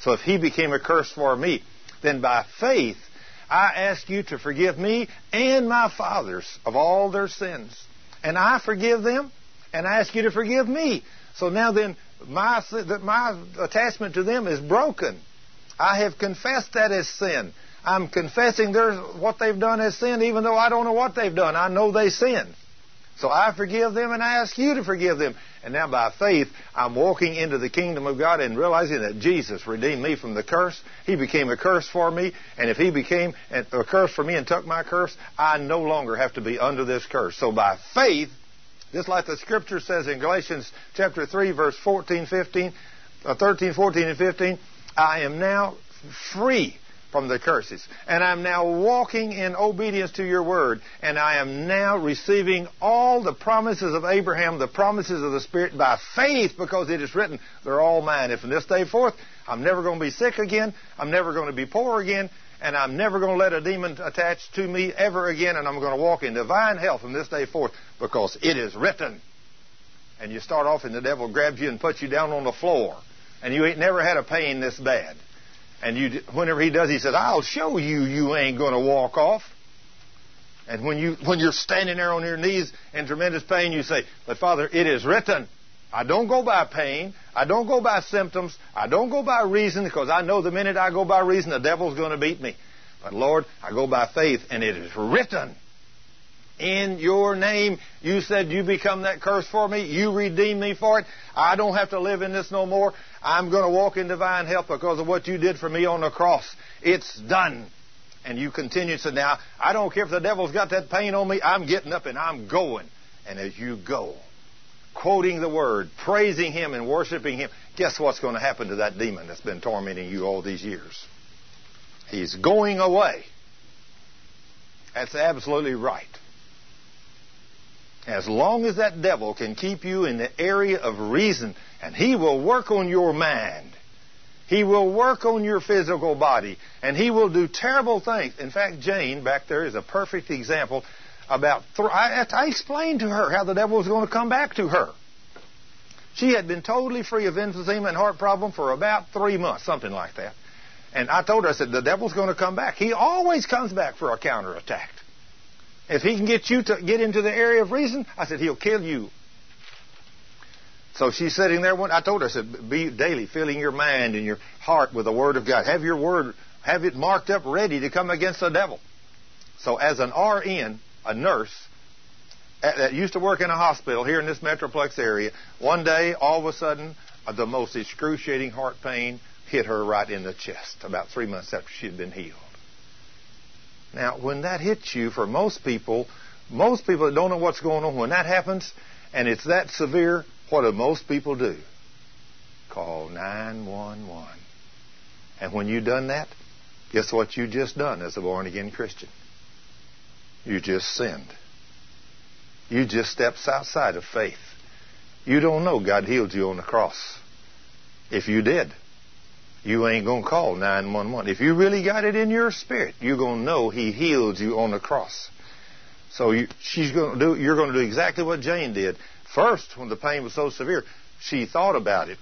So if He became a curse for me, then by faith, I ask you to forgive me and my fathers of all their sins. And I forgive them, and I ask you to forgive me. So now then, my, my attachment to them is broken. I have confessed that as sin. I'm confessing their, what they've done as sin, even though I don't know what they've done. I know they sinned. So I forgive them and I ask you to forgive them. And now by faith, I'm walking into the kingdom of God and realizing that Jesus redeemed me from the curse. He became a curse for me. And if He became a curse for me and took my curse, I no longer have to be under this curse. So by faith, just like the scripture says in Galatians chapter 3, verse 14, 15, uh, 13, 14, and 15, I am now free from the curses. And I'm now walking in obedience to your word. And I am now receiving all the promises of Abraham, the promises of the Spirit by faith because it is written, they're all mine. If from this day forth, I'm never going to be sick again. I'm never going to be poor again. And I'm never going to let a demon attach to me ever again. And I'm going to walk in divine health from this day forth because it is written. And you start off and the devil grabs you and puts you down on the floor. And you ain't never had a pain this bad. And you, whenever he does, he says, I'll show you you ain't going to walk off. And when, you, when you're standing there on your knees in tremendous pain, you say, But Father, it is written. I don't go by pain. I don't go by symptoms. I don't go by reason because I know the minute I go by reason, the devil's going to beat me. But Lord, I go by faith and it is written. In your name, you said you become that curse for me. You redeem me for it. I don't have to live in this no more. I'm going to walk in divine health because of what you did for me on the cross. It's done. And you continue to say, now, I don't care if the devil's got that pain on me. I'm getting up and I'm going. And as you go, quoting the word, praising Him and worshiping Him, guess what's going to happen to that demon that's been tormenting you all these years? He's going away. That's absolutely right. As long as that devil can keep you in the area of reason, and he will work on your mind, he will work on your physical body, and he will do terrible things. In fact, Jane back there is a perfect example about. Th- I, I explained to her how the devil was going to come back to her. She had been totally free of emphysema and heart problem for about three months, something like that. And I told her, I said, the devil's going to come back. He always comes back for a counterattack. If he can get you to get into the area of reason, I said, he'll kill you. So she's sitting there. I told her, I said, be daily filling your mind and your heart with the Word of God. Have your Word, have it marked up ready to come against the devil. So as an RN, a nurse, that used to work in a hospital here in this Metroplex area, one day, all of a sudden, uh, the most excruciating heart pain hit her right in the chest about three months after she had been healed. Now, when that hits you, for most people, most people that don't know what's going on, when that happens and it's that severe, what do most people do? Call 911. And when you've done that, guess what you just done as a born again Christian? You just sinned. You just steps outside of faith. You don't know God healed you on the cross. If you did, you ain't going to call 911. If you really got it in your spirit, you're going to know He healed you on the cross. So you, she's going to do, you're going to do exactly what Jane did. First, when the pain was so severe, she thought about it.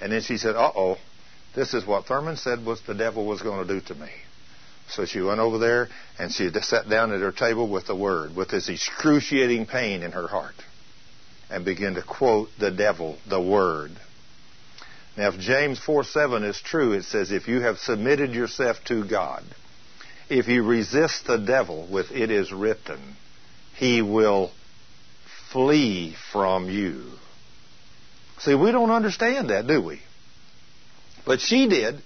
And then she said, uh oh, this is what Thurman said was the devil was going to do to me. So she went over there and she sat down at her table with the word, with this excruciating pain in her heart, and began to quote the devil, the word. Now, if James 4 7 is true, it says, If you have submitted yourself to God, if you resist the devil with it is written, he will flee from you. See, we don't understand that, do we? But she did.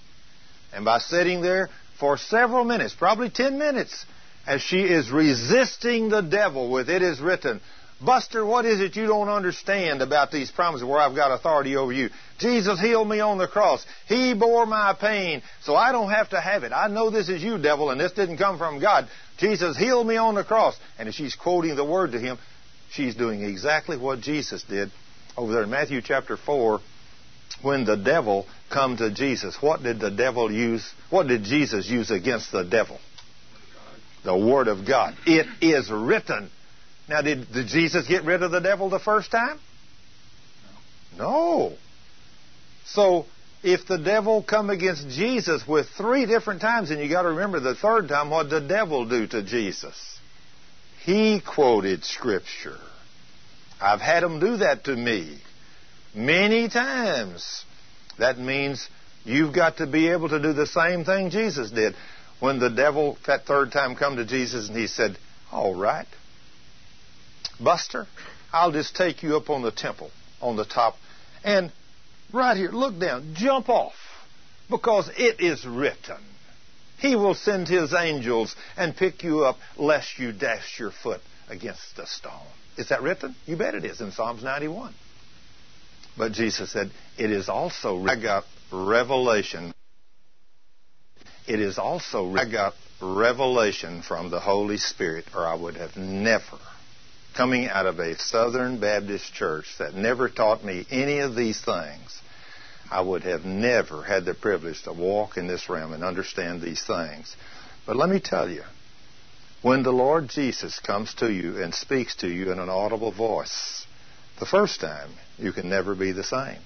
And by sitting there for several minutes, probably 10 minutes, as she is resisting the devil with it is written, Buster, what is it you don't understand about these promises where I've got authority over you? Jesus healed me on the cross. He bore my pain, so I don't have to have it. I know this is you, devil, and this didn't come from God. Jesus healed me on the cross. And as she's quoting the word to him, she's doing exactly what Jesus did over there in Matthew chapter 4 when the devil come to Jesus. What did the devil use? What did Jesus use against the devil? The word of God. It is written. Now, did, did Jesus get rid of the devil the first time? No. So, if the devil come against Jesus with three different times, and you got to remember the third time, what did the devil do to Jesus? He quoted Scripture. I've had him do that to me many times. That means you've got to be able to do the same thing Jesus did. When the devil that third time come to Jesus and he said, "All right, Buster, I'll just take you up on the temple on the top and right here, look down, jump off because it is written." He will send his angels and pick you up lest you dash your foot against a stone. Is that written? You bet it is in Psalms 91. But Jesus said, it is also, I got revelation. It is also, I got revelation from the Holy Spirit, or I would have never, coming out of a Southern Baptist church that never taught me any of these things, I would have never had the privilege to walk in this realm and understand these things. But let me tell you, when the Lord Jesus comes to you and speaks to you in an audible voice, the first time, you can never be the same.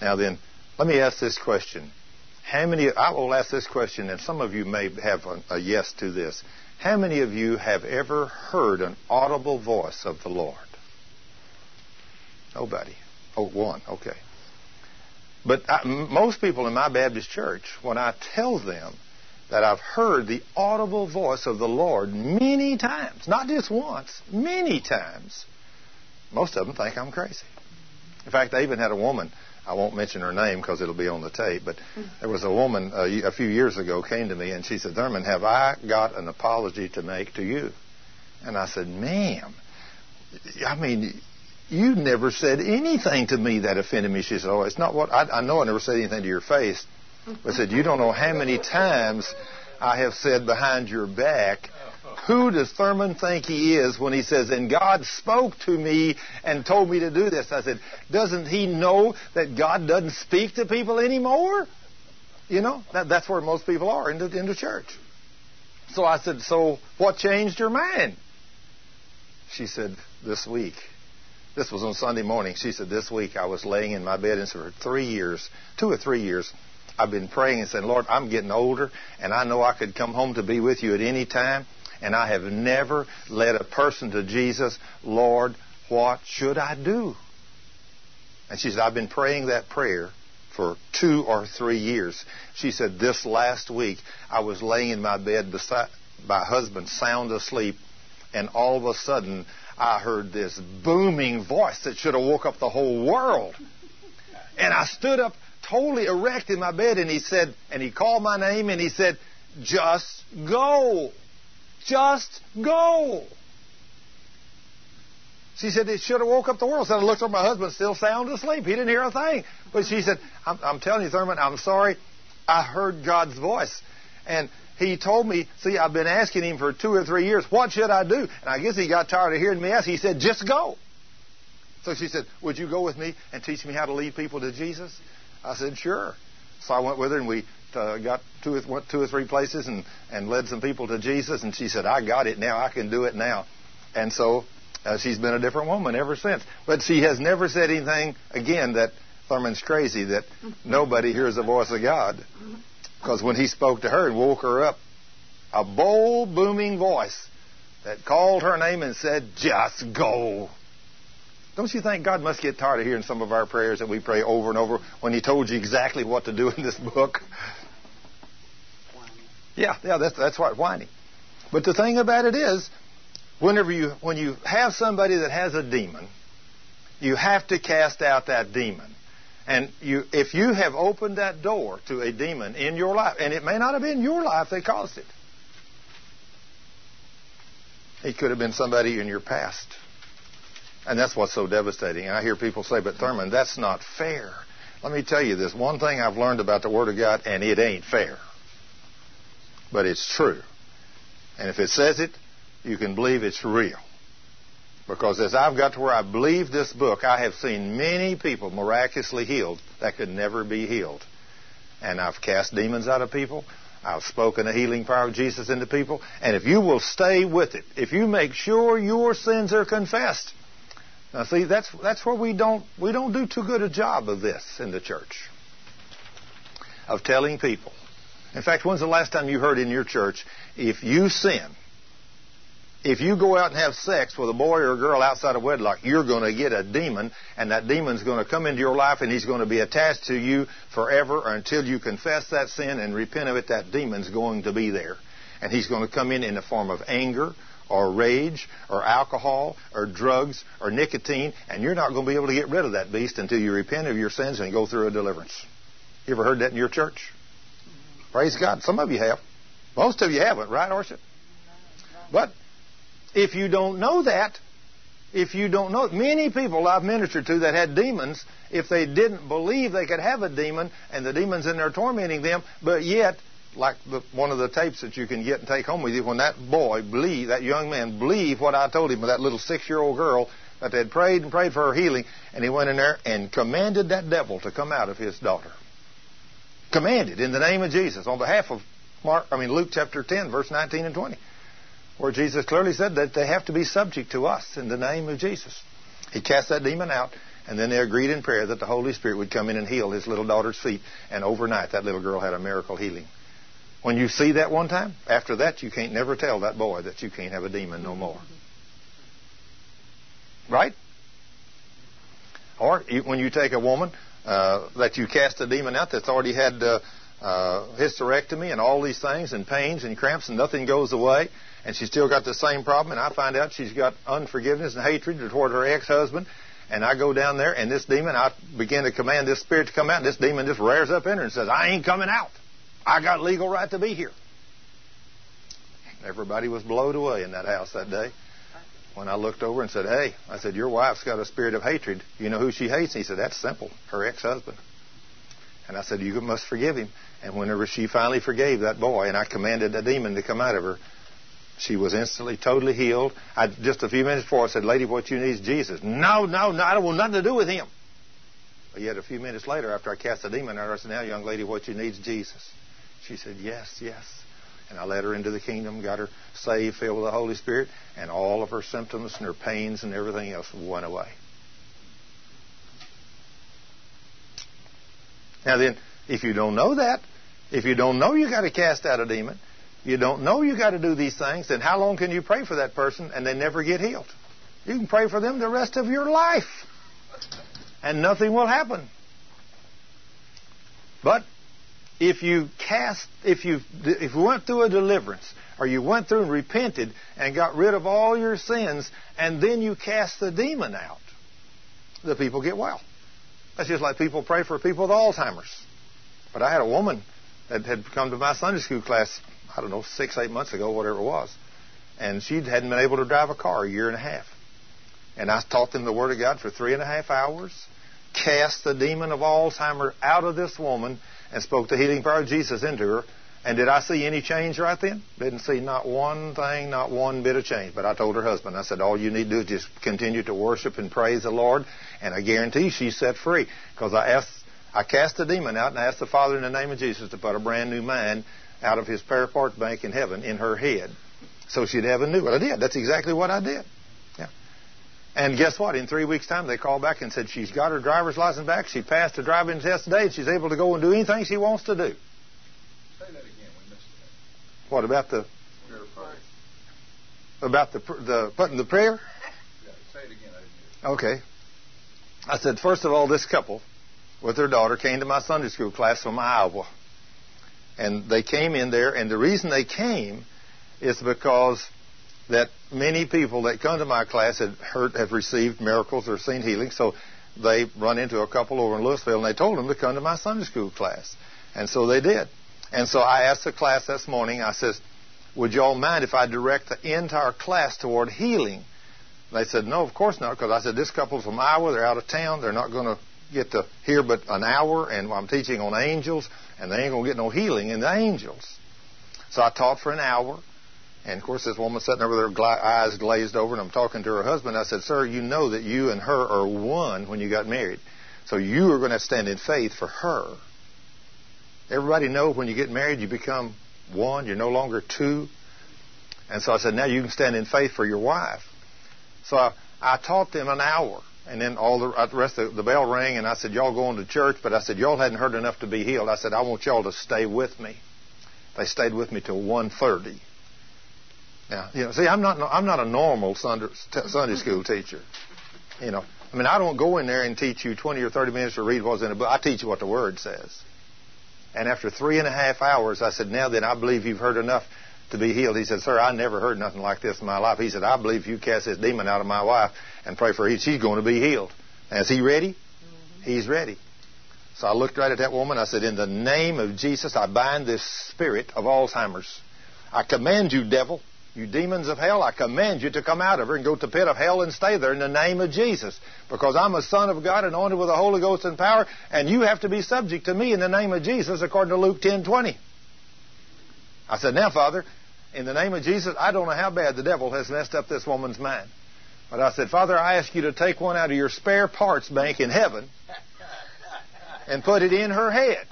Now then, let me ask this question. How many, I will ask this question, and some of you may have a, a yes to this. How many of you have ever heard an audible voice of the Lord? Nobody. Oh, one. Okay. But most people in my Baptist church, when I tell them that I've heard the audible voice of the Lord many times, not just once, many times, most of them think I'm crazy. In fact, I even had a woman, I won't mention her name because it'll be on the tape, but there was a woman uh, a few years ago came to me and she said, Thurman, have I got an apology to make to you? And I said, ma'am, I mean, you never said anything to me that offended me. She said, oh, it's not what, I, I know I never said anything to your face. I said, you don't know how many times I have said behind your back, who does Thurman think he is when he says, and God spoke to me and told me to do this? I said, doesn't he know that God doesn't speak to people anymore? You know, that, that's where most people are in the, church. So I said, so what changed your mind? She said, this week. This was on Sunday morning. She said, this week I was laying in my bed and for three years, two or three years, I've been praying and saying, Lord, I'm getting older and I know I could come home to be with you at any time and I have never led a person to Jesus. Lord, what should I do? And she said, I've been praying that prayer for two or three years. She said, This last week, I was laying in my bed beside my husband, sound asleep, and all of a sudden, I heard this booming voice that should have woke up the whole world. And I stood up totally erect in my bed, and he said, and he called my name, and he said, Just go. Just go. She said, it should have woke up the world. So I looked at my husband, still sound asleep. He didn't hear a thing. But she said, I'm, I'm telling you, Thurman, I'm sorry. I heard God's voice. And he told me, see, I've been asking him for two or three years, what should I do? And I guess he got tired of hearing me ask. He said, just go. So she said, would you go with me and teach me how to lead people to Jesus? I said, sure. So I went with her and we uh, got two went two or three places and, and led some people to Jesus. And she said, I got it now. I can do it now. And so uh, she's been a different woman ever since. But she has never said anything, again, that Thurman's crazy, that nobody hears the voice of God. Because when he spoke to her and woke her up, a bold, booming voice that called her name and said, Just go. Don't you think God must get tired of hearing some of our prayers that we pray over and over when He told you exactly what to do in this book? Yeah, yeah, that's that's right, whining. But the thing about it is, whenever you when you have somebody that has a demon, you have to cast out that demon. And you, if you have opened that door to a demon in your life, and it may not have been your life that caused it, it could have been somebody in your past. And that's what's so devastating. And I hear people say, but Thurman, that's not fair. Let me tell you this one thing I've learned about the Word of God, and it ain't fair. But it's true. And if it says it, you can believe it's real. Because as I've got to where I believe this book, I have seen many people miraculously healed that could never be healed. And I've cast demons out of people. I've spoken the healing power of Jesus into people. And if you will stay with it, if you make sure your sins are confessed, now see, that's, that's where we don't, we don't do too good a job of this in the church. Of telling people. In fact, when's the last time you heard in your church, if you sin, if you go out and have sex with a boy or a girl outside of wedlock, you're going to get a demon, and that demon's going to come into your life, and he's going to be attached to you forever or until you confess that sin and repent of it. That demon's going to be there. And he's going to come in in the form of anger, or rage, or alcohol, or drugs, or nicotine, and you're not going to be able to get rid of that beast until you repent of your sins and go through a deliverance. You ever heard that in your church? Praise God. Some of you have. Most of you haven't, right, Orson? But if you don't know that, if you don't know, many people I've ministered to that had demons, if they didn't believe they could have a demon and the demon's in there tormenting them, but yet, like the, one of the tapes that you can get and take home with you, when that boy believed, that young man believed what I told him that little six-year-old girl, that they'd prayed and prayed for her healing, and he went in there and commanded that devil to come out of his daughter. Commanded in the name of Jesus on behalf of Mark, I mean Luke chapter 10, verse 19 and 20 where Jesus clearly said that they have to be subject to us in the name of Jesus. He cast that demon out, and then they agreed in prayer that the Holy Spirit would come in and heal his little daughter's feet. And overnight, that little girl had a miracle healing. When you see that one time, after that, you can't never tell that boy that you can't have a demon no more. Right? Or when you take a woman uh, that you cast a demon out that's already had uh, uh, hysterectomy and all these things and pains and cramps and nothing goes away, and she's still got the same problem. And I find out she's got unforgiveness and hatred toward her ex-husband. And I go down there, and this demon, I begin to command this spirit to come out. And this demon just rears up in her and says, "I ain't coming out. I got legal right to be here." Everybody was blown away in that house that day. When I looked over and said, Hey, I said, Your wife's got a spirit of hatred. You know who she hates? And he said, That's simple. Her ex husband. And I said, You must forgive him. And whenever she finally forgave that boy, and I commanded the demon to come out of her, she was instantly totally healed. I, just a few minutes before, I said, Lady, what you need is Jesus. No, no, no, I don't want nothing to do with him. But yet a few minutes later, after I cast the demon out, I said, Now, young lady, what you need is Jesus. She said, Yes, yes. And I led her into the kingdom, got her saved, filled with the Holy Spirit, and all of her symptoms and her pains and everything else went away. Now then, if you don't know that, if you don't know you got to cast out a demon, you don't know you got to do these things, then how long can you pray for that person and they never get healed? You can pray for them the rest of your life, and nothing will happen. But if you cast, if you if you went through a deliverance, or you went through and repented and got rid of all your sins, and then you cast the demon out, the people get well. That's just like people pray for people with Alzheimer's. But I had a woman that had come to my Sunday school class, I don't know, six, eight months ago, whatever it was. And she hadn't been able to drive a car a year and a half. And I taught them the Word of God for three and a half hours, cast the demon of Alzheimer out of this woman, and spoke the healing power of Jesus into her. And did I see any change right then? Didn't see not one thing, not one bit of change. But I told her husband, I said, all you need to do is just continue to worship and praise the Lord, and I guarantee she's set free. Because I asked, I cast the demon out and I asked the Father in the name of Jesus to put a brand new mind out of his spare parts bank in heaven in her head. So she'd have a new one. I did. That's exactly what I did. And guess what? In three weeks' time, they called back and said she's got her driver's license back. She passed the driving test today, and she's able to go and do anything she wants to do. Say that again. We missed it. What about the about the the putting the prayer? Yeah, say it again. I didn't hear. Okay. I said, first of all, this couple with their daughter came to my Sunday school class from Iowa. And they came in there, and the reason they came is because that many people that come to my class had heard, have received miracles or seen healing. So they run into a couple over in Louisville, and they told them to come to my Sunday school class. And so they did. And so I asked the class this morning, I says, would y'all mind if I direct the entire class toward healing? They said, no, of course not, because I said, this couple's from Iowa, they're out of town, they're not going to get to hear but an hour, and I'm teaching on angels, and they ain't going to get no healing in the angels. So I taught for an hour, and of course this woman sitting over there, gla- eyes glazed over, and I'm talking to her husband. I said, sir, you know that you and her are one when you got married. So you are going to stand in faith for her. Everybody knows when you get married, you become one. You're no longer two. And so I said, now you can stand in faith for your wife. So I, I taught them an hour. And then all the, uh, the rest of the, the bell rang, and I said, y'all going to church? But I said, y'all hadn't heard enough to be healed. I said, I want y'all to stay with me. They stayed with me till 1.30. Now, you know, see, I'm not, I'm not a normal Sunday, Sunday school teacher. You know, I mean, I don't go in there and teach you 20 or 30 minutes to read what's in a book. I teach you what the Word says. And after three and a half hours, I said, now then, I believe you've heard enough to be healed. He said, sir, I never heard nothing like this in my life. He said, I believe you cast this demon out of my wife and pray for her, she's going to be healed. Now, is he ready? Mm-hmm. He's ready. So I looked right at that woman. I said, in the name of Jesus, I bind this spirit of Alzheimer's. I command you, devil, you demons of hell, I command you to come out of her and go to the pit of hell and stay there in the name of Jesus. Because I'm a son of God anointed with the Holy Ghost and power, and you have to be subject to me in the name of Jesus according to Luke 10 20. I said, now, Father, in the name of Jesus, I don't know how bad the devil has messed up this woman's mind. But I said, Father, I ask you to take one out of your spare parts bank in heaven and put it in her head.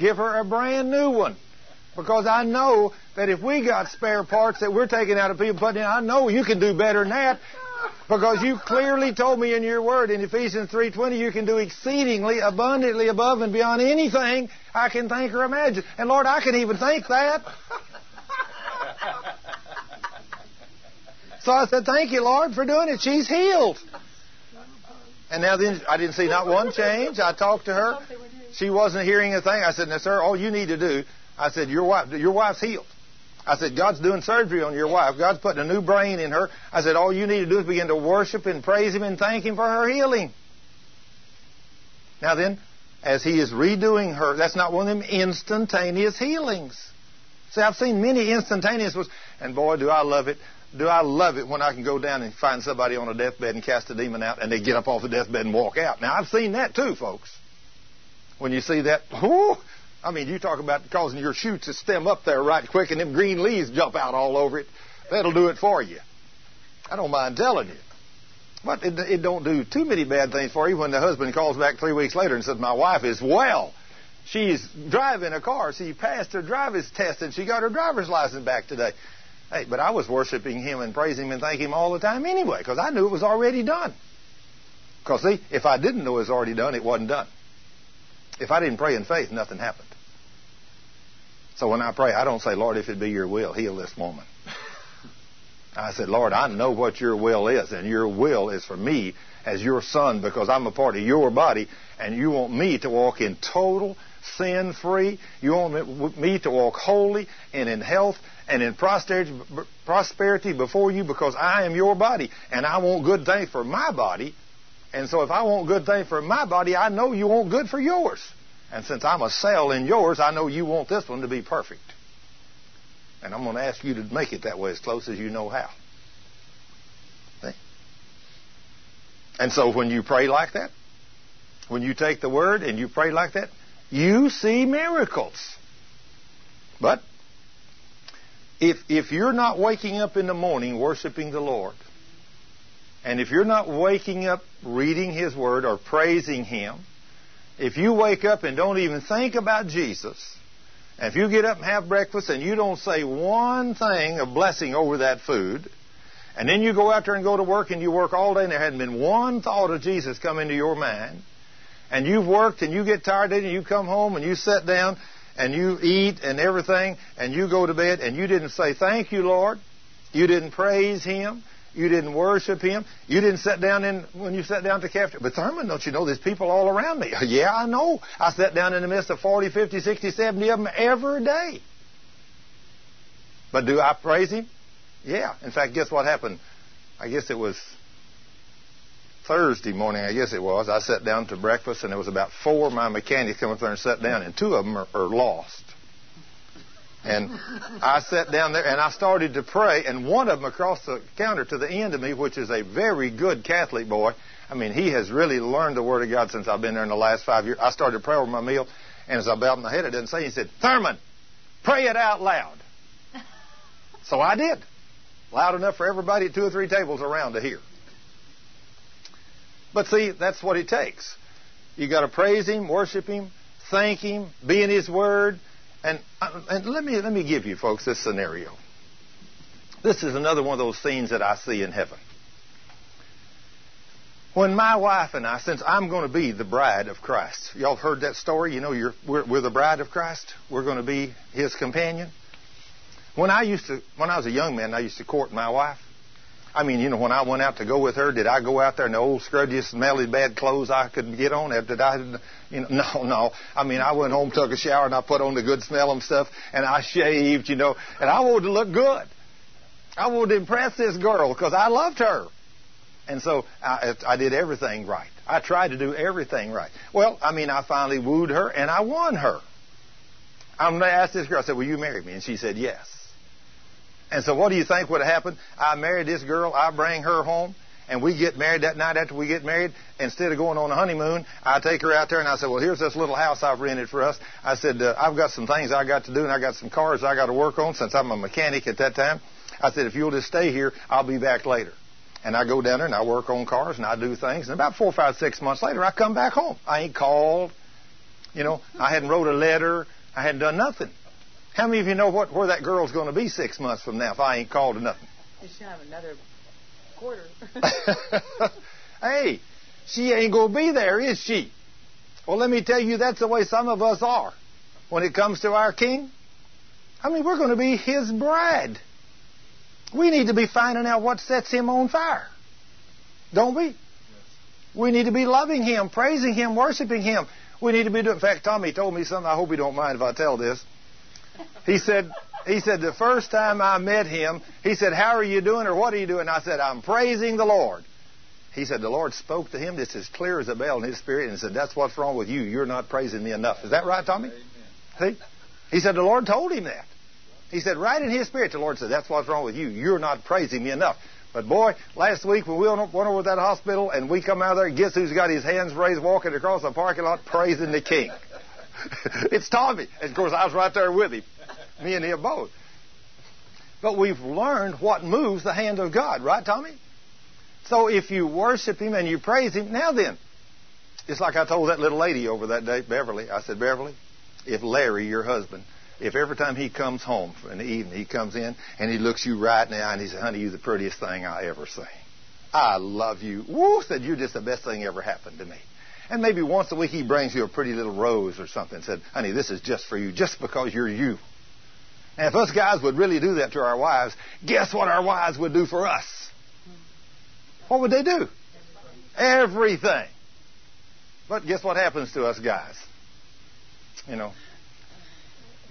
Give her a brand new one. Because I know that if we got spare parts that we're taking out of people putting in, I know you can do better than that. Because you clearly told me in your word in Ephesians 3.20 you can do exceedingly abundantly above and beyond anything I can think or imagine. And Lord, I can even think that. So I said, Thank you, Lord, for doing it. She's healed. And now then, I didn't see not one change. I talked to her. She wasn't hearing a thing. I said, Now, sir, all you need to do, I said, Your wife, your wife's healed. I said, God's doing surgery on your wife. God's putting a new brain in her. I said, All you need to do is begin to worship and praise Him and thank Him for her healing. Now then, as He is redoing her, that's not one of them instantaneous healings. See, I've seen many instantaneous ones, and boy, do I love it do I love it when I can go down and find somebody on a deathbed and cast a demon out and they get up off the deathbed and walk out. Now, I've seen that too, folks. When you see that, whoo, I mean, you talk about causing your shoots to stem up there right quick and them green leaves jump out all over it. That'll do it for you. I don't mind telling you. But it, it don't do too many bad things for you when the husband calls back three weeks later and says, my wife is well. She's driving a car. She passed her driver's test and she got her driver's license back today. Hey, but I was worshiping him and praising him and thanking him all the time anyway because I knew it was already done. Because see, if I didn't know it was already done, it wasn't done. If I didn't pray in faith, nothing happened. So when I pray, I don't say, Lord, if it be your will, heal this woman. I said, Lord, I know what your will is, and your will is for me as your son because I'm a part of your body, and you want me to walk in total sin free. You want me to walk holy and in health and in prosperity before you because I am your body, and I want good things for my body. And so if I want good things for my body, I know you want good for yours. And since I'm a cell in yours, I know you want this one to be perfect. And I'm going to ask you to make it that way as close as you know how. See? And so when you pray like that, when you take the word and you pray like that, you see miracles. But if if you're not waking up in the morning worshiping the Lord, and if you're not waking up reading His Word or praising Him, if you wake up and don't even think about Jesus, and if you get up and have breakfast and you don't say one thing of blessing over that food, and then you go out there and go to work and you work all day and there hadn't been one thought of Jesus come into your mind, and you've worked and you get tired and you come home and you sit down and you eat and everything and you go to bed and you didn't say thank you, Lord. You didn't praise Him. You didn't worship Him. You didn't sit down in when you sat down to cafeteria. But Thurman, don't you know there's people all around me? yeah, I know. I sat down in the midst of 40, 50, 60, 70 of them every day. But do I praise Him? Yeah. In fact, guess what happened? I guess it was Thursday morning, I guess it was. I sat down to breakfast, and there was about four of my mechanics come up there and sat down, and two of them are, are lost. And I sat down there and I started to pray, and one of them across the counter to the end of me, which is a very good Catholic boy, I mean, he has really learned the Word of God since I've been there in the last five years. I started to pray over my meal, and as I bowed my head, I didn't say, he said, Thurman, pray it out loud. so I did. Loud enough for everybody at two or three tables around to hear. But see, that's what it takes. You got to praise Him, worship Him, thank Him, be in His Word, and, uh, and let me let me give you folks this scenario. This is another one of those scenes that I see in heaven. When my wife and I, since I'm going to be the bride of Christ, y'all heard that story? You know, we're, we're the bride of Christ. We're going to be His companion. When I used to, when I was a young man, I used to court my wife. I mean, you know, when I went out to go with her, did I go out there in the old scrudgy, smelly, bad clothes I could get on? Did I, you know, no, no. I mean, I went home, took a shower, and I put on the good smelling stuff, and I shaved, you know, and I wanted to look good. I wanted to impress this girl because I loved her. And so I, I did everything right. I tried to do everything right. Well, I mean, I finally wooed her, and I won her. I'm going to ask this girl, I said, will you marry me? And she said, yes. And so what do you think would happen? I married this girl, I bring her home, and we get married that night after we get married. Instead of going on a honeymoon, I take her out there and I said, well, here's this little house I've rented for us. I said, uh, I've got some things I got to do and I got some cars I got to work on since I'm a mechanic at that time. I said, if you'll just stay here, I'll be back later. And I go down there and I work on cars and I do things. And about four, five, six months later, I come back home. I ain't called. You know, I hadn't wrote a letter. I hadn't done nothing. How many of you know what where that girl's going to be six months from now if I ain't called to nothing? Should have another quarter. hey, she ain't going to be there, is she? Well, let me tell you, that's the way some of us are when it comes to our King. I mean, we're going to be His bride. We need to be finding out what sets Him on fire, don't we? Yes. We need to be loving Him, praising Him, worshiping Him. We need to be doing. In fact, Tommy told me something. I hope he don't mind if I tell this. He said, he said, the first time I met him, he said, how are you doing or what are you doing? I said, I'm praising the Lord. He said, the Lord spoke to him just as clear as a bell in his spirit and said, that's what's wrong with you. You're not praising me enough. Is that right, Tommy? Amen. See? He said, the Lord told him that. He said, right in his spirit, the Lord said, that's what's wrong with you. You're not praising me enough. But boy, last week when we went over to that hospital and we come out of there, guess who's got his hands raised walking across the parking lot praising the King? it's Tommy. And of course, I was right there with him. Me and him both. But we've learned what moves the hand of God, right, Tommy? So if you worship Him and you praise Him, now then, it's like I told that little lady over that day, Beverly. I said, Beverly, if Larry, your husband, if every time he comes home in the evening, he comes in and he looks you right in the eye and he says, honey, you're the prettiest thing I ever seen. I love you. Woo, said, you're just the best thing ever happened to me. And maybe once a week he brings you a pretty little rose or something and said, honey, this is just for you, just because you're you. And if us guys would really do that to our wives, guess what our wives would do for us? What would they do? Everything. But guess what happens to us guys? You know,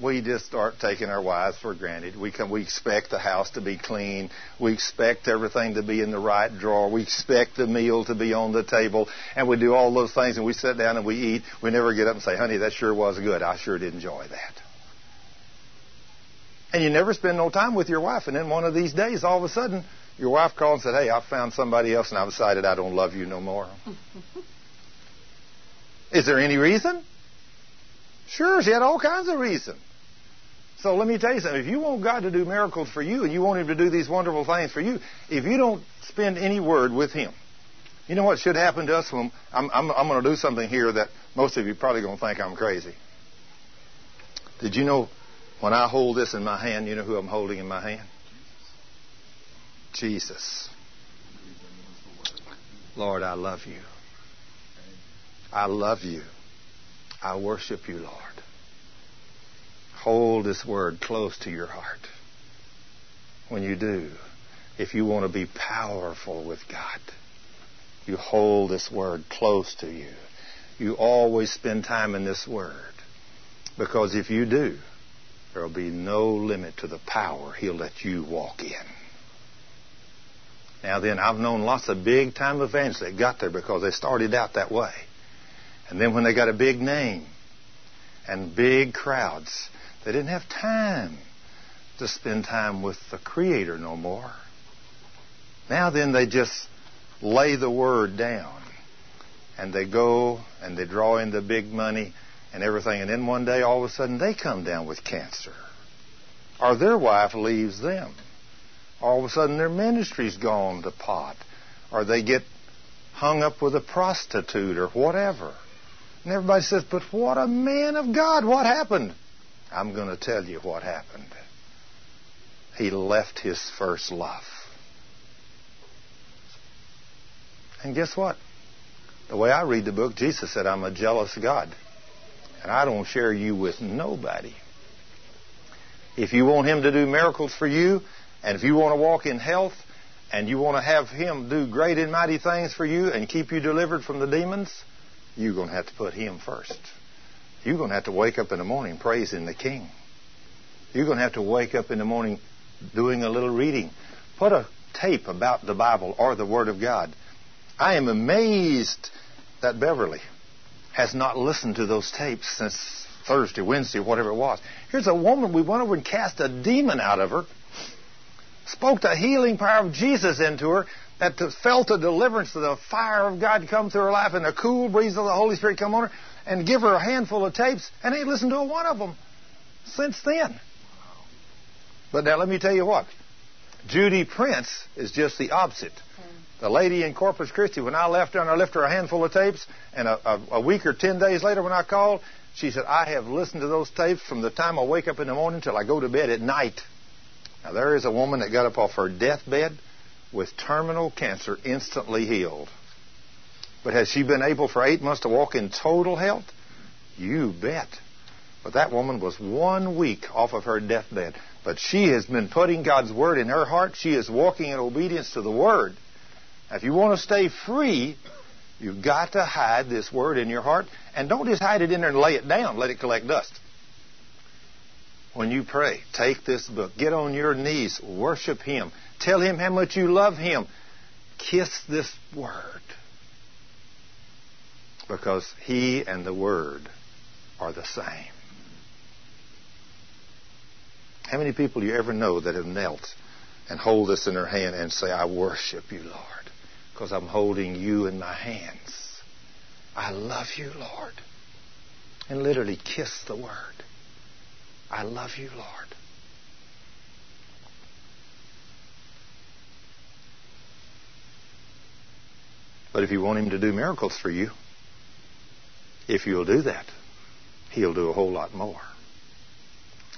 we just start taking our wives for granted. We come, we expect the house to be clean. We expect everything to be in the right drawer. We expect the meal to be on the table, and we do all those things. And we sit down and we eat. We never get up and say, "Honey, that sure was good. I sure did enjoy that." And you never spend no time with your wife, and then one of these days, all of a sudden, your wife called and said, "Hey, I found somebody else, and I've decided I don't love you no more." Is there any reason? Sure, she had all kinds of reasons. So let me tell you something. If you want God to do miracles for you and you want Him to do these wonderful things for you, if you don't spend any word with Him, you know what should happen to us when I'm, I'm, I'm going to do something here that most of you probably going to think I'm crazy. Did you know when I hold this in my hand, you know who I'm holding in my hand? Jesus. Lord, I love you. I love you. I worship you, Lord. Hold this word close to your heart. When you do, if you want to be powerful with God, you hold this word close to you. You always spend time in this word. Because if you do, there will be no limit to the power He'll let you walk in. Now then, I've known lots of big time evangelists that got there because they started out that way. And then when they got a big name and big crowds, they didn't have time to spend time with the Creator no more. Now then, they just lay the word down and they go and they draw in the big money and everything. And then one day, all of a sudden, they come down with cancer. Or their wife leaves them. All of a sudden, their ministry's gone to pot. Or they get hung up with a prostitute or whatever. And everybody says, But what a man of God! What happened? I'm going to tell you what happened. He left his first love. And guess what? The way I read the book, Jesus said, I'm a jealous God. And I don't share you with nobody. If you want Him to do miracles for you, and if you want to walk in health, and you want to have Him do great and mighty things for you and keep you delivered from the demons, you're going to have to put Him first. You're going to have to wake up in the morning praising the King. You're going to have to wake up in the morning doing a little reading. Put a tape about the Bible or the Word of God. I am amazed that Beverly has not listened to those tapes since Thursday, Wednesday, whatever it was. Here's a woman, we went over and cast a demon out of her, spoke the healing power of Jesus into her, that felt a deliverance, of the fire of God come through her life, and the cool breeze of the Holy Spirit come on her, and give her a handful of tapes, and ain't listened to a one of them since then. But now let me tell you what. Judy Prince is just the opposite. The lady in Corpus Christi, when I left her and I left her a handful of tapes, and a, a, a week or ten days later when I called, she said, I have listened to those tapes from the time I wake up in the morning till I go to bed at night. Now, there is a woman that got up off her deathbed with terminal cancer instantly healed. But has she been able for eight months to walk in total health? You bet. But that woman was one week off of her deathbed. But she has been putting God's Word in her heart. She is walking in obedience to the Word. Now, if you want to stay free, you've got to hide this Word in your heart. And don't just hide it in there and lay it down, let it collect dust. When you pray, take this book, get on your knees, worship Him, tell Him how much you love Him, kiss this Word because He and the Word are the same. How many people you ever know that have knelt and hold this in their hand and say, I worship you, Lord, because I'm holding you in my hands. I love you, Lord. And literally kiss the word. I love you, Lord. But if you want him to do miracles for you, if you'll do that, he'll do a whole lot more.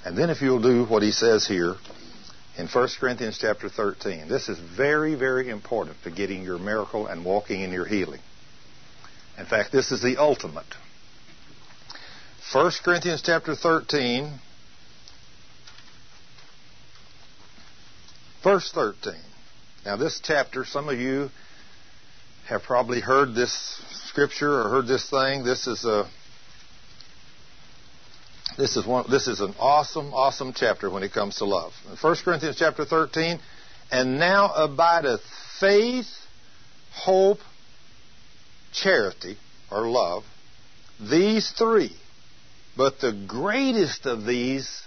And then if you'll do what he says here in 1 Corinthians chapter 13, this is very, very important to getting your miracle and walking in your healing. In fact, this is the ultimate. 1 Corinthians chapter 13, verse 13. Now, this chapter, some of you have probably heard this scripture or heard this thing. This is a this is one this is an awesome, awesome chapter when it comes to love. In 1 Corinthians chapter 13, and now abideth faith, hope, charity, or love, these three. But the greatest of these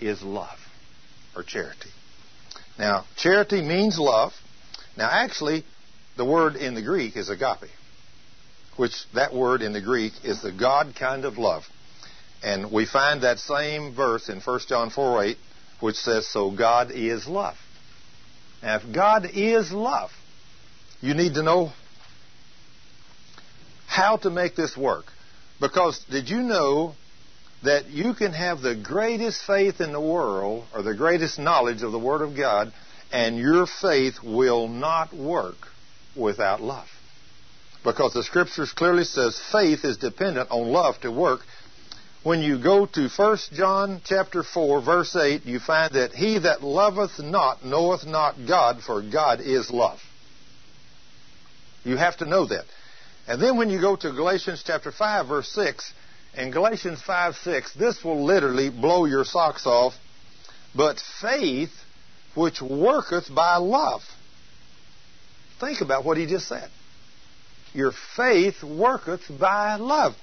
is love, or charity. Now, charity means love. Now, actually, the word in the Greek is agape, which that word in the Greek is the God kind of love. And we find that same verse in 1 John 4 8, which says, So God is love. Now, if God is love, you need to know how to make this work. Because did you know that you can have the greatest faith in the world or the greatest knowledge of the Word of God, and your faith will not work without love. Because the scriptures clearly says faith is dependent on love to work. When you go to 1 John chapter 4 verse 8, you find that he that loveth not knoweth not God, for God is love. You have to know that. And then when you go to Galatians chapter 5 verse 6, in Galatians 5 6, this will literally blow your socks off. But faith which worketh by love. Think about what he just said. Your faith worketh by love.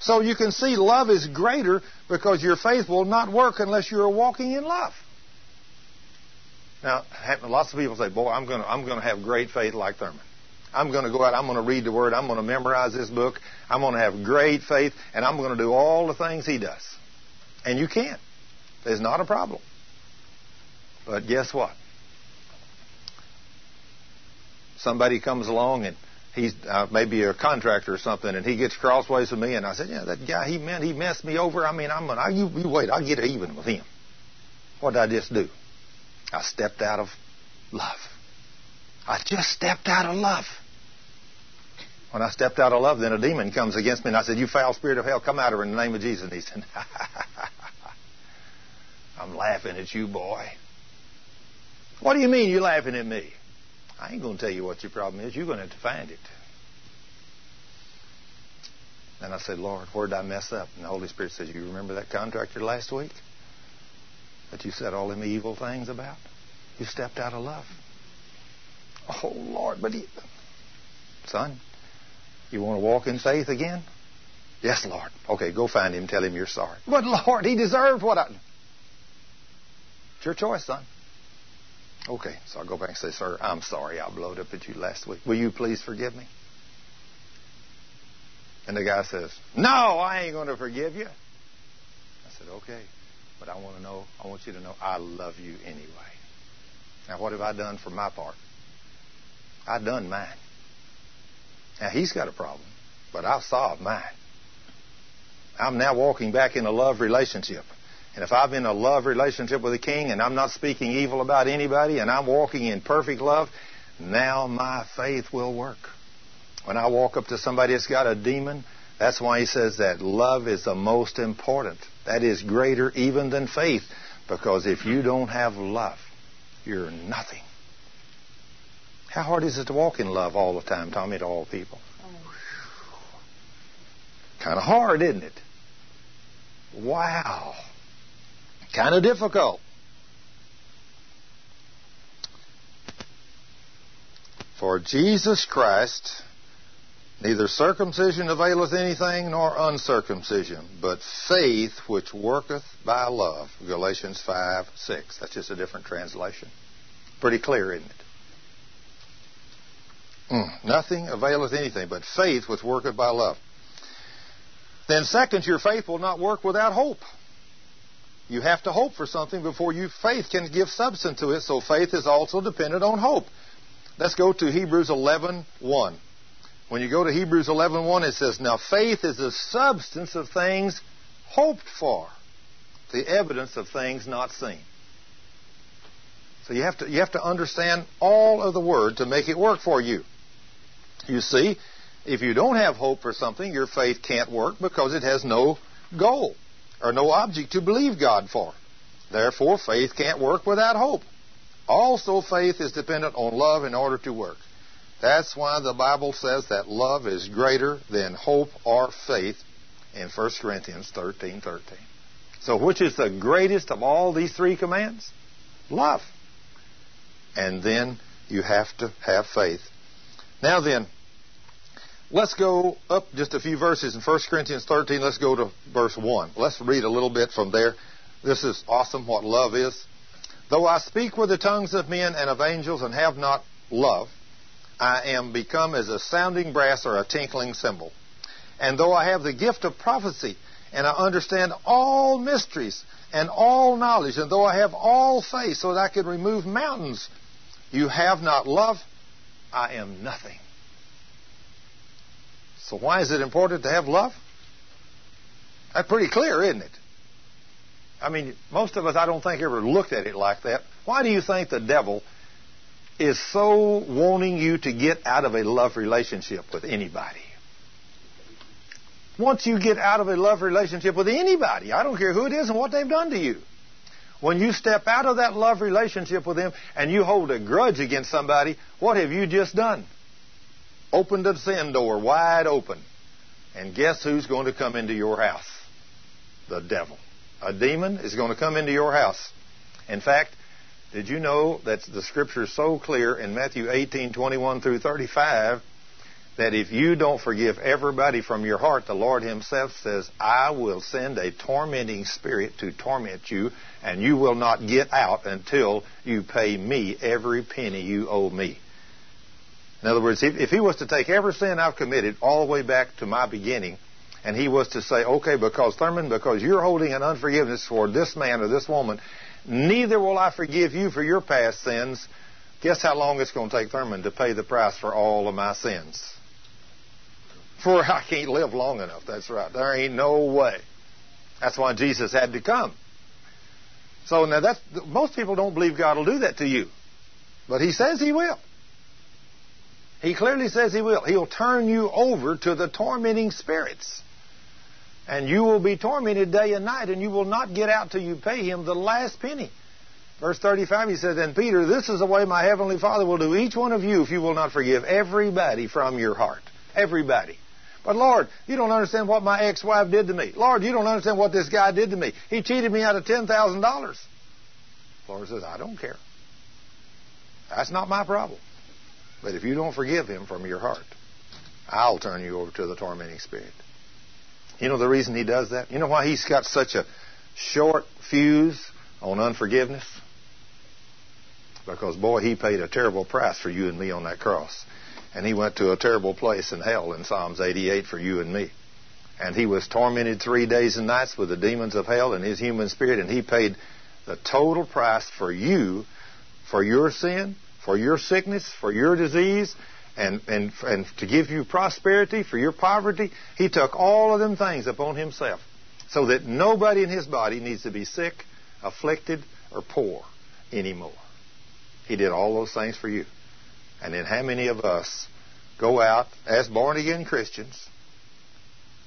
So you can see love is greater because your faith will not work unless you're walking in love. Now, lots of people say, "Boy, I'm going to I'm going to have great faith like Thurman. I'm going to go out. I'm going to read the Word. I'm going to memorize this book. I'm going to have great faith, and I'm going to do all the things he does." And you can't. There's not a problem. But guess what? Somebody comes along and he's uh, maybe a contractor or something, and he gets crossways with me, and I said, "Yeah, that guy, he meant he messed me over. I mean, I'm gonna, you, you wait, I'll get even with him." What did I just do? I stepped out of love. I just stepped out of love. When I stepped out of love, then a demon comes against me, and I said, "You foul spirit of hell, come out of her in the name of Jesus." And he said, "I'm laughing at you, boy." What do you mean you're laughing at me? I ain't going to tell you what your problem is. You're going to have to find it. And I said, Lord, where did I mess up? And the Holy Spirit says, You remember that contractor last week that you said all them evil things about? You stepped out of love. Oh, Lord, but he, son, you want to walk in faith again? Yes, Lord. Okay, go find him. Tell him you're sorry. But Lord, he deserved what I. It's your choice, son. Okay, so I'll go back and say, Sir, I'm sorry I blowed up at you last week. Will you please forgive me? And the guy says, No, I ain't going to forgive you. I said, Okay, but I want to know, I want you to know I love you anyway. Now, what have I done for my part? I done mine. Now, he's got a problem, but I've solved mine. I'm now walking back in a love relationship. And if I'm in a love relationship with the king and I'm not speaking evil about anybody and I'm walking in perfect love, now my faith will work. When I walk up to somebody that's got a demon, that's why he says that love is the most important. That is greater even than faith. Because if you don't have love, you're nothing. How hard is it to walk in love all the time, Tommy, to all people? Oh. Kind of hard, isn't it? Wow. Kind of difficult. For Jesus Christ Neither circumcision availeth anything nor uncircumcision, but faith which worketh by love. Galatians 5 6. That's just a different translation. Pretty clear, isn't it? Mm, nothing availeth anything but faith which worketh by love. Then, second, your faith will not work without hope. You have to hope for something before you faith can give substance to it. So faith is also dependent on hope. Let's go to Hebrews 11:1. 1. When you go to Hebrews 11:1, 1, it says, "Now faith is the substance of things hoped for, the evidence of things not seen." So you have to you have to understand all of the word to make it work for you. You see, if you don't have hope for something, your faith can't work because it has no goal or no object to believe God for. Therefore, faith can't work without hope. Also, faith is dependent on love in order to work. That's why the Bible says that love is greater than hope or faith in 1 Corinthians 13 13. So, which is the greatest of all these three commands? Love. And then you have to have faith. Now, then, let's go up just a few verses in 1 Corinthians 13. Let's go to verse 1. Let's read a little bit from there. This is awesome what love is. Though I speak with the tongues of men and of angels and have not love, I am become as a sounding brass or a tinkling cymbal. And though I have the gift of prophecy, and I understand all mysteries and all knowledge, and though I have all faith so that I could remove mountains, you have not love, I am nothing. So why is it important to have love? That's pretty clear, isn't it? I mean, most of us, I don't think, ever looked at it like that. Why do you think the devil is so wanting you to get out of a love relationship with anybody. Once you get out of a love relationship with anybody, I don't care who it is and what they've done to you. When you step out of that love relationship with them and you hold a grudge against somebody, what have you just done? Opened the sin door wide open. And guess who's going to come into your house? The devil. A demon is going to come into your house. In fact, did you know that the scripture is so clear in Matthew 18, 21 through 35 that if you don't forgive everybody from your heart, the Lord Himself says, I will send a tormenting spirit to torment you, and you will not get out until you pay me every penny you owe me. In other words, if, He was to take every sin I've committed all the way back to my beginning, and He was to say, okay, because Thurman, because you're holding an unforgiveness for this man or this woman, Neither will I forgive you for your past sins. Guess how long it's going to take Thurman to pay the price for all of my sins? For I can't live long enough. That's right. There ain't no way. That's why Jesus had to come. So now that's most people don't believe God will do that to you, but He says He will. He clearly says He will. He'll turn you over to the tormenting spirits. And you will be tormented day and night, and you will not get out till you pay him the last penny. Verse 35, he says, And Peter, this is the way my heavenly Father will do each one of you if you will not forgive everybody from your heart. Everybody. But Lord, you don't understand what my ex-wife did to me. Lord, you don't understand what this guy did to me. He cheated me out of $10,000. Lord says, I don't care. That's not my problem. But if you don't forgive him from your heart, I'll turn you over to the tormenting spirit. You know the reason he does that? You know why he's got such a short fuse on unforgiveness? Because, boy, he paid a terrible price for you and me on that cross. And he went to a terrible place in hell in Psalms 88 for you and me. And he was tormented three days and nights with the demons of hell and his human spirit, and he paid the total price for you, for your sin, for your sickness, for your disease, and, and, and to give you prosperity for your poverty, he took all of them things upon himself so that nobody in his body needs to be sick, afflicted, or poor anymore. He did all those things for you. And then how many of us go out as born again Christians,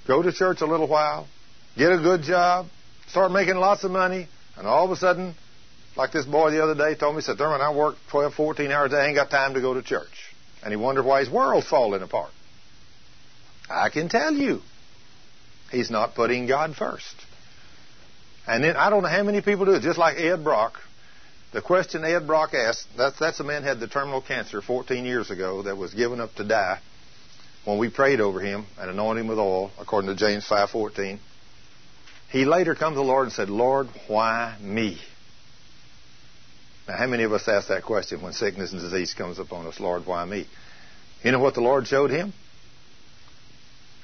go to church a little while, get a good job, start making lots of money, and all of a sudden, like this boy the other day told me, said, Thurman, I work 12, 14 hours a day, I ain't got time to go to church and he wondered why his world's falling apart. I can tell you, he's not putting God first. And then I don't know how many people do it, just like Ed Brock. The question Ed Brock asked, that's, that's a man had the terminal cancer 14 years ago that was given up to die. when we prayed over him and anointed him with oil, according to James 5.14, he later come to the Lord and said, Lord, why me? Now, how many of us ask that question when sickness and disease comes upon us? Lord, why me? You know what the Lord showed him?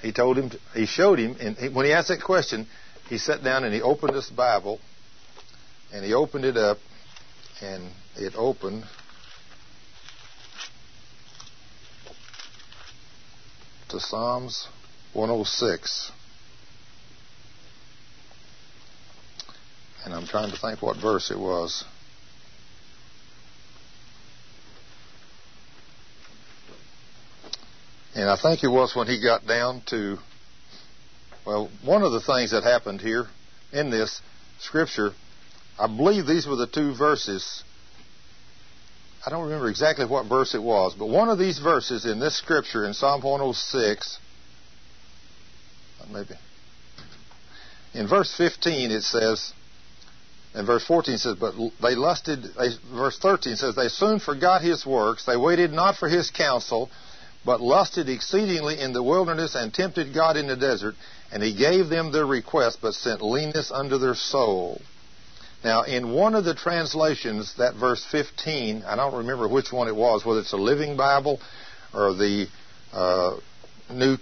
He told him, to, he showed him, and he, when he asked that question, he sat down and he opened this Bible, and he opened it up, and it opened to Psalms 106. And I'm trying to think what verse it was. And I think it was when he got down to, well, one of the things that happened here in this scripture, I believe these were the two verses. I don't remember exactly what verse it was, but one of these verses in this scripture in Psalm 106, maybe, in verse 15 it says, and verse 14 says, But they lusted, verse 13 says, They soon forgot his works, they waited not for his counsel, but lusted exceedingly in the wilderness and tempted God in the desert, and he gave them their request, but sent leanness unto their soul. Now, in one of the translations, that verse 15, I don't remember which one it was, whether it's a Living Bible or the uh, New,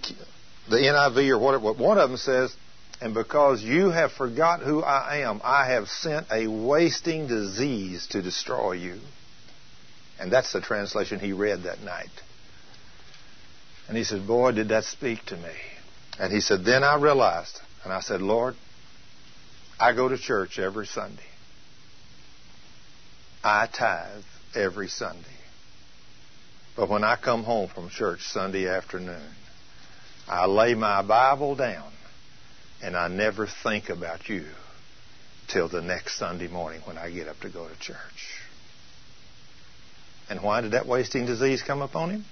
the NIV or whatever. One of them says, "And because you have forgot who I am, I have sent a wasting disease to destroy you." And that's the translation he read that night. And he said, Boy, did that speak to me. And he said, Then I realized, and I said, Lord, I go to church every Sunday. I tithe every Sunday. But when I come home from church Sunday afternoon, I lay my Bible down and I never think about you till the next Sunday morning when I get up to go to church. And why did that wasting disease come upon him?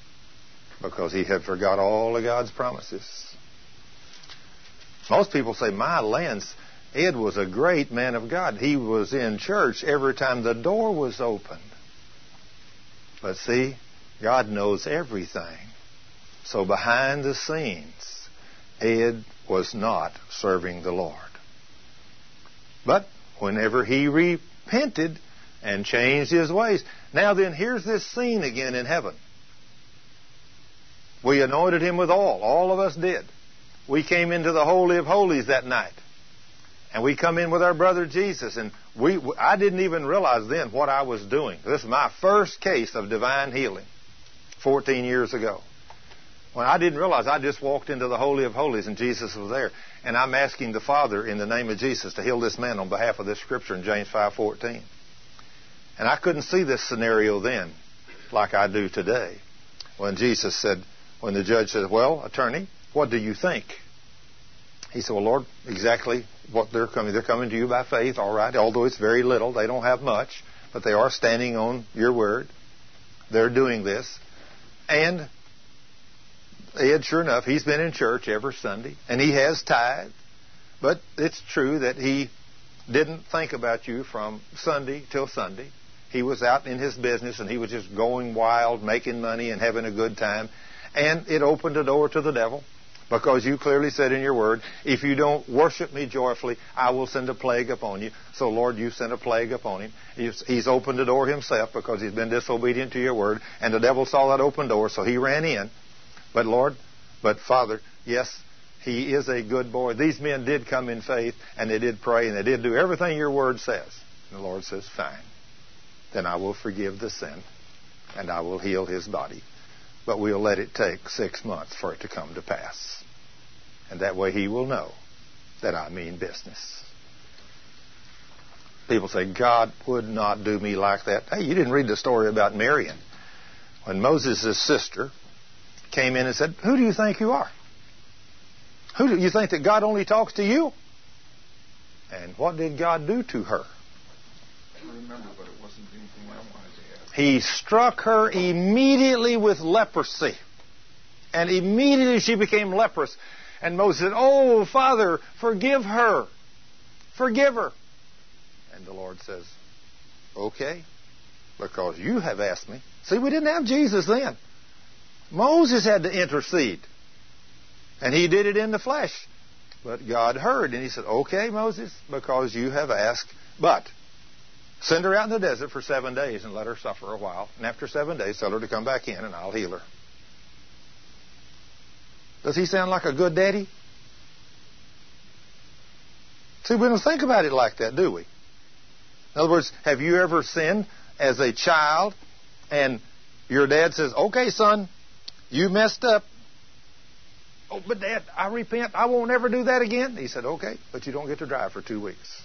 Because he had forgot all of God's promises. Most people say, My Lance, Ed was a great man of God. He was in church every time the door was opened. But see, God knows everything. So behind the scenes, Ed was not serving the Lord. But whenever he repented and changed his ways, now then, here's this scene again in heaven. We anointed him with oil. All of us did. We came into the Holy of Holies that night. And we come in with our brother Jesus. And we, I didn't even realize then what I was doing. This is my first case of divine healing 14 years ago. When I didn't realize, I just walked into the Holy of Holies and Jesus was there. And I'm asking the Father in the name of Jesus to heal this man on behalf of this scripture in James 5.14. And I couldn't see this scenario then like I do today. When Jesus said, when the judge says, Well, attorney, what do you think? He said, Well, Lord, exactly what they're coming. They're coming to you by faith, all right, although it's very little. They don't have much, but they are standing on your word. They're doing this. And Ed, sure enough, he's been in church every Sunday, and he has tithe. But it's true that he didn't think about you from Sunday till Sunday. He was out in his business, and he was just going wild, making money, and having a good time. And it opened a door to the devil because you clearly said in your word, if you don't worship me joyfully, I will send a plague upon you. So, Lord, you sent a plague upon him. He's, opened the door himself because he's been disobedient to your word. And the devil saw that open door, so he ran in. But, Lord, but Father, yes, he is a good boy. These men did come in faith, and they did pray, and they did do everything your word says. And the Lord says, Fine. Then I will forgive the sin, and I will heal his body but we'll let it take six months for it to come to pass. And that way he will know that I mean business. People say, God would not do me like that. Hey, you didn't read the story about Miriam. When Moses' sister came in and said, Who do you think you are? Who do you think that God only talks to you? And what did God do to her? I remember, but it wasn't anything I wanted he struck her immediately with leprosy. And immediately she became leprous. And Moses said, Oh, Father, forgive her. Forgive her. And the Lord says, Okay, because you have asked me. See, we didn't have Jesus then. Moses had to intercede. And he did it in the flesh. But God heard, and he said, Okay, Moses, because you have asked, but send her out in the desert for seven days and let her suffer a while. And after seven days, tell her to come back in, and I'll heal her. Does he sound like a good daddy? See, we don't think about it like that, do we? In other words, have you ever sinned as a child and your dad says, Okay, son, you messed up. Oh, but Dad, I repent. I won't ever do that again. He said, Okay, but you don't get to drive for two weeks.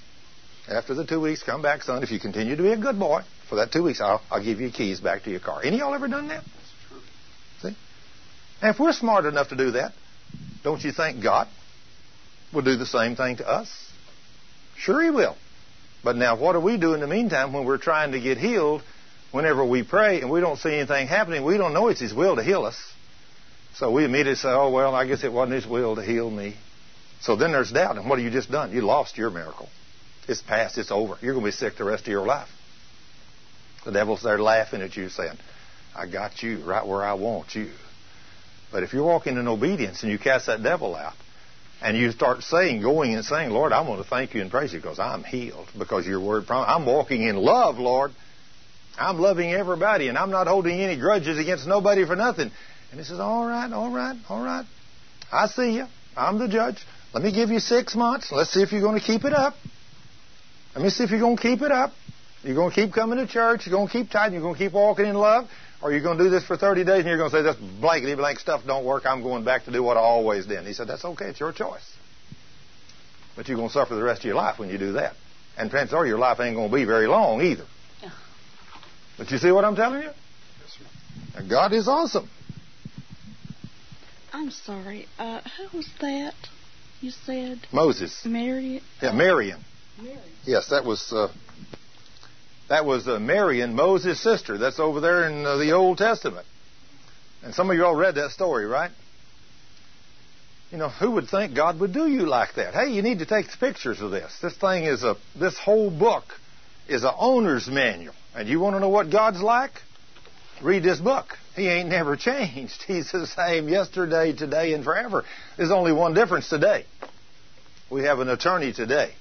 After the two weeks, come back, son. If you continue to be a good boy for that two weeks, I'll, I'll give you keys back to your car. Any of y'all ever done that? See? And if we're smart enough to do that, don't you think God will do the same thing to us? Sure, He will. But now, what do we do in the meantime when we're trying to get healed? Whenever we pray and we don't see anything happening, we don't know it's His will to heal us. So we immediately say, oh, well, I guess it wasn't His will to heal me. So then there's doubt. And what have you just done? You lost your miracle. It's past. It's over. You're going to be sick the rest of your life. The devil's there laughing at you saying, I got you right where I want you. But if you're walking in obedience and you cast that devil out, and you start saying, going and saying, Lord, I want to thank you and praise you because I'm healed because your word promise. I'm walking in love, Lord. I'm loving everybody and I'm not holding any grudges against nobody for nothing. And he says, All right, all right, all right. I see you. I'm the judge. Let me give you six months. Let's see if you're going to keep it up. Let me see if you're going to keep it up. You're going to keep coming to church. You're going to keep tithing. You're going to keep walking in love. Or you're going to do this for 30 days and you're going to say, this blankety blank stuff don't work. I'm going back to do what I always did. And he said, that's okay. It's your choice. But you're going to suffer the rest of your life when you do that. And chances are your life ain't going to be very long either. But you see what I'm telling you? Yes, sir. God is awesome. I'm sorry. Uh, who was that? You said Moses. Mary. Yeah, Marian. Mary. Yes, that was uh, that was uh, Marian, Moses' sister. That's over there in uh, the Old Testament. And some of you all read that story, right? You know, who would think God would do you like that? Hey, you need to take pictures of this. This thing is a this whole book is a owner's manual. And you want to know what God's like? Read this book. He ain't never changed. He's the same yesterday, today, and forever. There's only one difference today. We have an attorney today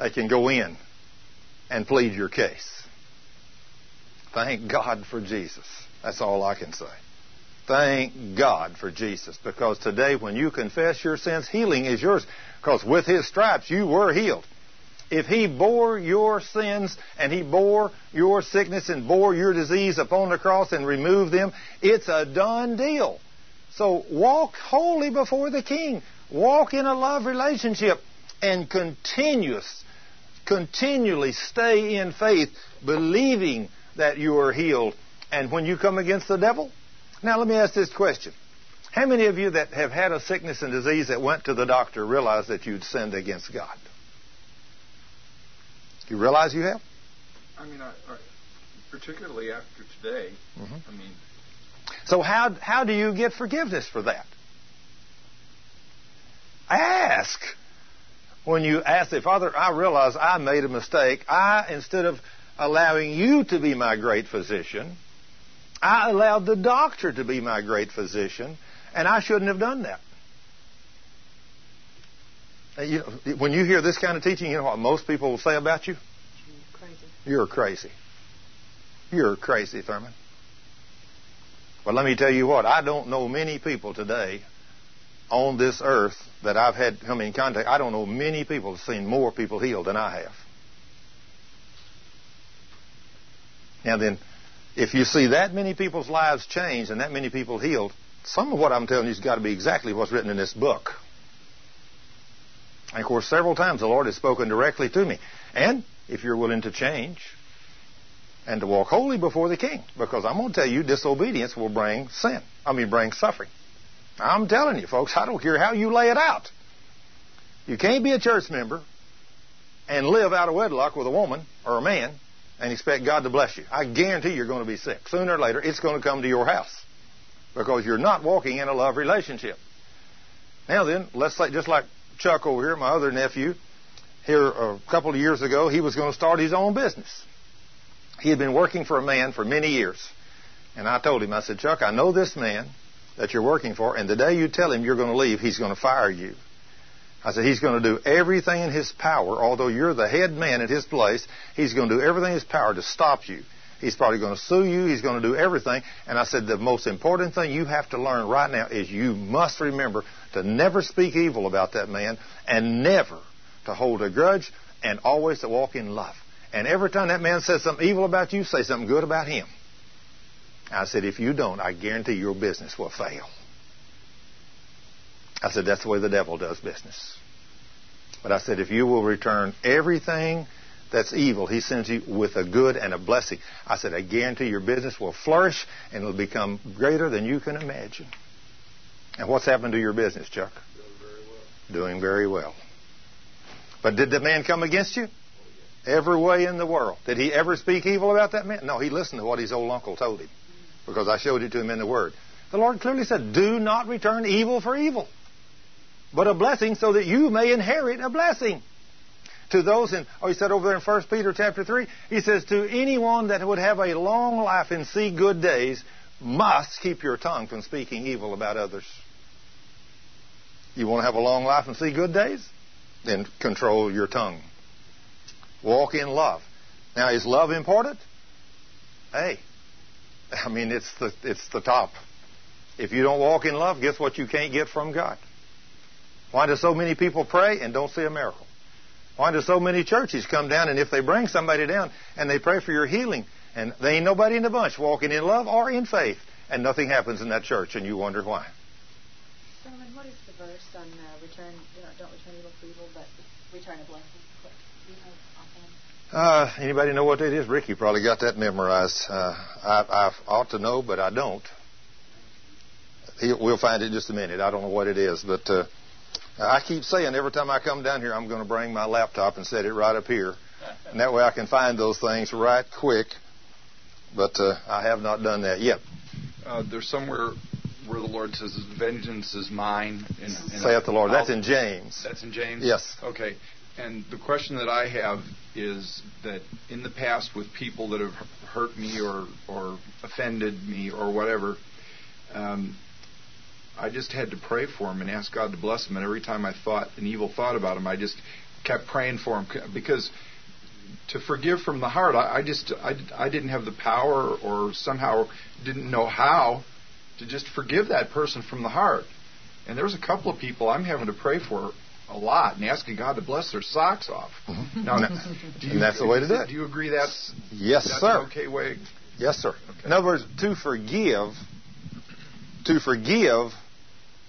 that can go in and plead your case. Thank God for Jesus. That's all I can say. Thank God for Jesus. Because today, when you confess your sins, healing is yours. Because with His stripes, you were healed. If He bore your sins and He bore your sickness and bore your disease upon the cross and removed them, it's a done deal. So walk holy before the King. Walk in a love relationship and continuous, continually stay in faith, believing that you are healed. And when you come against the devil, now let me ask this question. How many of you that have had a sickness and disease that went to the doctor realize that you'd sinned against God? You realize you have? I mean, I, I, particularly after today. Mm-hmm. I mean. So how how do you get forgiveness for that? Ask. When you ask the Father, I realize I made a mistake. I instead of allowing you to be my great physician, I allowed the doctor to be my great physician, and I shouldn't have done that. You know, when you hear this kind of teaching, you know what most people will say about you? Crazy. You're crazy. You're crazy, Thurman. Well, let me tell you what, I don't know many people today on this earth that I've had come in contact. I don't know many people have seen more people healed than I have. Now then, if you see that many people's lives changed and that many people healed, some of what I'm telling you has got to be exactly what's written in this book. And of course, several times the Lord has spoken directly to me. And if you're willing to change and to walk holy before the King, because I'm going to tell you, disobedience will bring sin. I mean, bring suffering. I'm telling you, folks, I don't care how you lay it out. You can't be a church member and live out of wedlock with a woman or a man and expect God to bless you. I guarantee you're going to be sick. Sooner or later, it's going to come to your house because you're not walking in a love relationship. Now then, let's say, just like Chuck over here, my other nephew, here a couple of years ago, he was going to start his own business. He had been working for a man for many years. And I told him, I said, Chuck, I know this man that you're working for, and the day you tell him you're going to leave, he's going to fire you. I said, he's going to do everything in his power, although you're the head man at his place, he's going to do everything in his power to stop you. He's probably going to sue you. He's going to do everything. And I said, the most important thing you have to learn right now is you must remember to never speak evil about that man and never to hold a grudge and always to walk in love. And every time that man says something evil about you, say something good about him. I said, if you don't, I guarantee your business will fail. I said, that's the way the devil does business. But I said, if you will return everything that's evil, he sends you with a good and a blessing. I said, I guarantee your business will flourish and it'll become greater than you can imagine. And what's happened to your business, Chuck? Doing very well. Doing very well. But did the man come against you? Every way in the world. Did he ever speak evil about that man? No, he listened to what his old uncle told him because I showed it to him in the Word. The Lord clearly said, Do not return evil for evil but a blessing so that you may inherit a blessing. To those in, oh, he said over there in 1 Peter chapter 3, he says, to anyone that would have a long life and see good days, must keep your tongue from speaking evil about others. You want to have a long life and see good days? Then control your tongue. Walk in love. Now, is love important? Hey, I mean, it's the, it's the top. If you don't walk in love, guess what you can't get from God? Why do so many people pray and don't see a miracle? Why do so many churches come down and if they bring somebody down and they pray for your healing and they ain't nobody in the bunch walking in love or in faith and nothing happens in that church and you wonder why? What is the verse on uh, return, don't return evil for evil, but return a blessing? Do you know offhand? Uh, anybody know what that is? Ricky probably got that memorized. Uh, I, I ought to know, but I don't. He, we'll find it in just a minute. I don't know what it is, but uh, I keep saying every time I come down here, I'm going to bring my laptop and set it right up here. And that way I can find those things right quick. But uh, I have not done that yet. Uh, there's somewhere where the Lord says, "Vengeance is mine." And, and Saith the Lord. I'll- That's in James. That's in James. Yes. Okay. And the question that I have is that in the past, with people that have hurt me or or offended me or whatever, um, I just had to pray for them and ask God to bless them. And every time I thought an evil thought about them, I just kept praying for them because to forgive from the heart, I, I just I, I didn't have the power or somehow didn't know how to just forgive that person from the heart. And there's a couple of people I'm having to pray for a lot and asking God to bless their socks off. Now, do Mm-hmm. And that's the way to do it. Do you agree that's Yes, that's sir. okay way? Yes, sir. Okay. In other words, to forgive, to forgive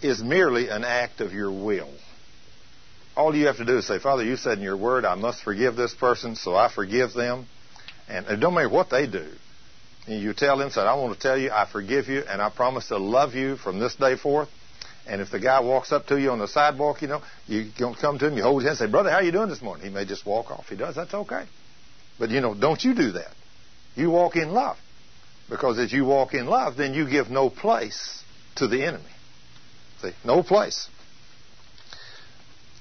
is merely an act of your will. All you have to do is say, Father, you said in your word, I must forgive this person, so I forgive them. And it don't matter what they do. And you tell them, say, I want to tell you, I forgive you, and I promise to love you from this day forth. And if the guy walks up to you on the sidewalk, you know, you don't come to him, you hold his hand, and say, Brother, how you doing this morning? He may just walk off. He does, that's okay. But you know, don't you do that. You walk in love. Because as you walk in love, then you give no place to the enemy. See, no place.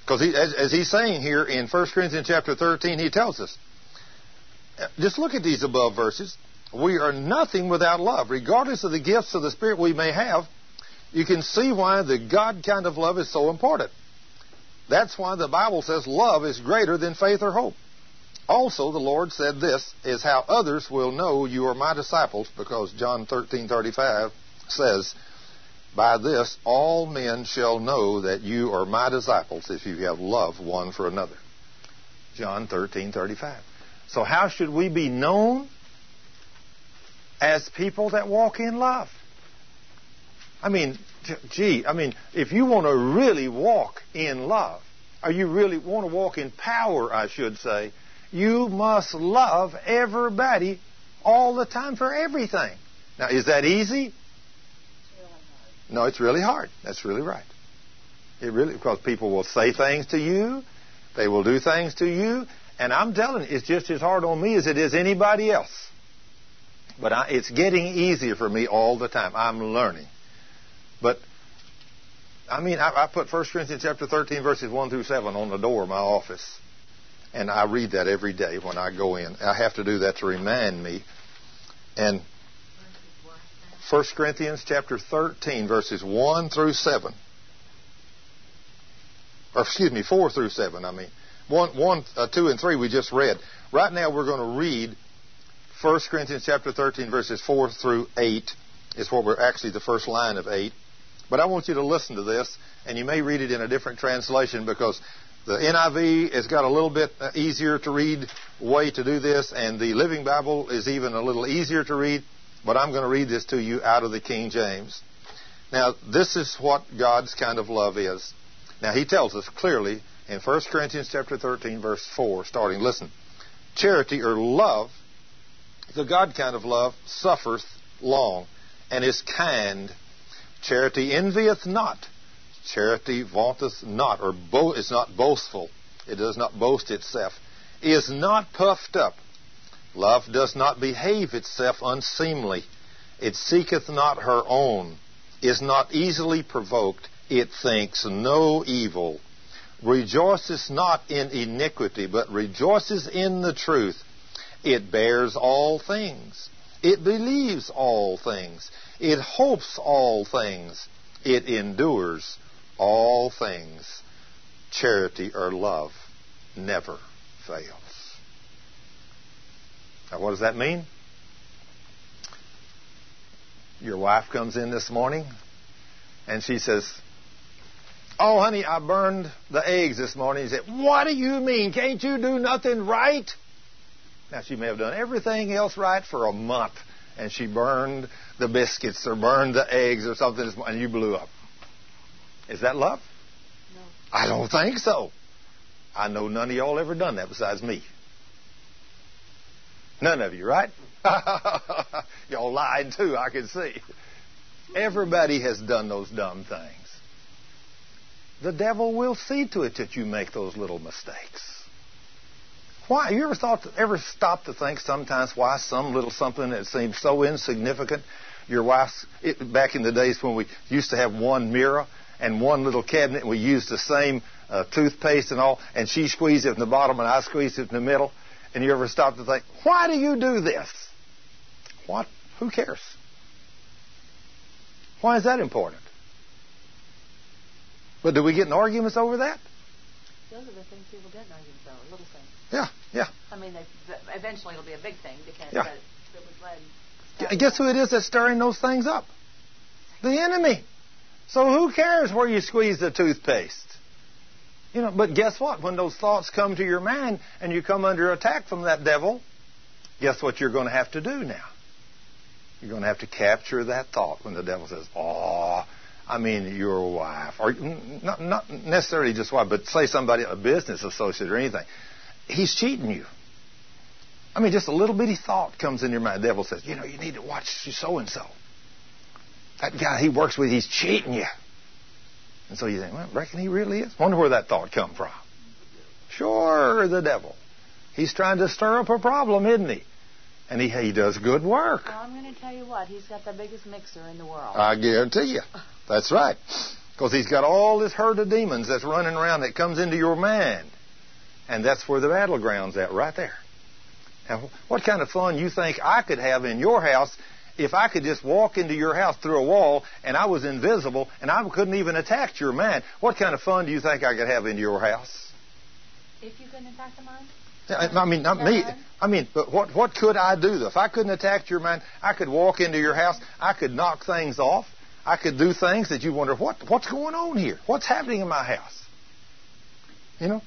Because he, as, as he's saying here in 1 Corinthians chapter 13, he tells us, just look at these above verses. We are nothing without love. Regardless of the gifts of the Spirit we may have, you can see why the God kind of love is so important. That's why the Bible says love is greater than faith or hope. Also, the Lord said this is how others will know you are my disciples, because John 13:35 says, "By this all men shall know that you are my disciples if you have love one for another." John 13:35. So how should we be known as people that walk in love? I mean, gee, I mean, if you want to really walk in love, or you really want to walk in power, I should say, you must love everybody all the time for everything. Now, is that easy? No, it's really hard. That's really right. It really, because people will say things to you, they will do things to you, and I'm telling you, it's just as hard on me as it is anybody else. But I, it's getting easier for me all the time. I'm learning. But I mean, I, I put 1 Corinthians chapter 13, verses 1 through 7 on the door of my office. And I read that every day when I go in. I have to do that to remind me. And 1 Corinthians chapter 13, verses 1 through 7. Or excuse me, 4 through 7, I mean. 1, one uh, 2, and 3 we just read. Right now we're going to read 1 Corinthians chapter 13, verses 4 through 8. Is what we're actually the first line of 8. But I want you to listen to this, and you may read it in a different translation because the NIV has got a little bit uh, easier to read way to do this, and the Living Bible is even a little easier to read. But I'm going to read this to you out of the King James. Now, this is what God's kind of love is. Now, He tells us clearly in 1 Corinthians chapter 13, verse 4, starting, listen, charity or love, the God kind of love, suffereth long and is kind. Charity envieth not. Charity vaunteth not, or bo- is not boastful. It does not boast itself. Is not puffed up Love does not behave itself unseemly. It seeketh not her own, is not easily provoked, it thinks no evil, rejoices not in iniquity, but rejoices in the truth. It bears all things. It believes all things. It hopes all things. It endures all things. Charity or love never fails. Now, what does that mean? Your wife comes in this morning and she says, Oh, honey, I burned the eggs this morning. You said, What do you mean? Can't you do nothing right? Now, she may have done everything else right for a month, and she burned the biscuits or burned the eggs or something, and you blew up. Is that love? No. I don't think so. I know none of y'all ever done that besides me. None of you, right? Y'all lied too, I can see. Everybody has done those dumb things. The devil will see to it that you make those little mistakes. Why? You ever thought, ever stopped to think sometimes why some little something that seems so insignificant? Your wife's it, back in the days when we used to have one mirror and one little cabinet, and we used the same uh, toothpaste and all, and she squeezed it in the bottom and I squeezed it in the middle. And you ever stop to think, why do you do this? What? Who cares? Why is that important? But do we get in arguments over that? Those are the things people get in arguments over, little things. Yeah, yeah. I mean, they, eventually it'll be a big thing because yeah. it was led. Guess who it is that's stirring those things up? The enemy. So who cares where you squeeze the toothpaste? You know, but guess what? When those thoughts come to your mind and you come under attack from that devil, guess what you're going to have to do now? You're going to have to capture that thought when the devil says, "Oh, I mean your wife," or not, not necessarily just wife, but say somebody, a business associate or anything. He's cheating you. I mean, just a little bitty thought comes in your mind. The devil says, "You know, you need to watch so and so. That guy he works with, he's cheating you." And so you think, well, reckon he really is? Wonder where that thought come from. Sure, the devil. He's trying to stir up a problem, isn't he? And he, he does good work. Well, I'm going to tell you what, he's got the biggest mixer in the world. I guarantee you. That's right. Because he's got all this herd of demons that's running around that comes into your mind. And that's where the battleground's at, right there. Now, what kind of fun you think I could have in your house if I could just walk into your house through a wall and I was invisible and I couldn't even attack your man, what kind of fun do you think I could have into your house? If you couldn't attack the mine? I mean, not me. I mean, but what what could I do? If I couldn't attack your man, I could walk into your house. I could knock things off. I could do things that you wonder what what's going on here. What's happening in my house? You know,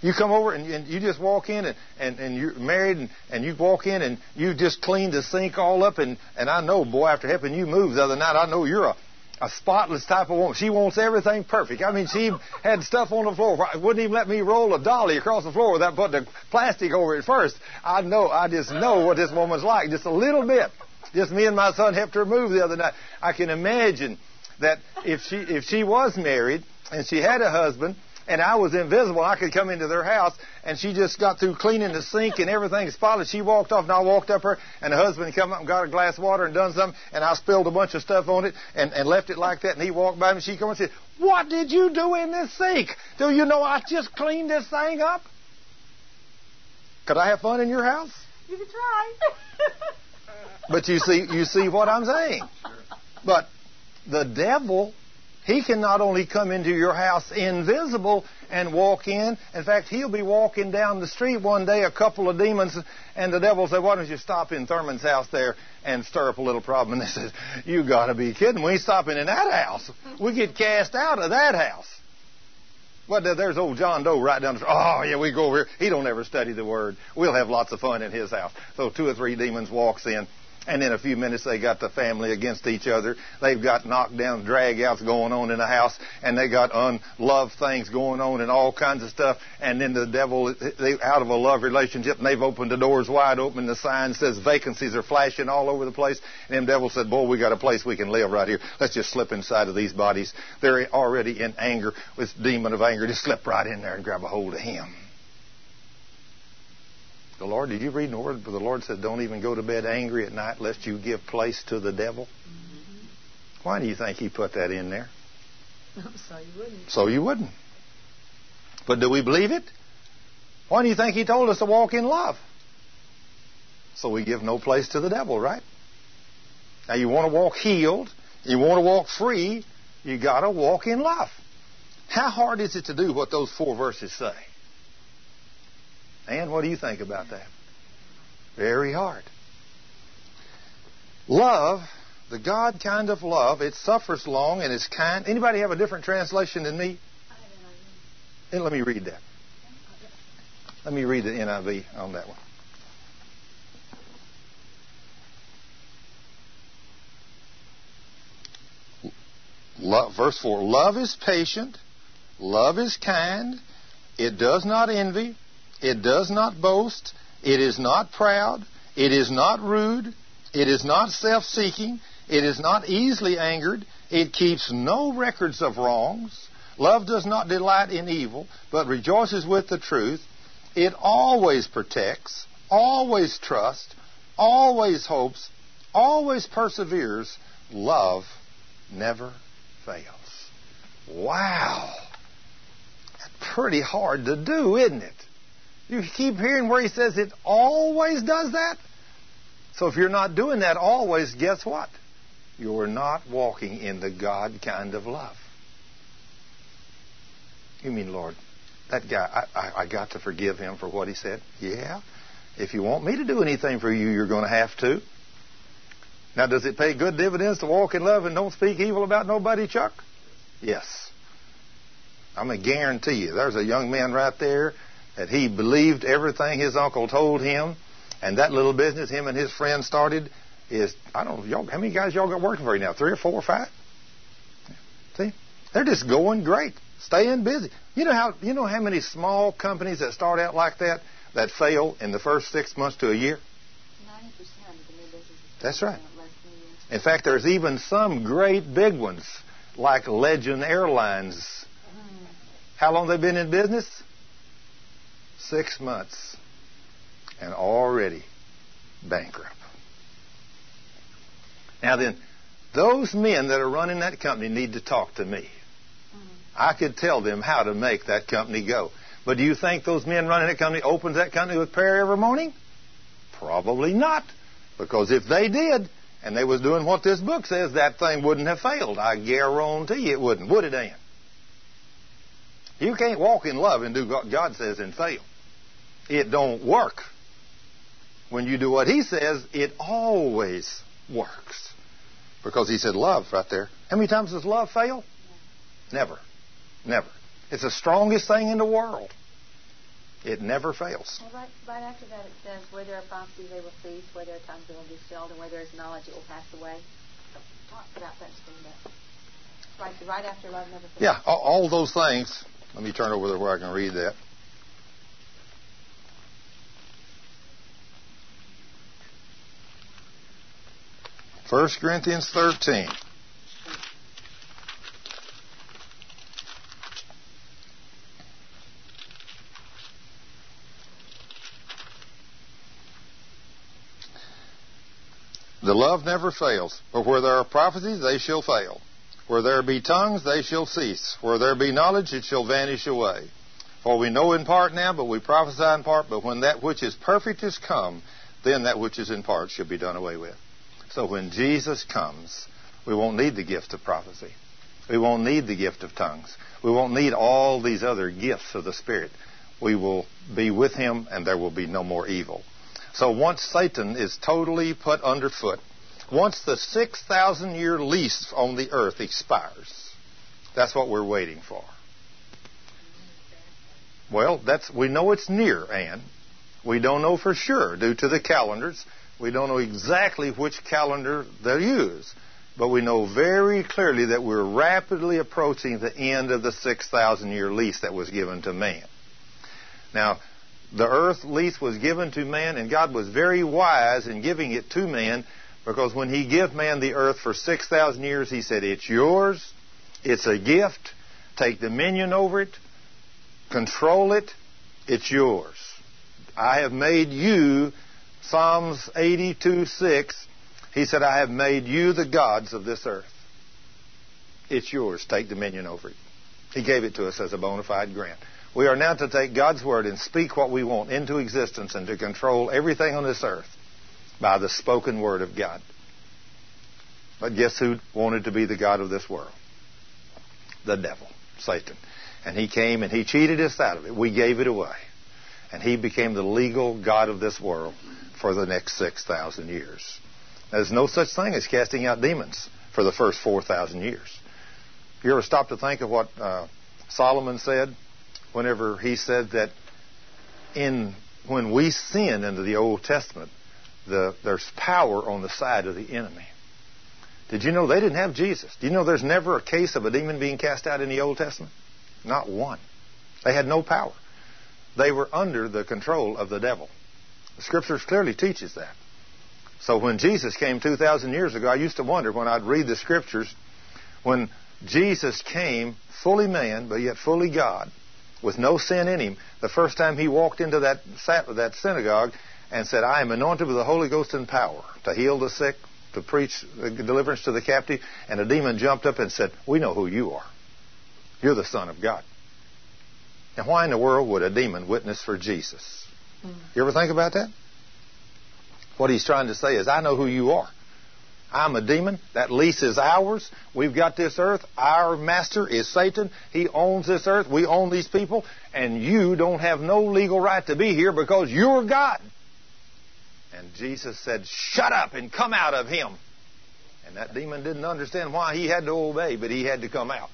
you come over and, and you just walk in and, and, and you're married and, and you walk in and you just clean the sink all up and, and I know, boy, after helping you move the other night, I know you're a, a spotless type of woman. She wants everything perfect. I mean, she had stuff on the floor. Wouldn't even let me roll a dolly across the floor without putting the plastic over it first. I know, I just know what this woman's like, just a little bit. Just me and my son helped her move the other night. I can imagine that if she if she was married and she had a husband and I was invisible. I could come into their house, and she just got through cleaning the sink and everything spotless. She walked off, and I walked up her, and the husband come up and got a glass of water and done something, and I spilled a bunch of stuff on it and, and left it like that, and he walked by me, and she come and said, what did you do in this sink? Do you know I just cleaned this thing up? Could I have fun in your house? You could try. but you see, you see what I'm saying. But the devil, he can not only come into your house invisible and walk in. In fact, he'll be walking down the street one day, a couple of demons, and the devil say, Why don't you stop in Thurman's house there and stir up a little problem? And they says, You gotta be kidding. We ain't stopping in that house. We get cast out of that house. Well, there's old John Doe right down the street. Oh, yeah, we go over here. He don't ever study the Word. We'll have lots of fun in his house. So two or three demons walks in and in a few minutes, they got the family against each other. They've got knockdown, drag outs going on in the house, and they got unloved things going on and all kinds of stuff. And then the devil, they out of a love relationship, and they've opened the doors wide open. The sign says vacancies are flashing all over the place. And them devil said, "Boy, we got a place we can live right here. Let's just slip inside of these bodies. They're already in anger with demon of anger. Just slip right in there and grab a hold of him." The Lord, did you read in the Word? The Lord said, don't even go to bed angry at night lest you give place to the devil. Mm-hmm. Why do you think He put that in there? so you wouldn't. So you wouldn't. But do we believe it? Why do you think He told us to walk in love? So we give no place to the devil, right? Now you want to walk healed, you want to walk free, you got to walk in love. How hard is it to do what those four verses say? And what do you think about that? Very hard. Love, the God kind of love, it suffers long and is kind. Anybody have a different translation than me? And let me read that. Let me read the NIV on that one. Love, verse 4 Love is patient, love is kind, it does not envy, it does not boast. It is not proud. It is not rude. It is not self seeking. It is not easily angered. It keeps no records of wrongs. Love does not delight in evil, but rejoices with the truth. It always protects, always trusts, always hopes, always perseveres. Love never fails. Wow. That's pretty hard to do, isn't it? You keep hearing where he says it always does that. So if you're not doing that always, guess what? You're not walking in the God kind of love. You mean, Lord, that guy, I, I, I got to forgive him for what he said? Yeah. If you want me to do anything for you, you're going to have to. Now, does it pay good dividends to walk in love and don't speak evil about nobody, Chuck? Yes. I'm going to guarantee you. There's a young man right there that he believed everything his uncle told him, and that little business him and his friend started is I don't know y'all how many guys y'all got working for you now? Three or four or five? See, they're just going great, staying busy. You know how you know how many small companies that start out like that that fail in the first six months to a year? Ninety percent of the new businesses. That's right. In fact, there's even some great big ones like Legend Airlines. Mm. How long they been in business? Six months and already bankrupt. Now then, those men that are running that company need to talk to me. Mm-hmm. I could tell them how to make that company go. But do you think those men running that company opens that company with prayer every morning? Probably not. Because if they did, and they was doing what this book says, that thing wouldn't have failed. I guarantee you it wouldn't. Would it, Ann? You can't walk in love and do what God says and fail. It don't work. When you do what He says, it always works. Because He said love right there. How many times does love fail? Never. Never. It's the strongest thing in the world. It never fails. Well, right, right after that, it says, Where there are prophecies, they will cease. Where there are tongues, they will be stilled. And where there is knowledge, it will pass away. Talk about that just a bit. Right, right after love never fails. Yeah, all, all those things let me turn over there where I can read that. First Corinthians 13. The love never fails, but where there are prophecies, they shall fail. Where there be tongues, they shall cease. Where there be knowledge, it shall vanish away. For we know in part now, but we prophesy in part. But when that which is perfect is come, then that which is in part shall be done away with. So when Jesus comes, We won't need the gift of prophecy. We won't need the gift of tongues. We won't need all these other gifts of the Spirit. We will be with Him and there will be no more evil. So once Satan is totally put underfoot, once the 6,000 year lease on the earth expires, that's what we're waiting for. Well, that's we know it's near, Anne. We don't know for sure due to the calendars. We don't know exactly which calendar they'll use, but we know very clearly that we're rapidly approaching the end of the 6,000 year lease that was given to man. Now, the earth lease was given to man, and God was very wise in giving it to man because when He gave man the earth for 6,000 years, He said, It's yours, it's a gift, take dominion over it, control it, it's yours. I have made you, Psalms 82 6, He said, I have made you the gods of this earth. It's yours, take dominion over it. He gave it to us as a bona fide grant. We are now to take God's Word and speak what we want into existence and to control everything on this earth by the spoken Word of God. But guess who wanted to be the God of this world? The devil, Satan. And he came and he cheated us out of it. We gave it away. And he became the legal God of this world for the next 6,000 years. There's no such thing as casting out demons for the first 4,000 years. You ever stop to think of what uh, Solomon said whenever he said that in when we sin into the Old Testament, the, there's power on the side of the enemy. Did you know they didn't have Jesus? Do you know there's never a case of a demon being cast out in the Old Testament? Not one. They had no power. They were under the control of the devil. The scriptures clearly teaches that. So when Jesus came 2,000 years ago, I used to wonder when I'd read the scriptures, when Jesus came fully man, but yet fully God, with no sin in him, the first time he walked into that, that synagogue and said, I am anointed with the Holy Ghost and power to heal the sick, to preach deliverance to the captive, and a demon jumped up and said, We know who you are. You're the Son of God. Now, why in the world would a demon witness for Jesus? Mm. You ever think about that? What he's trying to say is, I know who you are. I'm a demon. That lease is ours. We've got this earth. Our master is Satan. He owns this earth. We own these people. And you don't have no legal right to be here because you're God. And Jesus said, Shut up and come out of him. And that demon didn't understand why he had to obey, but he had to come out.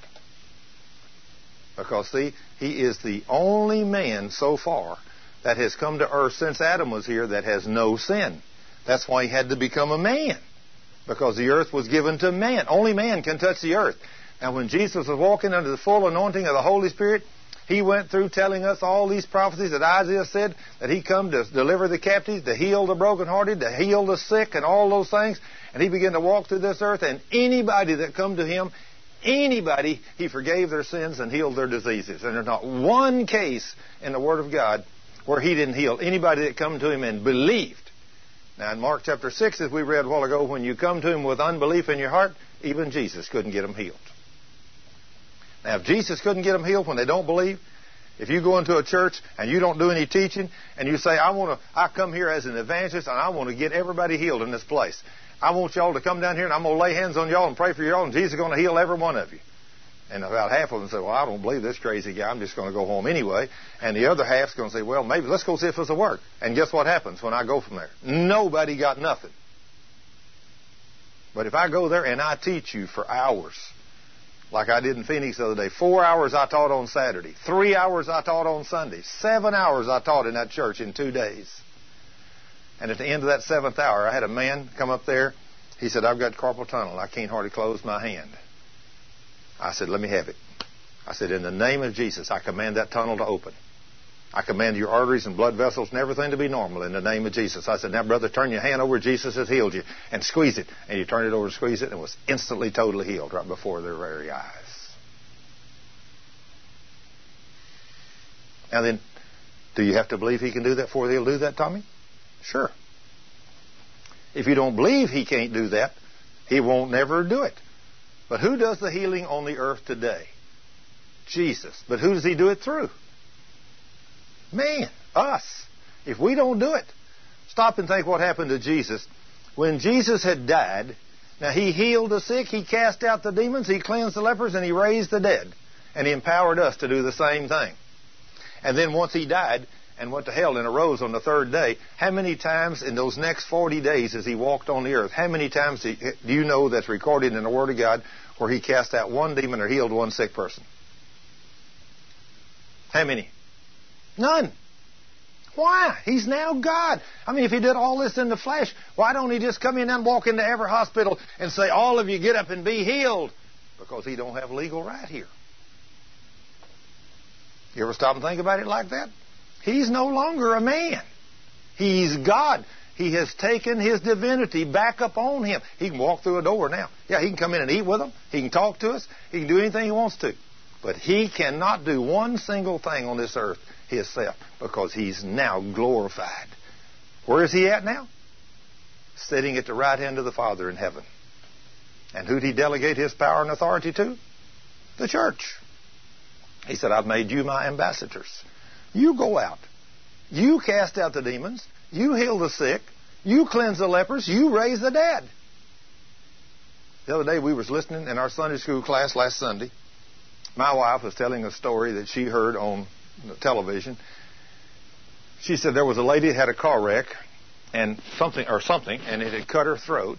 Because, see, he is the only man so far that has come to earth since Adam was here that has no sin. That's why he had to become a man because the earth was given to man. Only man can touch the earth. And when Jesus was walking under the full anointing of the Holy Spirit, he went through telling us all these prophecies that Isaiah said that he come to deliver the captives, to heal the brokenhearted, to heal the sick, and all those things. And he began to walk through this earth, and anybody that come to him, anybody, he forgave their sins and healed their diseases. And there's not one case in the Word of God where he didn't heal anybody that come to him and believed. Now, in Mark chapter 6, as we read a while ago, when you come to him with unbelief in your heart, even Jesus couldn't get them healed. Now, if Jesus couldn't get them healed when they don't believe, if you go into a church and you don't do any teaching and you say, I want to, I come here as an evangelist and I want to get everybody healed in this place. I want y'all to come down here and I'm going to lay hands on y'all and pray for y'all and Jesus is going to heal every one of you. And about half of them say, well, I don't believe this crazy guy. I'm just going to go home anyway. And the other half's going to say, well, maybe let's go see if this will work. And guess what happens when I go from there? Nobody got nothing. But if I go there and I teach you for hours, like I did in Phoenix the other day, four hours I taught on Saturday, three hours I taught on Sunday, seven hours I taught in that church in two days. And at the end of that seventh hour, I had a man come up there. He said, I've got carpal tunnel. I can't hardly close my hand. I said, let me have it. I said, in the name of Jesus, I command that tunnel to open. I command your arteries and blood vessels and everything to be normal in the name of Jesus. I said, now, brother, turn your hand over. Jesus has healed you. And squeeze it. And you turn it over squeeze it, and it was instantly totally healed right before their very eyes. Now then, do you have to believe he can do that before he'll do that, Tommy? Sure. If you don't believe he can't do that, he won't never do it. But who does the healing on the earth today? Jesus. But who does he do it through? Man, us. If we don't do it, stop and think what happened to Jesus. When Jesus had died, Now, he healed the sick, he cast out the demons, he cleansed the lepers, and he raised the dead. And he empowered us to do the same thing. And then once he died and went to hell and arose on the third day, how many times in those next 40 days as he walked on the earth, how many times do you know that's recorded in the Word of God where he cast out one demon or healed one sick person? How many? None. Why? He's now God. I mean, if he did all this in the flesh, why don't he just come in and walk into every hospital and say, all of you get up and be healed? Because he don't have legal right here. You ever stop and think about it like that? He's no longer a man. He's God. He has taken his divinity back upon him. He can walk through a door now. Yeah, he can come in and eat with them. He can talk to us. He can do anything he wants to. But he cannot do one single thing on this earth himself because he's now glorified. Where is he at now? Sitting at the right hand of the Father in heaven. And who did he delegate his power and authority to? The church. He said, I've made you my ambassadors. You go out. You cast out the demons. You heal the sick. You cleanse the lepers. You raise the dead. The other day we was listening in our Sunday school class last Sunday. My wife was telling a story that she heard on television. She said there was a lady that had a car wreck and something or something and it had cut her throat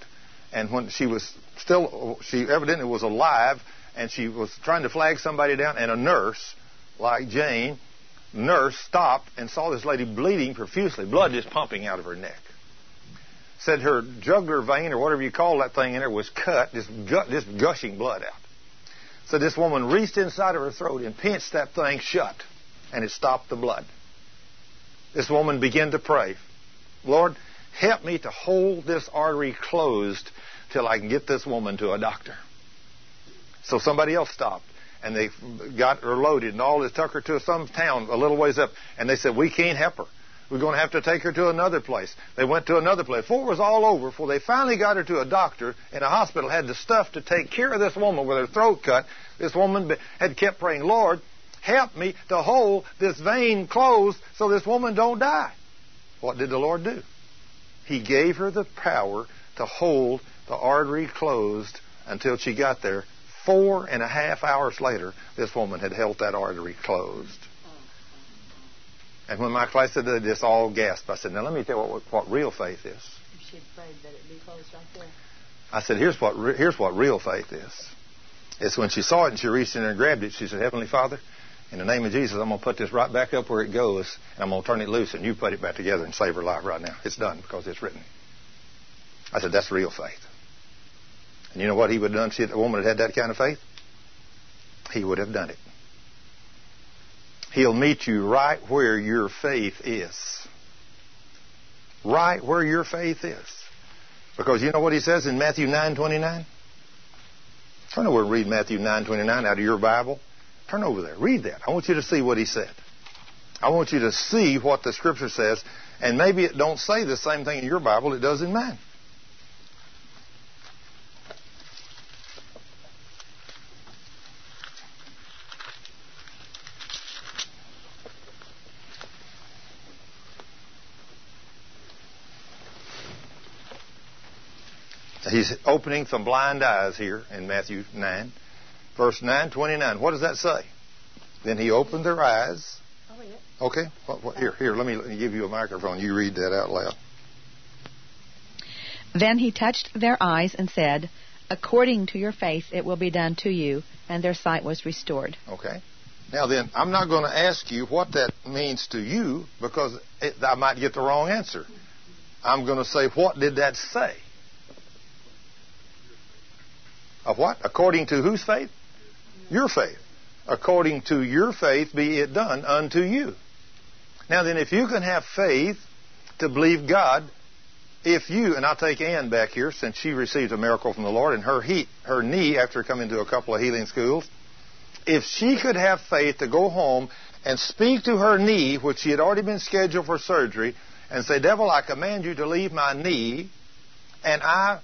and when she was still she evidently was alive and she was trying to flag somebody down, and a nurse, like Jane, nurse stopped and saw this lady bleeding profusely, blood just pumping out of her neck. Said her jugular vein, or whatever you call that thing in there, was cut, just, just gushing blood out. So this woman reached inside of her throat and pinched that thing shut, and it stopped the blood. This woman began to pray, Lord, help me to hold this artery closed till I can get this woman to a doctor. So somebody else stopped and they got her loaded and all this, took her to some town a little ways up and they said, we can't help her. We're going to have to take her to another place. They went to another place. Before it was all over, before they finally got her to a doctor in a hospital, had the stuff to take care of this woman with her throat cut. This woman had kept praying, Lord, help me to hold this vein closed so this woman don't die. What did the Lord do? He gave her the power to hold the artery closed until she got there Four and a half hours later, this woman had held that artery closed. And when my class said this, all gasped. I said, "Now let me tell you what, what real faith is." She prayed that it be closed right there. I said, "Here's what here's what real faith is. It's when she saw it and she reached in and grabbed it. She said, Heavenly Father, in the name of Jesus, I'm going to put this right back up where it goes, and I'm going to turn it loose, and you put it back together and save her life right now. It's done because it's written." I said, "That's real faith." And you know what he would have done if a woman had had that kind of faith? He would have done it. He'll meet you right where your faith is. Right where your faith is. Because you know what he says in Matthew 9:29? Turn over and read Matthew 9:29 out of your Bible. Turn over there. Read that. I want you to see what he said. I want you to see what the scripture says, and maybe it don't say the same thing in your Bible it does in mine. He's opening some blind eyes here in Matthew 9. Verse 9, 29. What does that say? Then he opened their eyes. Okay. What, what, here, here. Let me, let me give you a microphone. You read that out loud. Then he touched their eyes and said, According to your faith, it will be done to you. And their sight was restored. Okay. Now then, I'm not going to ask you what that means to you because it, I might get the wrong answer. I'm going to say, what did that say? Of what? According to whose faith? Your faith. According to your faith be it done unto you. Now then, if you can have faith to believe God, if you, and I'll take Ann back here since she received a miracle from the Lord and her, he, her knee after coming to a couple of healing schools, if she could have faith to go home and speak to her knee, which she had already been scheduled for surgery, and say, Devil, I command you to leave my knee, and I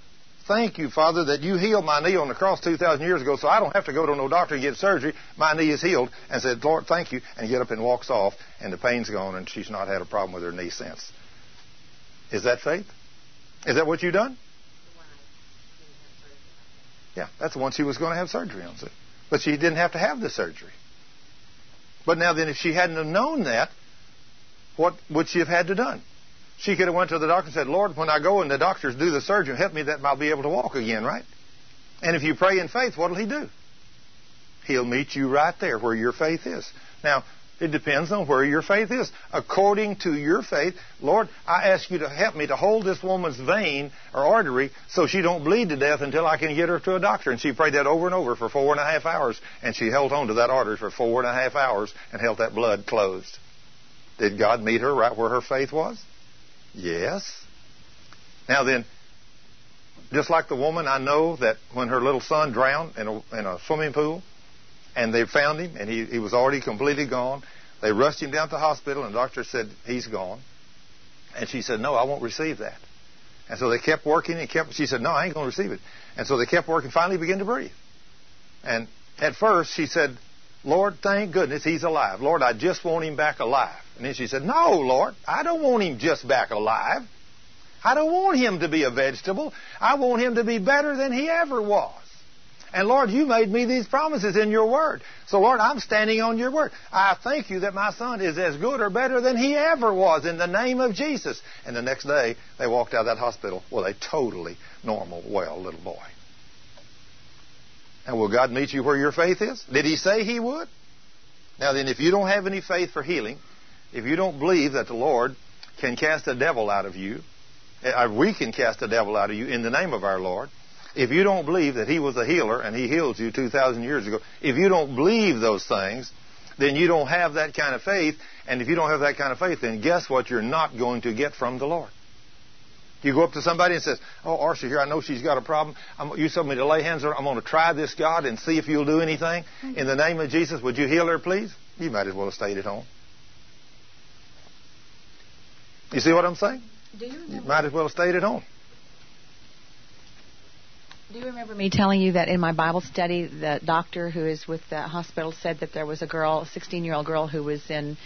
Thank you, Father, that you healed my knee on the cross 2,000 years ago, so I don't have to go to no doctor and get surgery. My knee is healed. And said, Lord, thank you. And get up and walks off, and the pain's gone, and she's not had a problem with her knee since. Is that faith? Is that what you've done? Yeah, that's the one she was going to have surgery on. But she didn't have to have the surgery. But now then, if she hadn't have known that, what would she have had to done? She could have went to the doctor and said, Lord, when I go and the doctors do the surgery, help me that I'll be able to walk again, right? And if you pray in faith, what'll he do? He'll meet you right there where your faith is. Now, it depends on where your faith is. According to your faith, Lord, I ask you to help me to hold this woman's vein or artery so she don't bleed to death until I can get her to a doctor. And she prayed that over and over for four and a half hours, and she held on to that artery for four and a half hours and held that blood closed. Did God meet her right where her faith was? Yes. Now then, just like the woman, I know that when her little son drowned in a, in a swimming pool, and they found him, and he, he was already completely gone. They rushed him down to the hospital, and the doctor said, He's gone. And she said, No, I won't receive that. And so they kept working and kept, she said, No, I ain't going to receive it. And so they kept working, finally began to breathe. And at first she said, Lord, thank goodness he's alive. Lord, I just want him back alive. And then she said, No, Lord, I don't want him just back alive. I don't want him to be a vegetable. I want him to be better than he ever was. And Lord, you made me these promises in your word. So Lord, I'm standing on your word. I thank you that my son is as good or better than he ever was in the name of Jesus. And the next day, they walked out of that hospital with a totally normal, well little boy. And will God meet you where your faith is? Did he say he would? Now then, if you don't have any faith for healing, if you don't believe that the Lord can cast a devil out of you, uh, we can cast a devil out of you in the name of our Lord, if you don't believe that he was a healer and he healed you 2,000 years ago, if you don't believe those things, then you don't have that kind of faith. And if you don't have that kind of faith, then guess what you're not going to get from the Lord? You go up to somebody and says, "Oh, Arcia, here I know she's got a problem. I'm, you told me to lay hands on her. I'm going to try this God and see if you'll do anything mm-hmm. in the name of Jesus. Would you heal her, please?" You might as well have stayed at home. You see what I'm saying? Do you, you might as well have stayed at home. Do you remember me telling you that in my Bible study, the doctor who is with the hospital said that there was a girl, a 16 year old girl, who was in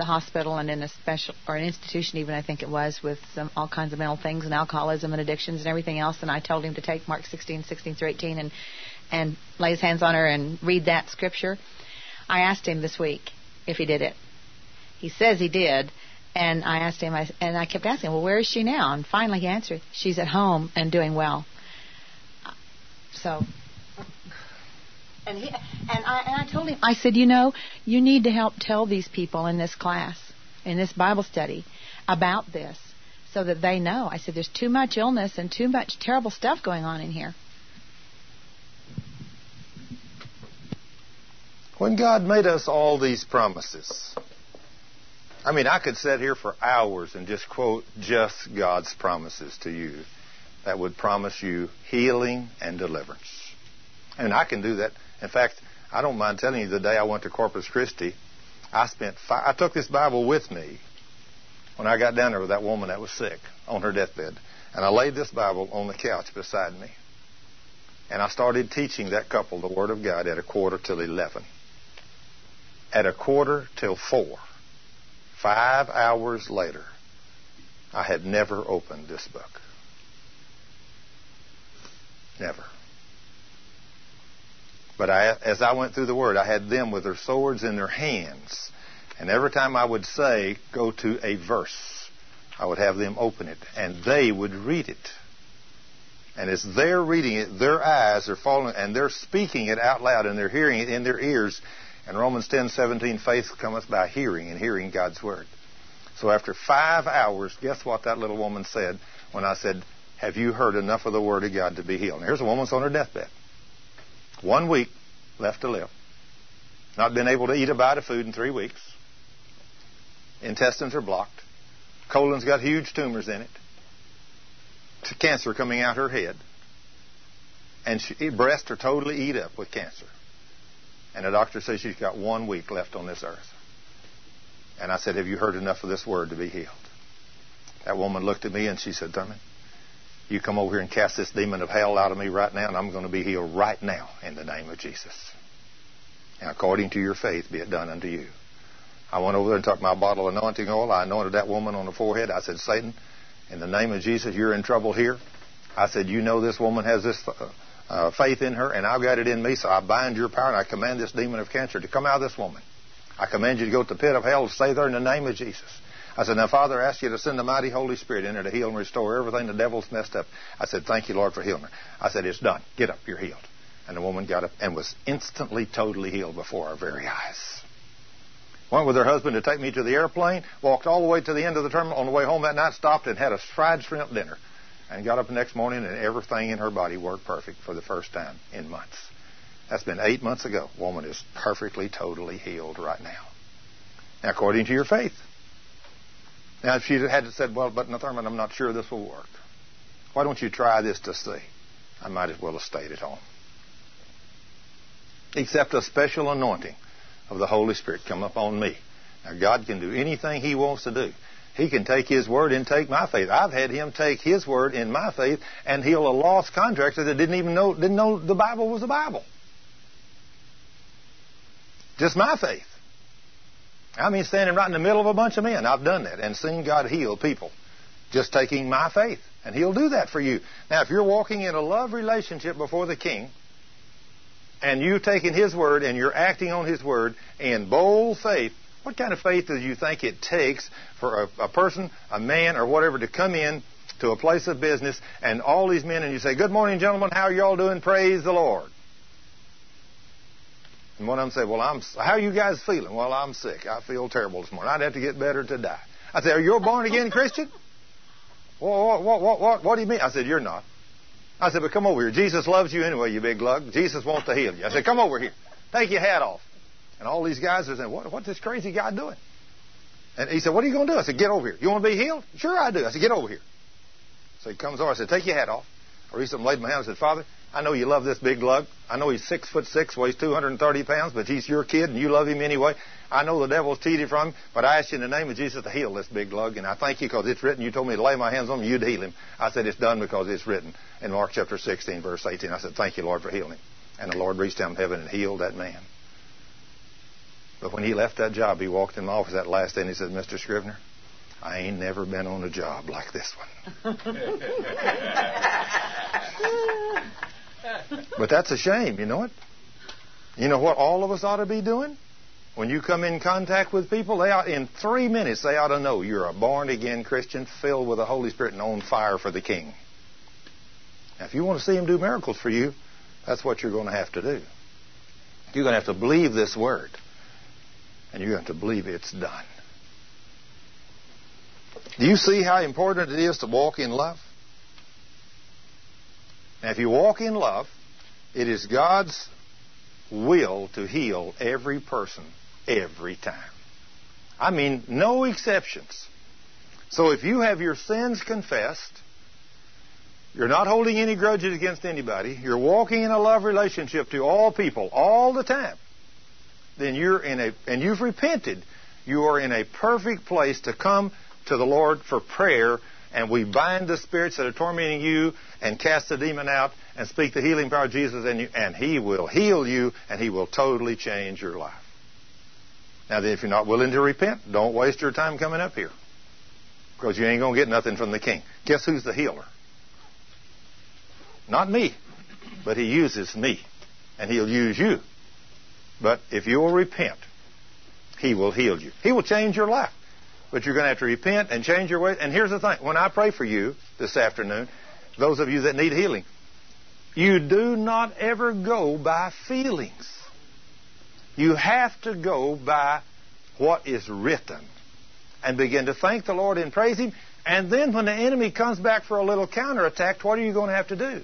the hospital and in a special or an institution, even I think it was, with some all kinds of mental things and alcoholism and addictions and everything else. And I told him to take Mark 16, 16 through 18 and and lay his hands on her and read that scripture. I asked him this week if he did it. He says he did. And I asked him, I, and I kept asking, well, where is she now? And finally he answered, she's at home and doing well. So, and he and I and I told him I said, you know, you need to help tell these people in this class, in this Bible study, about this, so that they know. I said, there's too much illness and too much terrible stuff going on in here. When God made us all these promises, I mean, I could sit here for hours and just quote just God's promises to you that would promise you healing and deliverance. And I can do that. In fact, I don't mind telling you the day I went to Corpus Christi, I spent five, I took this Bible with me when I got down there with that woman that was sick on her deathbed. And I laid this Bible on the couch beside me. And I started teaching that couple the Word of God at a quarter till 11. At a quarter till 4, five hours later, I had never opened this book. Never. But I, as I went through the Word, I had them with their swords in their hands. And every time I would say, go to a verse, I would have them open it. And they would read it. And as they're reading it, their eyes are falling, and they're speaking it out loud, and they're hearing it in their ears. And Romans 10, 17, faith cometh by hearing, and hearing God's Word. So after five hours, guess what that little woman said when I said, have you heard enough of the Word of God to be healed? here's a woman on her deathbed. One week left to live. Not been able to eat a bite of food in three weeks. Intestines are blocked. Colon's got huge tumors in it. Cancer coming out her head. And she, breasts are totally eat up with cancer. And the doctor says she's got one week left on this earth. And I said, Have you heard enough of this word to be healed? That woman looked at me and she said, Thurman, you come over here and cast this demon of hell out of me right now, and I'm going to be healed right now in the name of Jesus. And according to your faith, be it done unto you. I went over there and took my bottle of anointing oil. I anointed that woman on the forehead. I said, Satan, in the name of Jesus, you're in trouble here. I said, you know this woman has this uh, uh, faith in her, and I've got it in me, so I bind your power, and I command this demon of cancer to come out of this woman. I command you to go to the pit of hell, and stay there in the name of Jesus. I said, Now, Father, I ask you to send the mighty Holy Spirit in there to heal and restore everything the devil's messed up. I said, Thank you, Lord, for healing her. I said, It's done. Get up. You're healed. And the woman got up and was instantly, totally healed before our very eyes. Went with her husband to take me to the airplane, walked all the way to the end of the terminal. On the way home that night, stopped and had a fried shrimp dinner and got up the next morning and everything in her body worked perfect for the first time in months. That's been eight months ago. Woman is perfectly, totally healed right now. Now, according to your faith. Now, if she had said, well, but Thurman, I'm not sure this will work. Why don't you try this to see? I might as well have stayed at home. Except a special anointing of the Holy Spirit come upon me. Now, God can do anything He wants to do. He can take His word and take my faith. I've had Him take His word in my faith and heal a lost contractor that didn't even know didn't know the Bible was the Bible. Just my faith. I mean, standing right in the middle of a bunch of men. I've done that and seen God heal people just taking my faith. And He'll do that for you. Now, if you're walking in a love relationship before the King, and you've taken His word and you're acting on His word in bold faith, what kind of faith do you think it takes for a, a, person, a man, or whatever to come in to a place of business and all these men and you say, Good morning, gentlemen, how are you all doing? Praise the Lord. And one of them said, Well, I'm, how are you guys feeling? Well, I'm sick. I feel terrible this morning. I'd have to get better to die. I said, Are you a born again Christian? What, what, what, what, what do you mean? I said, You're not. I said, But come over here. Jesus loves you anyway, you big lug. Jesus wants to heal you. I said, Come over here. Take your hat off. And all these guys are saying, what, what's this crazy guy doing? And he said, what are you going to do? I said, get over here. You want to be healed? Sure I do. I said, get over here. So he comes over. I said, take your hat off. I reached and laid my hand. I said, Father, I know you love this big lug. I know he's six foot six, weighs 230 pounds, but he's your kid and you love him anyway. I know the devil's cheated from him, but I ask you in the name of Jesus to heal this big lug, and I thank you because it's written. You told me to lay my hands on him, you'd heal him. I said, it's done because it's written in Mark chapter 16, verse 18. I said, thank you, Lord, for healing. And the Lord reached down from heaven and healed that man. But when he left that job, he walked in the office that last day and he said, Mr. Scrivner, I ain't never been on a job like this one. but that's a shame, you know it? You know what all of us ought to be doing? When you come in contact with people, they ought, in three minutes they ought to know you're a born again Christian filled with the Holy Spirit and on fire for the King. Now, if you want to see Him do miracles for you, that's what you're going to have to do. You're going to have to believe this word and you're have to believe it's done. Do you see how important it is to walk in love? Now, if you walk in love, it is God's will to heal every person every time. I mean, no exceptions. So if you have your sins confessed, you're not holding any grudges against anybody, you're walking in a love relationship to all people all the time, then you're in a, and you've repented, you are in a perfect place to come to the Lord for prayer, and we bind the spirits that are tormenting you and cast the demon out and speak the healing power of Jesus in you, and He will heal you and He will totally change your life. Now, then, if you're not willing to repent, don't waste your time coming up here because you ain't going to get nothing from the King. Guess who's the healer? Not me, but He uses me, and He'll use you but if you will repent, He will heal you. He will change your life. But you're going to have to repent and change your ways. And here's the thing when I pray for you this afternoon, those of you that need healing, you do not ever go by feelings. You have to go by what is written and begin to thank the Lord and praise Him. And then when the enemy comes back for a little counterattack, what are you going to have to do?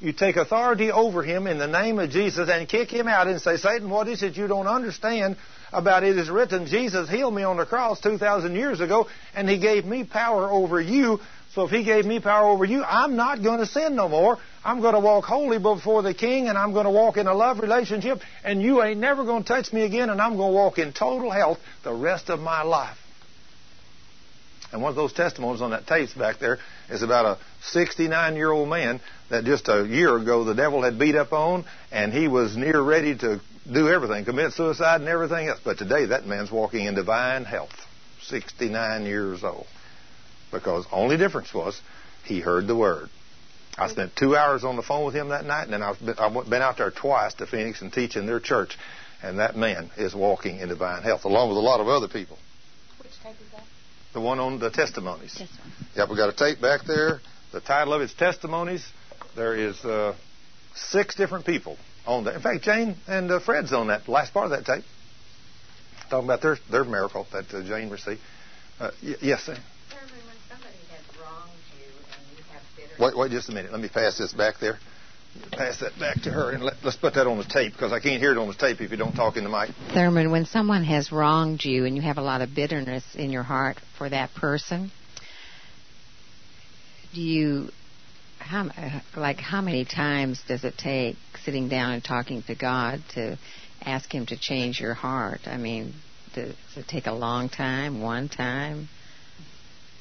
you take authority over him in the name of Jesus and kick him out and say, Satan, what is it you don't understand about it is written, Jesus healed me on the cross 2,000 years ago, and he gave me power over you. So if he gave me power over you, I'm not going to sin no more. I'm going to walk holy before the king, and I'm going to walk in a love relationship, and you ain't never going to touch me again, and I'm going to walk in total health the rest of my life. And one of those testimonies on that tape back there is about a 69 year old man that just a year ago the devil had beat up on, and he was near ready to do everything, commit suicide and everything else. But today that man's walking in divine health, 69 years old. Because only difference was he heard the word. I spent two hours on the phone with him that night, and then I've been, I've been out there twice to Phoenix and teaching their church, and that man is walking in divine health, along with a lot of other people. Which tape is that? The one on the testimonies. Testimonies. Yep, we got a tape back there. The title of it's Testimonies. There is uh, six different people on that. In fact, Jane and uh, Fred's on that last part of that tape, talking about their their miracle that uh, Jane received. Uh, y- yes, sir. Wait, wait just a minute. Let me pass this back there. Pass that back to her, and let, us put that on the tape because I can't hear it on the tape if you don't talk in the mic. Thurman, when someone has wronged you and you have a lot of bitterness in your heart for that person, do you, how, like, how many times does it take sitting down and talking to God to ask Him to change your heart? I mean, does it take a long time, one time?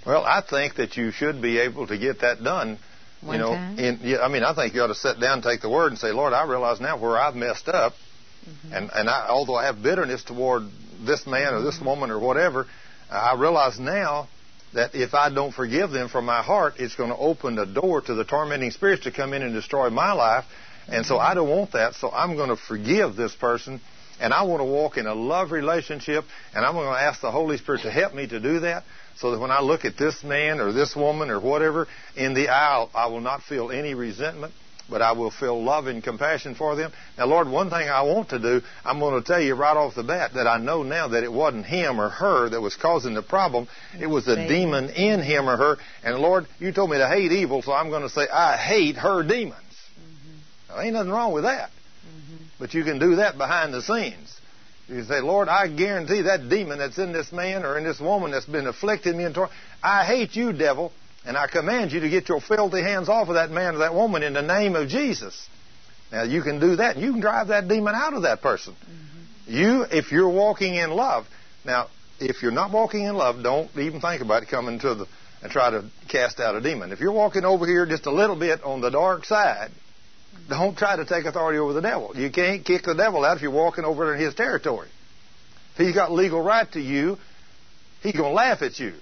Well, I think that you should be able to get that done. One you know, time? in yeah, I mean, I think you ought to sit down, and take the word, and say, Lord, I realize now where I've messed up, Mm-hmm. and and I, although I have bitterness toward this man or this woman or whatever, I realize now that if I don't forgive them from my heart, it's going to open the door to the tormenting spirits to come in and destroy my life. And so I don't want that. So I'm going to forgive this person. And I want to walk in a love relationship. And I'm going to ask the Holy Spirit to help me to do that. So that when I look at this man or this woman or whatever in the aisle, I will not feel any resentment. But I will feel love and compassion for them. Now, Lord, one thing I want to do, I'm going to tell you right off the bat that I know now that it wasn't him or her that was causing the problem. It was the Satan. demon in him or her. And Lord, you told me to hate evil, so I'm going to say I hate her demons. Mm-hmm. Now, ain't nothing wrong with that. Mm-hmm. But you can do that behind the scenes. You say, Lord, I guarantee that demon that's in this man or in this woman that's been afflicting me and torn, I hate you, devil, and I command you to get your filthy hands off of that man or that woman in the name of Jesus. Now you can do that. You can drive that demon out of that person. Mm-hmm. You, if you're walking in love. Now, if you're not walking in love, don't even think about it coming to the and try to cast out a demon. If you're walking over here just a little bit on the dark side, don't try to take authority over the devil. You can't kick the devil out if you're walking over in his territory. If he's got legal right to you, he's going to laugh at you.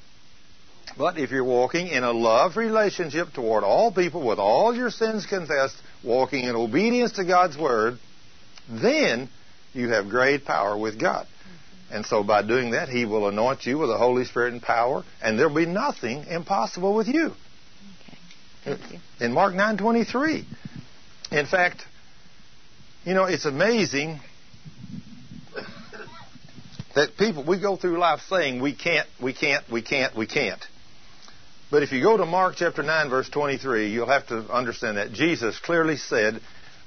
But if you're walking in a love relationship toward all people with all your sins confessed, walking in obedience to God's word, then you have great power with God. And so by doing that, He will anoint you with the Holy Spirit and power, and there'll be nothing impossible with you. Okay. Thank you. In Mark 9:23. In fact, you know, it's amazing that people we go through life saying we can't, we can't, we can't, we can't. But if you go to Mark chapter 9 verse 23, you'll have to understand that Jesus clearly said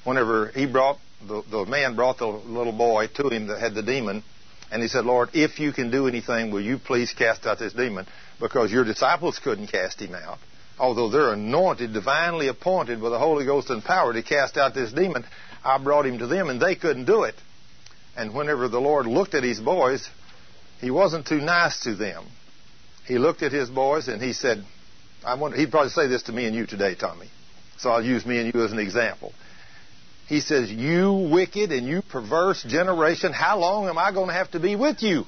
whenever he brought the, the man brought the little boy to him that had the demon, and he said, Lord, if you can do anything, will you please cast out this demon? Because your disciples couldn't cast him out. Although they're anointed, divinely appointed with the Holy Ghost and power to cast out this demon, I brought him to them and they couldn't do it. And whenever the Lord looked at his boys, he wasn't too nice to them. He looked at his boys and he said, I wonder, he'd probably say this to me and you today, Tommy. So I'll use me and you as an example. He says, You wicked and you perverse generation, how long am I going to have to be with you?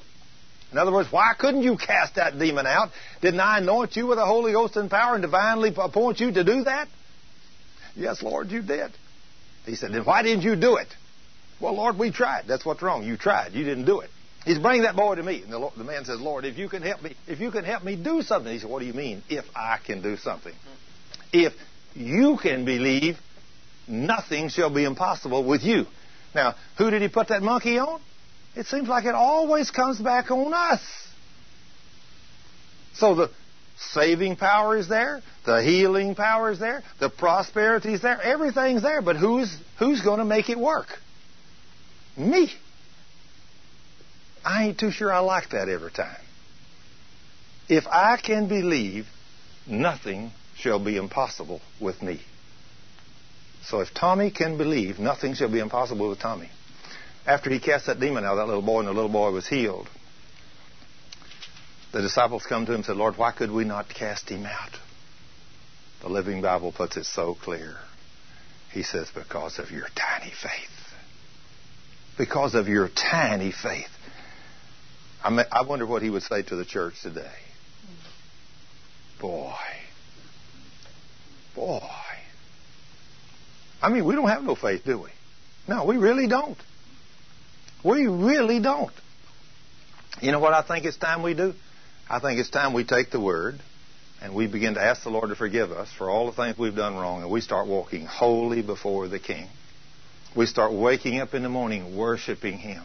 In other words, why couldn't you cast that demon out? Didn't I anoint you with the Holy Ghost and power and divinely appoint you to do that? Yes, Lord, you did. He said, Then why didn't you do it? Well, Lord, we tried. That's what's wrong. You tried. You didn't do it. He's bringing that boy to me. And the, Lord, the man says, Lord, if you can help me, if you can help me do something. He said, What do you mean, if I can do something? If you can believe, nothing shall be impossible with you. Now, who did he put that monkey on? It seems like it always comes back on us. So the saving power is there, the healing power is there, the prosperity is there, everything's there, but who's who's going to make it work? Me. I ain't too sure I like that every time. If I can believe, nothing shall be impossible with me. So if Tommy can believe, nothing shall be impossible with Tommy. After he cast that demon out that little boy and the little boy was healed, the disciples come to him and said, Lord, why could we not cast him out? The Living Bible puts it so clear. He says, because of your tiny faith. Because of your tiny faith. I, mean, I wonder what he would say to the church today. Boy. Boy. I mean, we don't have no faith, do we? No, we really don't. We really don't. You know what I think it's time we do? I think it's time we take the word and we begin to ask the Lord to forgive us for all the things we've done wrong and we start walking holy before the King. We start waking up in the morning worshiping Him.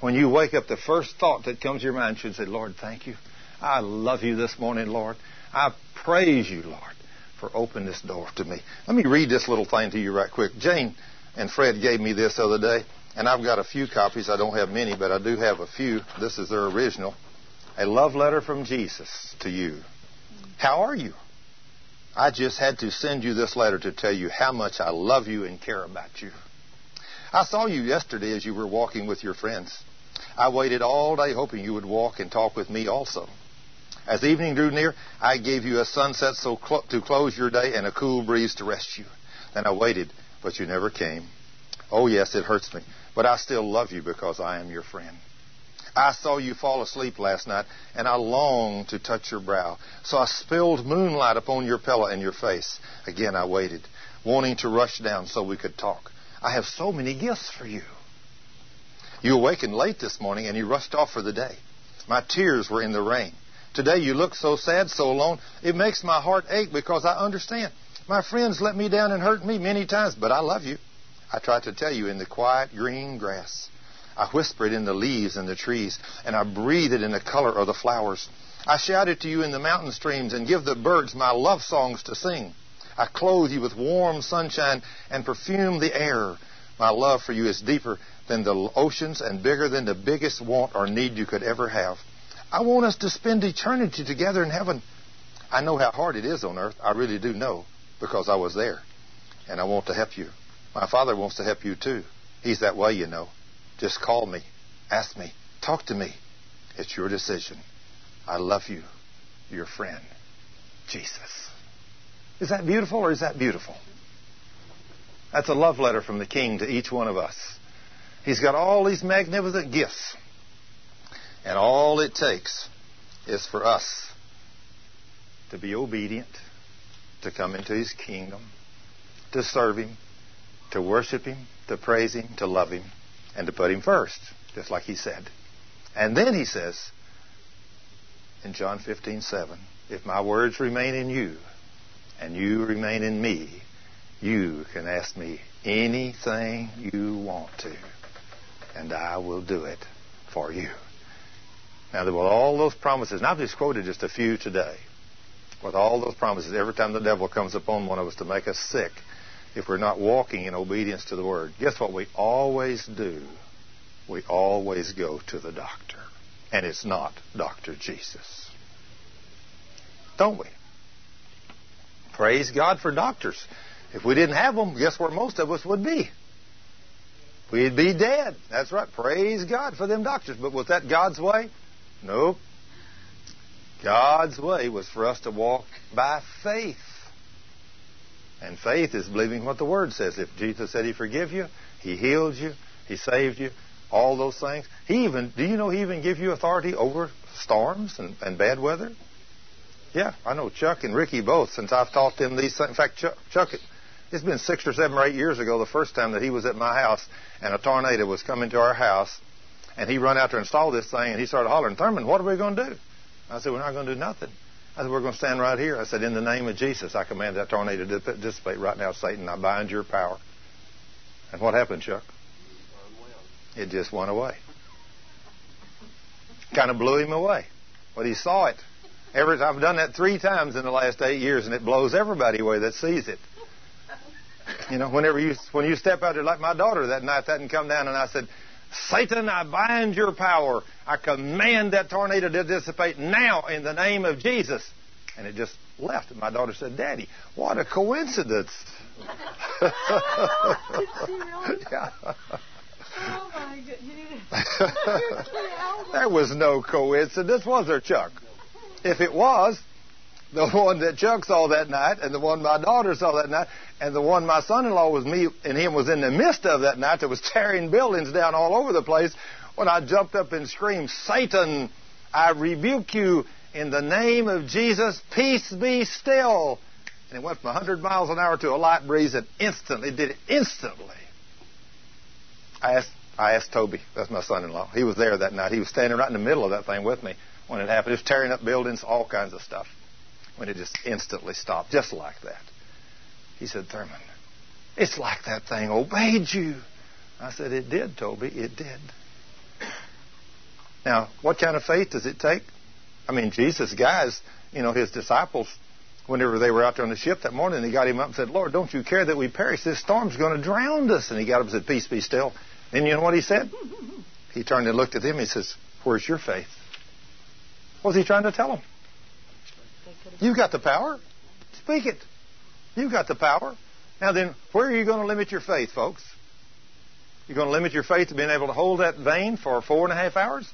When you wake up, the first thought that comes to your mind should say, Lord, thank you. I love you this morning, Lord. I praise you, Lord, for opening this door to me. Let me read this little thing to you right quick. Jane and Fred gave me this the other day, and I've got a few copies. I don't have many, but I do have a few. This is their original. A love letter from Jesus to you. How are you? I just had to send you this letter to tell you how much I love you and care about you. I saw you yesterday as you were walking with your friends. I waited all day hoping you would walk and talk with me also. As evening drew near, I gave you a sunset so cl- to close your day and a cool breeze to rest you. Then I waited, but you never came. Oh, yes, it hurts me, but I still love you because I am your friend. I saw you fall asleep last night, and I longed to touch your brow. So I spilled moonlight upon your pillow and your face. Again I waited, wanting to rush down so we could talk. I have so many gifts for you. You awakened late this morning, and you rushed off for the day. My tears were in the rain. Today you look so sad, so alone. It makes my heart ache because I understand. My friends let me down and hurt me many times, but I love you. I tried to tell you in the quiet green grass. I whispered in the leaves and the trees, and I breathed it in the color of the flowers. I shouted to you in the mountain streams and give the birds my love songs to sing. I clothe you with warm sunshine and perfume the air. My love for you is deeper than the oceans and bigger than the biggest want or need you could ever have. I want us to spend eternity together in heaven. I know how hard it is on earth. I really do know because I was there. And I want to help you. My Father wants to help you too. He's that way, you know. Just call me, ask me, talk to me. It's your decision. I love you, your friend, Jesus. Is that beautiful or is that beautiful? That's a love letter from the King to each one of us. He's got all these magnificent gifts. And all it takes is for us to be obedient, to come into His kingdom, to serve Him, to worship Him, to praise Him, to love Him and to put him first, just like he said. And then he says in John 15, 7, if my words remain in you and you remain in me, you can ask me anything you want to, and I will do it for you. Now, with all those promises, and I've just quoted just a few today, with all those promises, every time the devil comes upon one of us to make us sick, if we're not walking in obedience to the Word. Guess what we always do? We always go to the doctor. And it's not Dr. Jesus. Don't we? Praise God for doctors. If we didn't have them, guess where most of us would be? We'd be dead. That's right. Praise God for them doctors. But was that God's way? Nope. God's way was for us to walk by faith. And faith is believing what the Word says. If Jesus said He forgive you, He healed you, He saved you, all those things. He even, do you know He even give you authority over storms and, and bad weather? Yeah, I know Chuck and Ricky both, since I've taught them these things. In fact, Chuck, Chuck it's been six or seven or eight years ago, the first time that he was at my house, and a tornado was coming to our house, and he run out to install this thing, and he started hollering, Thurman, what are we going to do? I said, we're not going to do nothing. I said, we're going to stand right here. I said, in the name of Jesus, I command that tornado to dissipate right now, Satan. I bind your power. And what happened, Chuck? It just went away. Kind of blew him away. But he saw it. Every I've done that three times in the last eight years, and it blows everybody away that sees it. You know, whenever you when you step out there, like my daughter that night, that didn't come down, and I said, Satan, I bind your power. I command that tornado to dissipate now in the name of Jesus. And it just left. And my daughter said, Daddy, what a coincidence. yeah. Oh my goodness. there was no coincidence, was there, Chuck? If it was, the one that Chuck saw that night, and the one my daughter saw that night, and the one my son-in-law was me and him was in the midst of that night that was tearing buildings down all over the place. When I jumped up and screamed, "Satan, I rebuke you in the name of Jesus! Peace be still!" And it went from 100 miles an hour to a light breeze and instantly did it instantly. I asked, I asked Toby, that's my son-in-law. He was there that night. He was standing right in the middle of that thing with me when it happened. It was tearing up buildings, all kinds of stuff. When it just instantly stopped, just like that. He said, Thurman, it's like that thing obeyed you. I said, It did, Toby. It did. Now, what kind of faith does it take? I mean, Jesus' guys, you know, his disciples, whenever they were out there on the ship that morning, they got him up and said, Lord, don't you care that we perish? This storm's going to drown us. And he got up and said, Peace be still. And you know what he said? He turned and looked at them. He says, Where's your faith? What was he trying to tell them? You've got the power. Speak it. You've got the power. Now then, where are you going to limit your faith, folks? You're going to limit your faith to being able to hold that vein for four and a half hours?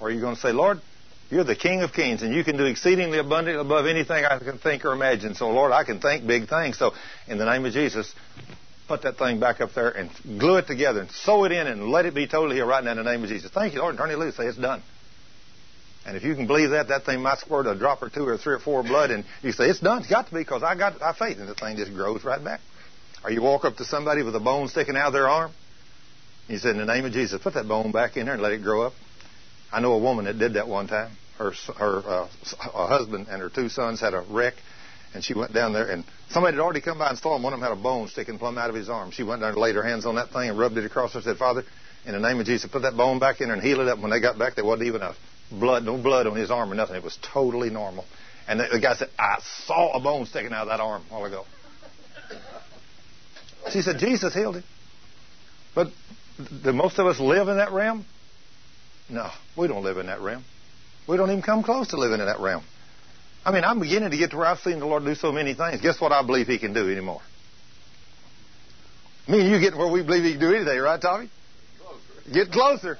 Or are you going to say, Lord, you're the King of Kings, and you can do exceedingly abundantly above anything I can think or imagine. So, Lord, I can think big things. So, in the name of Jesus, put that thing back up there and glue it together and sew it in and let it be totally here right now in the name of Jesus. Thank you, Lord, and turn it loose. Say it's done. And if you can believe that, that thing might squirt a drop or two or three or four blood, and you say it's done. It's got to be because I got I faith, and the thing just grows right back. Or you walk up to somebody with a bone sticking out of their arm. You said, in the name of Jesus, put that bone back in there and let it grow up. I know a woman that did that one time. Her her, uh, her husband and her two sons had a wreck, and she went down there, and somebody had already come by and saw him. One of them had a bone sticking plumb out of his arm. She went down and laid her hands on that thing and rubbed it across her and said, Father, in the name of Jesus, put that bone back in there and heal it up. When they got back, there wasn't even a blood, no blood on his arm or nothing. It was totally normal. And the, the guy said, I saw a bone sticking out of that arm a while ago. She said, Jesus healed him. But do most of us live in that realm? No, we don't live in that realm. We don't even come close to living in that realm. I mean, I'm beginning to get to where I've seen the Lord do so many things. Guess what I believe He can do anymore? Me and you getting where we believe He can do anything, right, Tommy? Get closer.